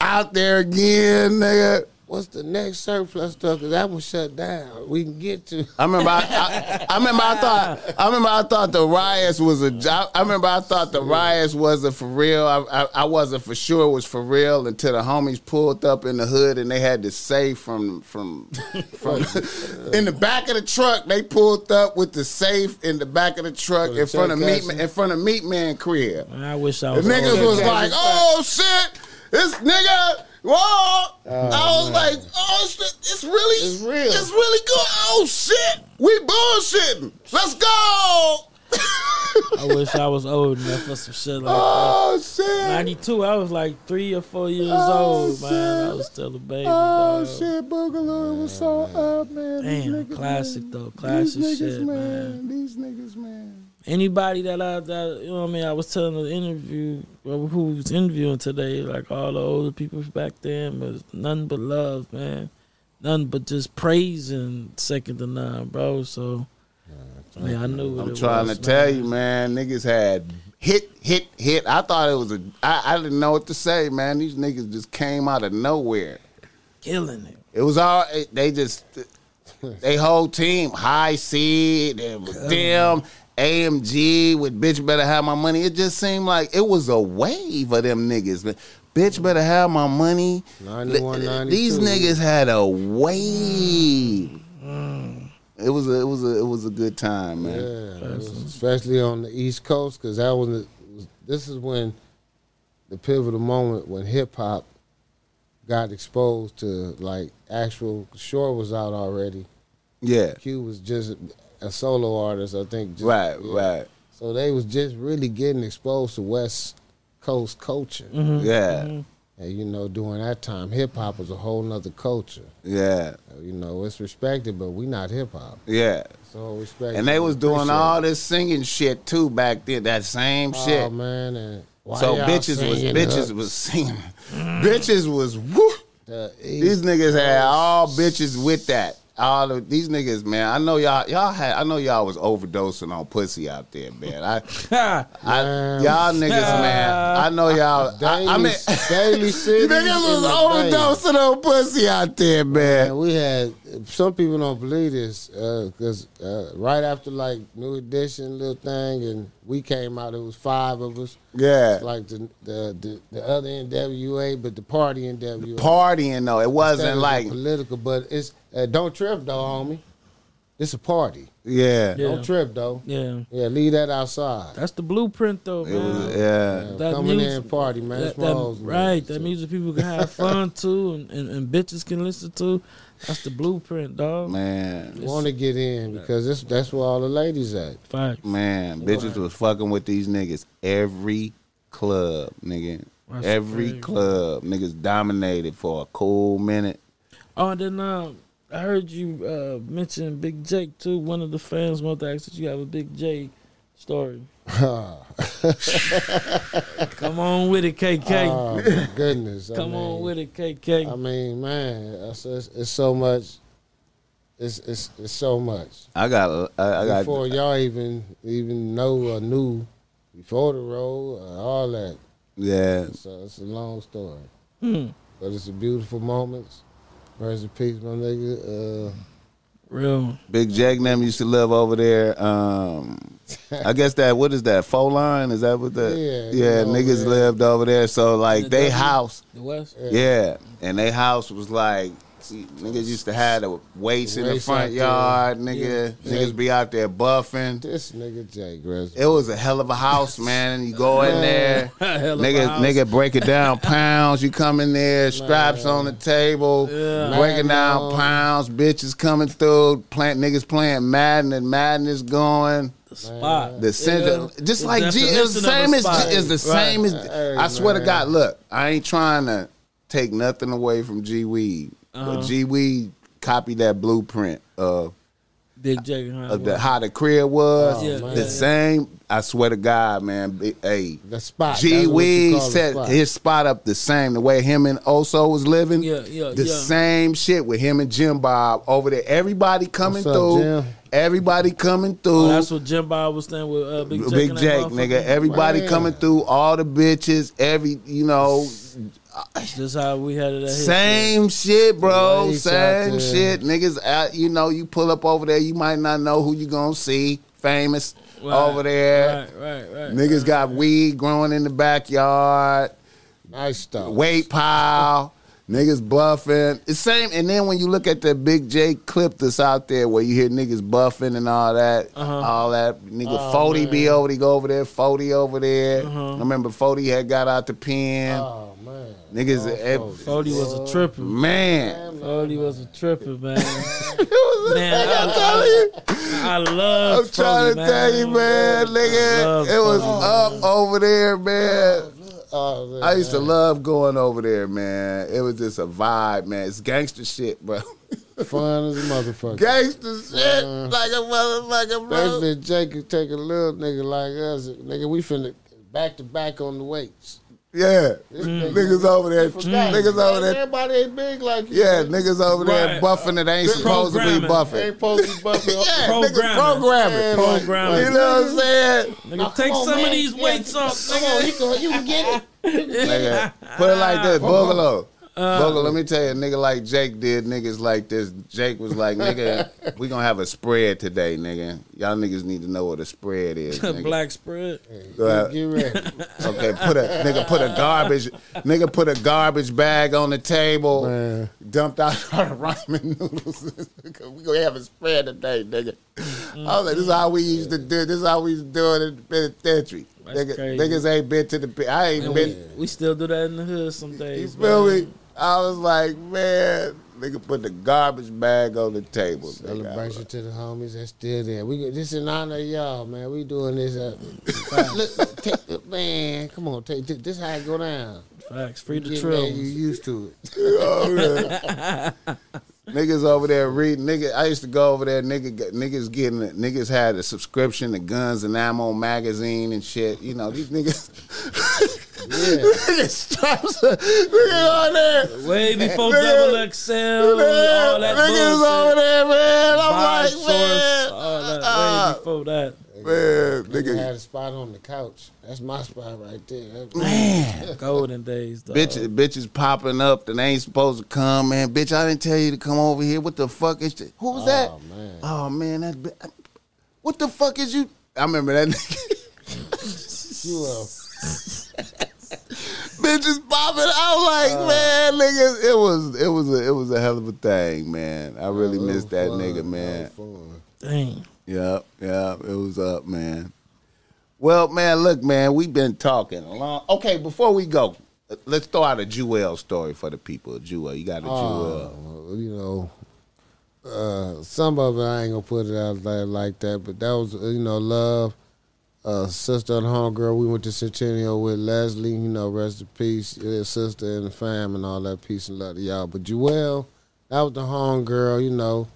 Out there again, nigga. What's the next surplus stuff? Cause that was shut down. We can get to. I remember. I, I, I remember. I thought. I remember. I thought the riots was a job. I remember. I thought the riots wasn't for real. I, I, I wasn't for sure it was for real until the homies pulled up in the hood and they had to safe from from from *laughs* in the back of the truck. They pulled up with the safe in the back of the truck in front of meat check in front of meat man crib. I wish I The was. niggas was like, "Oh shit, this nigga." Whoa! Oh, I was like, "Oh shit, it's really, It's real. it's really good." Oh shit, we bullshitting. Let's go. *laughs* I wish I was old enough for some shit like that. oh shit. 92, I was like three or four years Oh, old, man. I was still a baby. Oh dog. shit, Boogaloo was so up, man. Damn, niggas, classic man. though. Classic These niggas, shit, man. man. These niggas, man. Anybody that I, that, you know what I mean? I was telling the interview, who was interviewing today, like all the older people back then was nothing but love, man. Nothing but just praise and second to none, bro. So, man, I knew I'm trying was, to tell you, man. Niggas had hit, hit, hit. I thought it was a. I, I didn't know what to say, man. These niggas just came out of nowhere. Killing it. It was all they just they whole team high seed it was them AMG with bitch better have my money. It just seemed like it was a wave of them niggas. Man. Bitch better have my money. 91, uh, These niggas had a wave. Mm. It was a it was a it was a good time, man. Yeah, especially on the East Coast, because that was, was this is when the pivotal moment when hip hop got exposed to like actual. Shore was out already. Yeah. Q was just a solo artist, I think. Just, Right, yeah. right. So they was just really getting exposed to West Coast culture. Mm-hmm. Yeah. Mm-hmm. And you know, during that time, hip hop was a whole nother culture. Yeah. You know, it's respected, but we not hip hop. Yeah. So respect. And they was doing all this singing shit too back then. That same oh, shit. Oh man, and why so bitches was bitches hooks? was singing. Mm. bitches was woo. The These niggas had all bitches with that. All of these niggas, man. I know y'all. Y'all had. I know y'all was overdosing on pussy out there, man. I, *laughs* I y'all niggas, man. I know y'all. I, I Daily- mean, Daly *laughs* City niggas was the overdosing on pussy out there, man. And we had some people don't believe this because uh, right after like New Edition little thing, and we came out. It was five of us. Yeah. It's like the the the, the other NWA, but the party NWA. Partying though, it wasn't like political, but it's uh, don't trip though, homie. It's a party. Yeah. Yeah. Don't trip though. Yeah. Yeah, leave that outside. That's the blueprint, though, man. was yeah. That Coming music- in party, man. That, Smalls, that, man. right, that music people can have fun *laughs* too and, and, and bitches can listen to. That's the blueprint, dog. Man, Want to get in because this that's where all the ladies at. Fact. man, bitches was fucking with these niggas every club, nigga. That's every crazy. club, niggas dominated for a cool minute. Oh, and then um, I heard you uh, mention Big Jake too. One of the fans wanted to ask that you have a Big J story. *laughs* Come on with it, KK. Oh my goodness! I Come on with it, KK. I mean, man, it's, it's, it's so much. It's, it's it's so much. I got, I, I got. Before y'all even even know or knew, before the road, uh, all that. Yeah, So it's a long story, Hmm. but it's a beautiful moments. Rest in peace, my nigga. Uh, Real. Big Jake and them used to live over there. Um, I guess that what is that? Four line? Is that what that? Yeah, yeah. you know, niggas yeah. lived over there. So like The they W? house, The West. yeah, and they house was like Niggas used to have the weights in the front there. yard, nigga. Yeah. Niggas be out there buffing. This nigga Jake Rest. It was a hell of a house, man. You go in there, *laughs* Hell of a nigga, nigga break it down pounds. You come in there, straps on the table, Yeah. breaking down pounds. Bitches coming through, plant niggas playing Madden and Madden is going. The spot. The center, Yeah. just like G, it was the same as. G, it's the Right. same as. Hey, I swear to. God, look, I ain't trying to take nothing away from G Weed, Uh-huh. but G Weed copied that blueprint of Big Jake. Huh? of the how the crib was. Oh, Yeah, the man. yeah. same. I swear to God, man. Big- Hey, The spot. G That's Weed set spot. his spot up the same. The way him and Oso was living. Yeah, yeah, The yeah. same shit with him and Jim Bob over there. Everybody coming up, through. Jim? Everybody coming through. Oh, that's what Jim Bob was saying with uh, Big Jake. Big Jake, nigga. Everybody Man. coming through. All the bitches. Every you know. Just how we had it at his Same shit, bro. Lights out Same shit. Niggas out, you know, you pull up over there, you might not know who you gonna see. Famous Right, over there. Right, right, right. Niggas got weed growing in the backyard, Nice stuff. weight pile. Niggas buffing. It's same. And then when you look at the Big J clip that's out there where you hear niggas buffing and all that, Uh-huh. all that nigga Oh, Fody be over, he go over there, Fody over there. Uh-huh. I remember Fody had got out the pen. Oh man. niggas, eh, Fody was a tripper. man. Fody was a tripper, man. *laughs* It was- Man, I'm I- telling you. I love. I'm trying to tell you, man, nigga. It was Fody. up over there, man. Oh, man. I used to love going over there, man. It was just a vibe, man. It's gangster shit, bro. *laughs* fun as a motherfucker. gangster shit, Uh, like a motherfucker, bro. Especially if Jake could take a little nigga like us. Nigga, we finna back to back on the weights. Yeah, Mm. niggas over there, Forgot. niggas over there. Everybody ain't big like you. Yeah, niggas over there Right. buffing it ain't supposed to be Programming. buffing. Ain't supposed to be buffing. *laughs* Yeah, Programming. niggas programming. Yeah, Programming. You know what I'm saying? Nigga, Now, take some man. of these Yeah, weights off, Come on, you can, you can get it. Nigga, put it like this, *laughs* Boogaloo. Uh, Boogaloo, let me tell you, a nigga like Jake did niggas like this. Jake was like, nigga, *laughs* we gonna have a spread today, nigga. Y'all niggas need to know what a spread is. *laughs* Nigga. Black spread. Uh, Get ready. *laughs* okay, put a nigga put a garbage nigga put a garbage bag on the table, Man. dumped out our ramen noodles. we gonna have a spread today, nigga. I was like, this is how we used to do. This is how we used to do it in the penitentiary. That's Nigga, niggas ain't been to the. I ain't And been. we, we still do that in the hood some You days. feel me? I was like, man, nigga put the garbage bag on the table. nigga. Celebration to the homies that's still there. We this in honor of y'all, man. We doing this. Uh, look, take, man, come on, take this. How it go down. Facts. Free the Get trills. there, you used to it. *laughs* Oh, man. niggas over there reading. Nigga, I used to go over there. Nigga, niggas getting niggas had a subscription to Guns and Ammo magazine and shit. You know these niggas. *laughs* Yeah. niggas straps. Nigga on there. Way before Nigga, Double XL, Man, all that niggas bullshit. over there, man. I'm Vibe like, source, man. all that. uh, way before that. Man, Nigga nigga. had a spot on the couch. That's my spot right there. That's- Man. *laughs* Golden days, though. Bitches, bitches popping up that ain't supposed to come, man. Bitch, I didn't tell you to come over here. What the fuck is that? Who's that? Oh man. Oh man, that. What the fuck is you? I remember that nigga. You uh, *laughs* *laughs* bitches popping. I was like, man, niggas, it was, it was, a, it was a hell of a thing, man. I really that missed that fun. nigga, That man. was fun. Dang. Yep, yep, it was up, man. Well, man, look, man, we've been talking a long. Okay, before we go, let's throw out a Jewel story for the people. Jewel, you got a Jewel. Oh, you know, uh, some of it I ain't gonna put it out there like that, but that was uh, you know love. Uh, sister and homegirl, we went to Centennial with Leslie. You know, rest in peace, sister and the fam and all that. Peace and love to y'all. But Jewel, that was the homegirl. You know,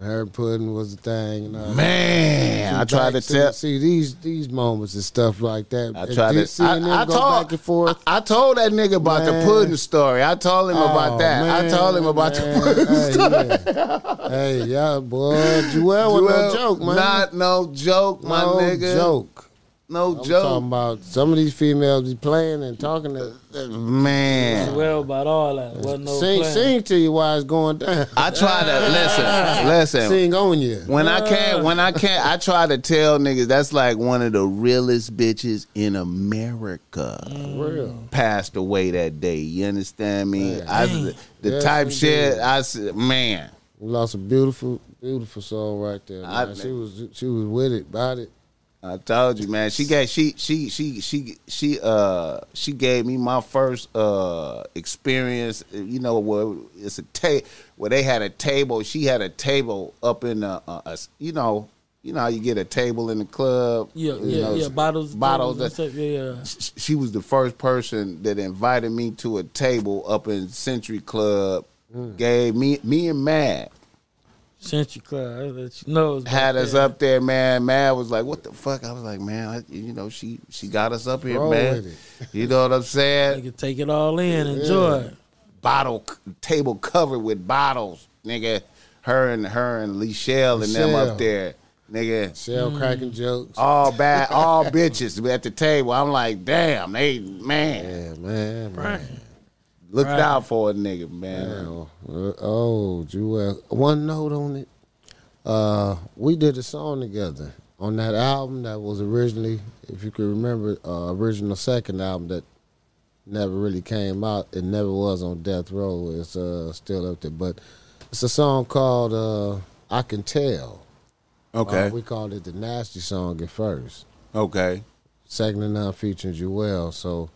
her pudding was the thing. All that. Man, I tried to tell. see these these moments and stuff like that. I tried to. I, I go told. back and forth. I, I told that nigga about the pudding story. I told him about Oh, that. I told him about the pudding hey, story. yeah. hey, yeah, boy, Jewel was no joke, man. Not no joke, my no nigga. joke. No I'm joke. talking about some of these females be playing and talking to Man. Well, about all that. Wasn't no sing, plan. sing to you while it's going down. I try to listen. *laughs* Listen. Sing on you. When I can't, when I can't, I try to tell niggas that's like one of the realest bitches in America. Real. Passed away that day. You understand me? I, the Yes, type shit. did. I said, man. We lost a beautiful, beautiful soul right there. I- she was she was with it, about it. I told you, man. She got she she she she she uh she gave me my first uh experience. You know where it's a ta- where they had a table. She had a table up in the uh, uh, you know you know how you get a table in the club. Yeah, you yeah, know, yeah. Bottles, bottles. and stuff, yeah, yeah. She was the first person that invited me to a table up in Century Club. Mm. Gave me me and Mad Century Club. I let you know. had us there. up there, man. Mad was like, "What the fuck?" I was like, "Man, I, you know, she she got us up here, Roll man. *laughs* You know what I'm saying? You can take it all in, enjoy it. Bottle table covered with bottles, nigga. Her and her and Lichelle and them up there, nigga. Shell mm. cracking jokes. All bad, all *laughs* bitches at the table. I'm like, damn, they man, Yeah, man, Right. Man. looked Right. out for a nigga, man. Oh, Jewel. One note on it. Uh, we did a song together on that album that was originally, if you can remember, uh, original second album that never really came out. It never was on Death Row. It's uh, still up there, but it's a song called uh, "I Can Tell." Okay, Uh, we called it the Nasty Song at first. okay, second to none featuring Jewel. So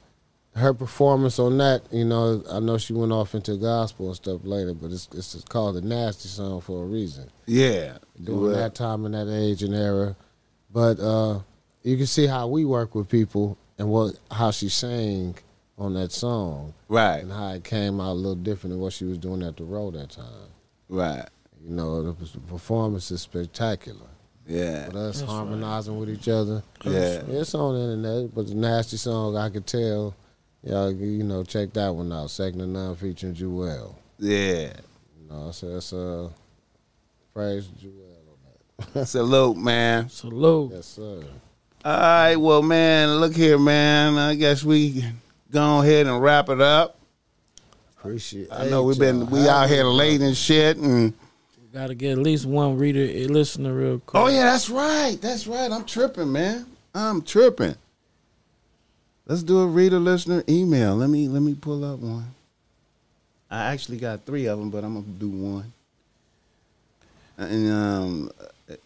her performance on that, you know, I know she went off into gospel and stuff later, but it's it's called the nasty song for a reason. yeah. During Well, that time and that age and era. But uh you can see how we work with people and what how she sang on that song right, and how it came out a little different than what she was doing at the road that time. right, You know, the, the performance is spectacular. yeah, With us harmonizing with each other. yeah. It's on the internet, but the nasty song I could tell. Y'all, you know, check that one out. Second to none featuring Jewel. yeah. You know, so that's uh, praise Jewel on that. *laughs* Salute, man. Salute. Yes, sir. All right, well, man, look here, man. I guess we go ahead and wrap it up. Appreciate. I know we've been we out here late and shit, and Got to get at least one reader, listener, real quick. oh yeah, that's right, that's right. I'm tripping, man. I'm tripping. Let's do a reader listener email. Let me let me pull up one. I actually got three of them, but I'm gonna do one. And um, *laughs*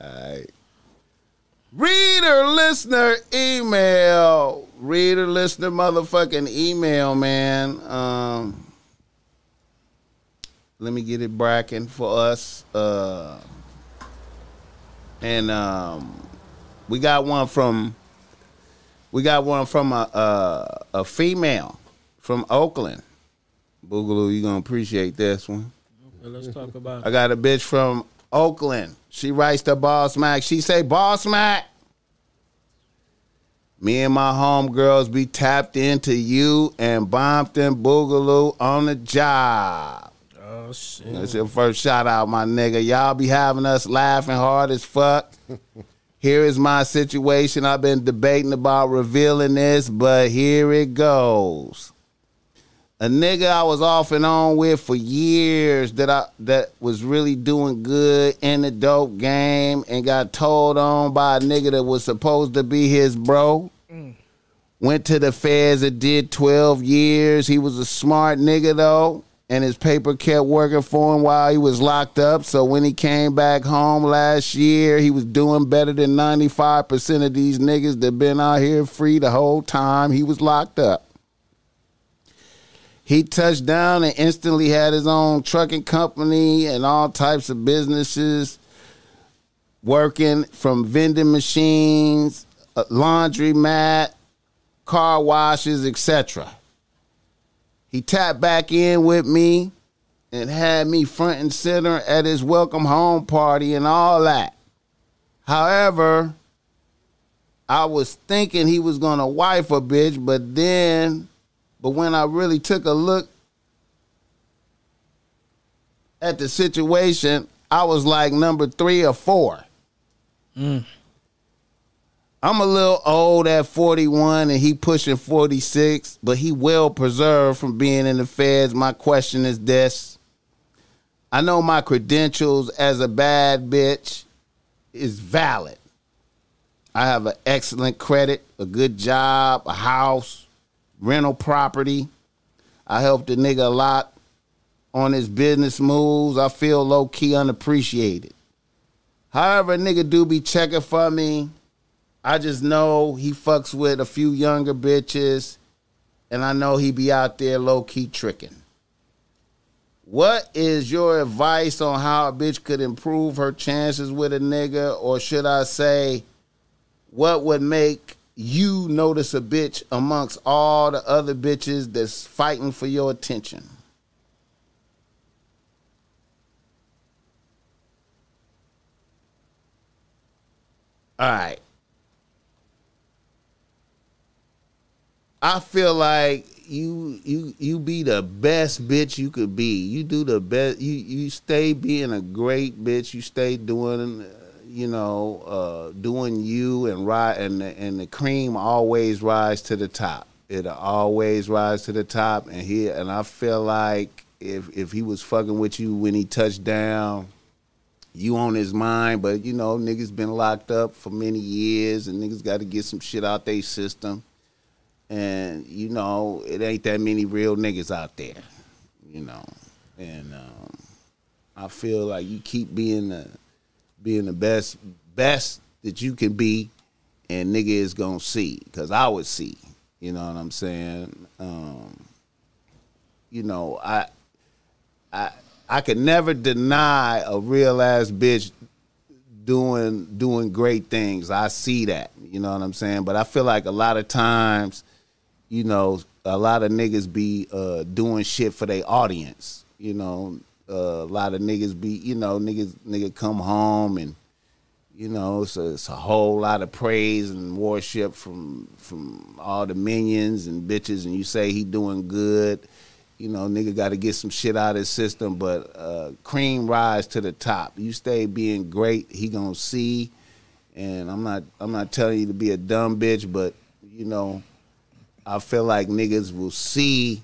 right. Reader listener email. Reader listener motherfucking email, man. Um let me get it bracking for us. Uh and um we got one from we got one from a a, a female from Oakland. Boogaloo, you gonna appreciate this one. Okay, let's talk about I got a bitch from Oakland. She writes to Boss Mac. She say, Boss Mac, me and my homegirls be tapped into you and Bompton Boogaloo on the job. Oh shit. That's your first shout out, my nigga. Y'all be having us laughing hard as fuck. *laughs* Here is my situation. I've been debating about revealing this, but here it goes. A nigga I was off and on with for years that I that was really doing good in the dope game and got told on by a nigga that was supposed to be his bro. Mm. Went to the feds and did 12 years. He was a smart nigga though, and his paper kept working for him while he was locked up. So when he came back home last year, he was doing better than 95% of these niggas that been out here free the whole time he was locked up. He touched down and instantly had his own trucking company and all types of businesses working from vending machines, uh, laundry mat, car washes, etc. He tapped back in with me and had me front and center at his welcome home party and all that. However, I was thinking he was gonna wife a bitch, but then, but when I really took a look at the situation, I was like number three or four. Mm. I'm a little old at 41 and he pushing 46, but he well preserved from being in the feds. My question is this. I know my credentials as a bad bitch is valid. I have an excellent credit, a good job, a house, rental property. I helped the nigga a lot on his business moves. I feel low key unappreciated. However, a nigga do be checking for me. I just know he fucks with a few younger bitches, and I know he be out there low key tricking. What is your advice on how a bitch could improve her chances with a nigga, or should I say, what would make you notice a bitch amongst all the other bitches that's fighting for your attention? All right. I feel like you you you be the best bitch you could be. You do the best. You you stay being a great bitch. You stay doing, uh, you know, uh, doing you and right and the, and the cream always rise to the top. It'll always rise to the top. And he and I feel like if if he was fucking with you when he touched down, you on his mind. But you know, niggas been locked up for many years, and niggas got to get some shit out their system and you know it ain't that many real niggas out there, you know, and um, I feel like you keep being the being the best best that you can be, and nigga is gonna see because I would see, you know what I'm saying. Um, you know, I I I could never deny a real ass bitch doing doing great things. I see that, you know what I'm saying. But I feel like a lot of times you know, a lot of niggas be uh, doing shit for their audience. You know, uh, a lot of niggas be, you know, niggas nigga come home and you know, it's a, it's a whole lot of praise and worship from from all the minions and bitches, and you say he doing good. You know, nigga got to get some shit out of his system, but uh, cream rise to the top. You stay being great, he gonna see. And I'm not I'm not telling you to be a dumb bitch, but you know, I feel like niggas will see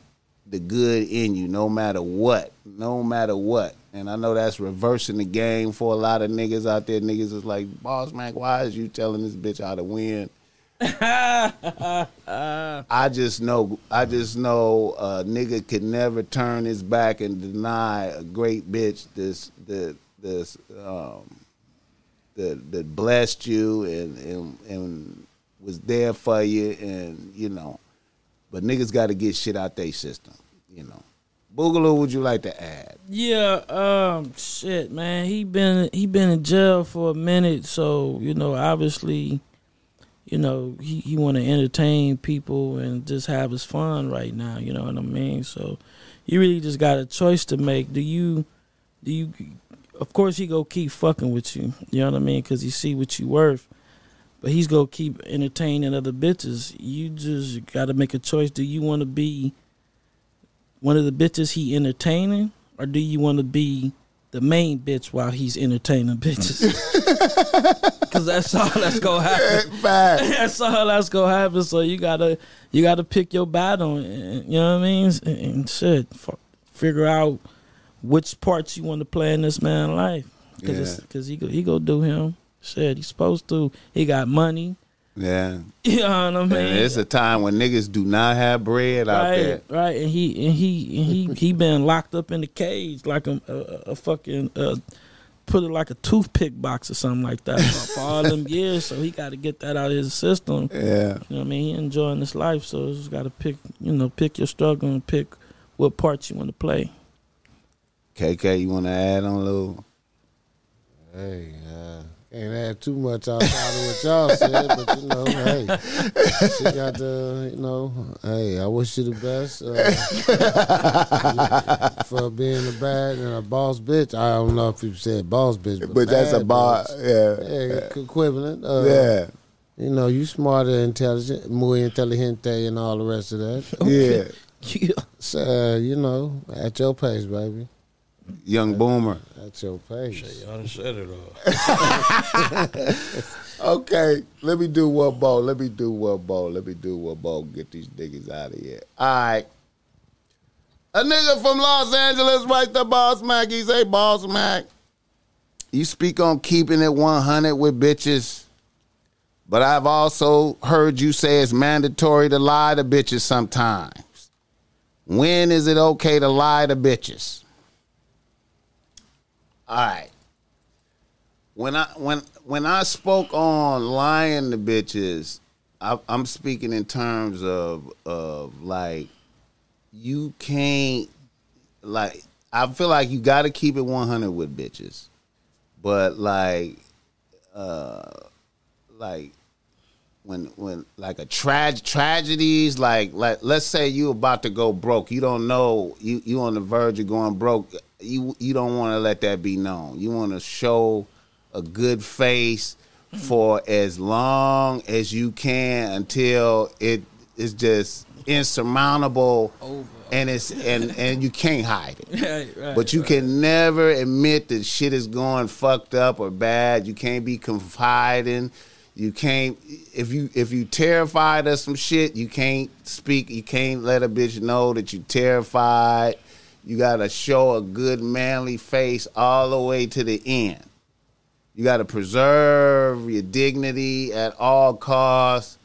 the good in you no matter what. No matter what. And I know that's reversing the game for a lot of niggas out there. Niggas is like, Boss man, why is you telling this bitch how to win? *laughs* I just know I just know a nigga can never turn his back and deny a great bitch this that this um that that blessed you and and and was there for you and you know but niggas got to get shit out their system, you know. Boogaloo, would you like to add? Yeah, um, shit, man. He been he been in jail for a minute, so you know, obviously, you know, he, he want to entertain people and just have his fun right now. You know what I mean? So, you really just got a choice to make. Do you, do you? Of course, he go keep fucking with you. You know what I mean? Because he see what you worth. But he's gonna keep entertaining other bitches. You just gotta make a choice. Do you want to be one of the bitches he entertaining, or do you want to be the main bitch while he's entertaining bitches? *laughs* Because that's all that's gonna happen. *laughs* that's all that's gonna happen. So you gotta you gotta pick your battle. And, you know what I mean? And, and shit, f- figure out which parts you want to play in this man's life. Because Yeah. because he go, he go do him. Shit, he's supposed to. He got money. Yeah. *laughs* You know what I mean? And it's a time when niggas do not have bread out there. right, right, and he and he and he he been locked up in the cage like a a, a fucking uh, put it like a toothpick box or something like that for, for all them *laughs* years. So he got to get that out of his system. Yeah. you know what I mean. He enjoying this life, so you just got to pick, you know, pick your struggle and pick what parts you want to play. KK, you want to add on a little? Hey, uh, can't add too much outside of what y'all said, but you know, hey, she got the, you know, hey, I wish you the best uh, for being a bad and a boss bitch. I don't know if you said boss bitch, but, But that's a bar- bitch. yeah. equivalent. Uh, Yeah. you know, you smarter, intelligent, muy inteligente, and all the rest of that. Yeah. *laughs* So, uh, you know, at your pace, baby. Young boomer. That's your page. Y'all done said it all. *laughs* Okay, let me do one more. Let me do one more. Let me do one more. Get these niggas out of here. All right. A nigga from Los Angeles write the Boss Mac. He say, Boss Mac, you speak on keeping it 100 with bitches, but I've also heard you say it's mandatory to lie to bitches sometimes. When is it okay to lie to bitches? All right. When I when when I spoke on lying to bitches, I, I'm speaking in terms of of like you can't like I feel like you got to keep it 100 with bitches, but like uh like when when like a trag tragedies like like let's say you about to go broke. You don't know you you on the verge of going broke you you don't want to let that be known. You want to show a good face for as long as you can until it is just insurmountable and it's and and you can't hide it. *laughs* Right, right, but you right. can never admit that shit is going fucked up or bad. You can't be confiding. You can't if you if you terrified of some shit you can't speak you can't let a bitch know that you terrified you gotta show a good manly face all the way to the end you got to preserve your dignity at all costs.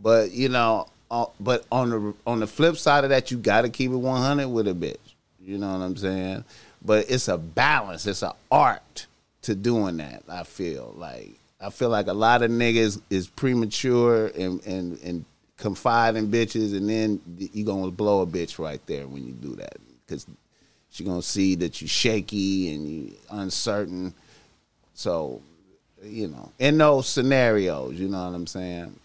But you know, uh, but on the on the flip side of that, you got to keep it one hundred with a bitch. You know what I'm saying? But it's a balance. It's an art to doing that. I feel like I feel like a lot of niggas is premature and and and confide in bitches, and then you gonna blow a bitch right there when you do that because she gonna see that you're shaky and you uncertain. So, you know, in those scenarios, you know what I'm saying?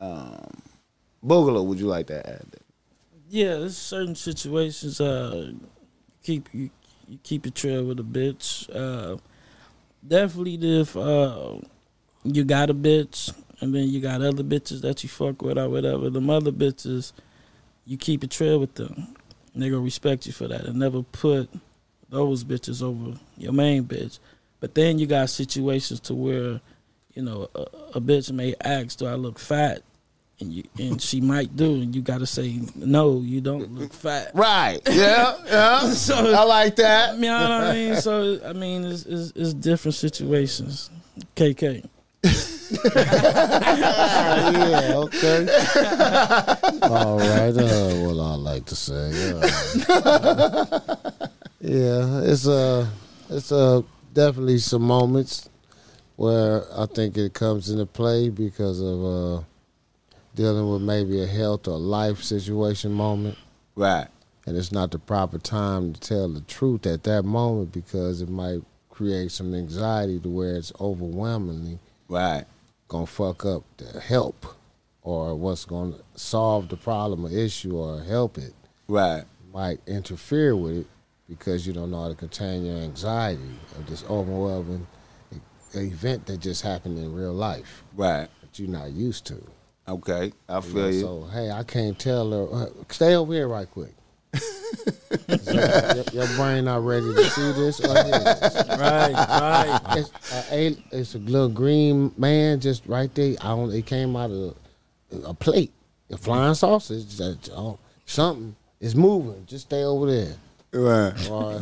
Um, Boogaloo, would you like to add that? Yeah, there's certain situations. Uh, keep you, you keep it trail with a bitch. Uh, definitely if uh, you got a bitch and then you got other bitches that you fuck with or whatever. The other bitches, you keep it trail with them. They gonna respect you for that and never put those bitches over your main bitch. But then you got situations to where, you know, a, a bitch may ask, "Do I look fat?" And you and she might do, and you got to say, "No, you don't look fat." Right? Yeah, yeah. *laughs* so I like that. You know what I mean? So I mean, it's, it's, it's different situations. KK. *laughs* yeah, okay. All right. Uh, what I like to say. Uh, yeah, it's uh, it's uh, definitely some moments where I think it comes into play because of uh, dealing with maybe a health or life situation moment. Right. And it's not the proper time to tell the truth at that moment because it might create some anxiety to where it's overwhelmingly right gonna fuck up the help or what's gonna solve the problem or issue or help it. Right. Might interfere with it because you don't know how to contain your anxiety of this overwhelming event that just happened in real life. Right. That you're not used to. Okay, I You feel know, you. So hey, I can't tell her. Uh, stay over here right quick. Your, your brain not ready to see this or hear this. Right, right. It's, uh, a, it's a little green man just right there. I don't. It came out of a plate, a flying sausage. That, oh, something is moving. Just stay over there. Right. Or,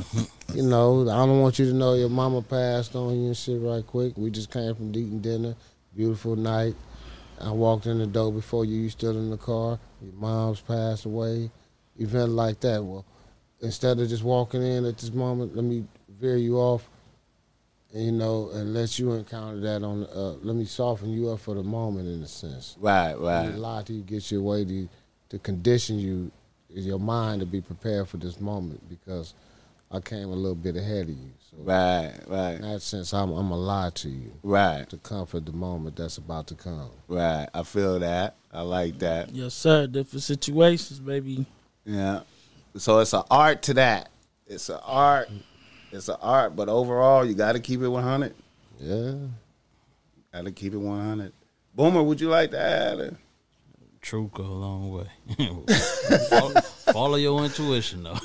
you know, I don't want you to know your mama passed on you and shit right quick. We just came from eating dinner. Beautiful night. I walked in the door before you. You still in the car. Your mom's passed away. Event like that. Well, instead of just walking in at this moment, let me veer you off. You know, and let you encounter that on. Uh, let me soften you up for the moment, in a sense. Right, Let right. me lie to you, get your way to to condition you, your mind to be prepared for this moment because I came a little bit ahead of you. So Right, right. in that sense, I'm I'm a lie to you. Right. To comfort the moment that's about to come. Right. I feel that. I like that. Yes, sir. Different situations, baby. Yeah. So it's an art to that. It's an art. It's an art, but overall, you got to keep it 100. Yeah. Got to keep it 100. Boomer, would you like to add it? truth go a long way. *laughs* follow, follow your intuition, though. *laughs*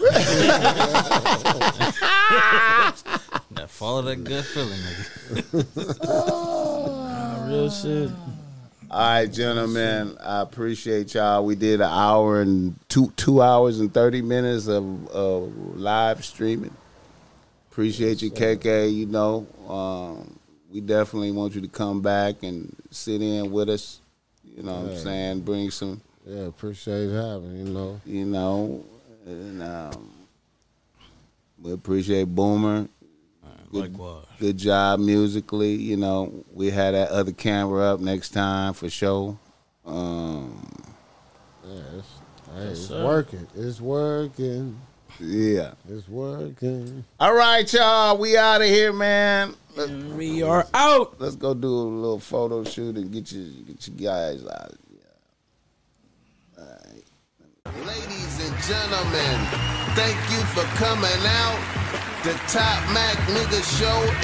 now follow that gut feeling, nigga. *laughs* Oh. real shit. All right, gentlemen. I appreciate y'all. We did an hour and two two hours and thirty minutes of, of live streaming. Appreciate you, KK. You know, um, we definitely want you to come back and sit in with us. You know what I'm saying? Bring some, Yeah, appreciate having you know. you know, and um, we appreciate Boomer. Good, Likewise. good job musically. You know, we had that other camera up next time for sure. Um, Yeah, it's, hey, it's working. It's working. yeah. It's working. All right, y'all. We out of here, man. Let, We are out. Let's go do a little photo shoot and get you get you guys out. Yeah. All right. Ladies and gentlemen, thank you for coming out. The Top Mac Nigga Show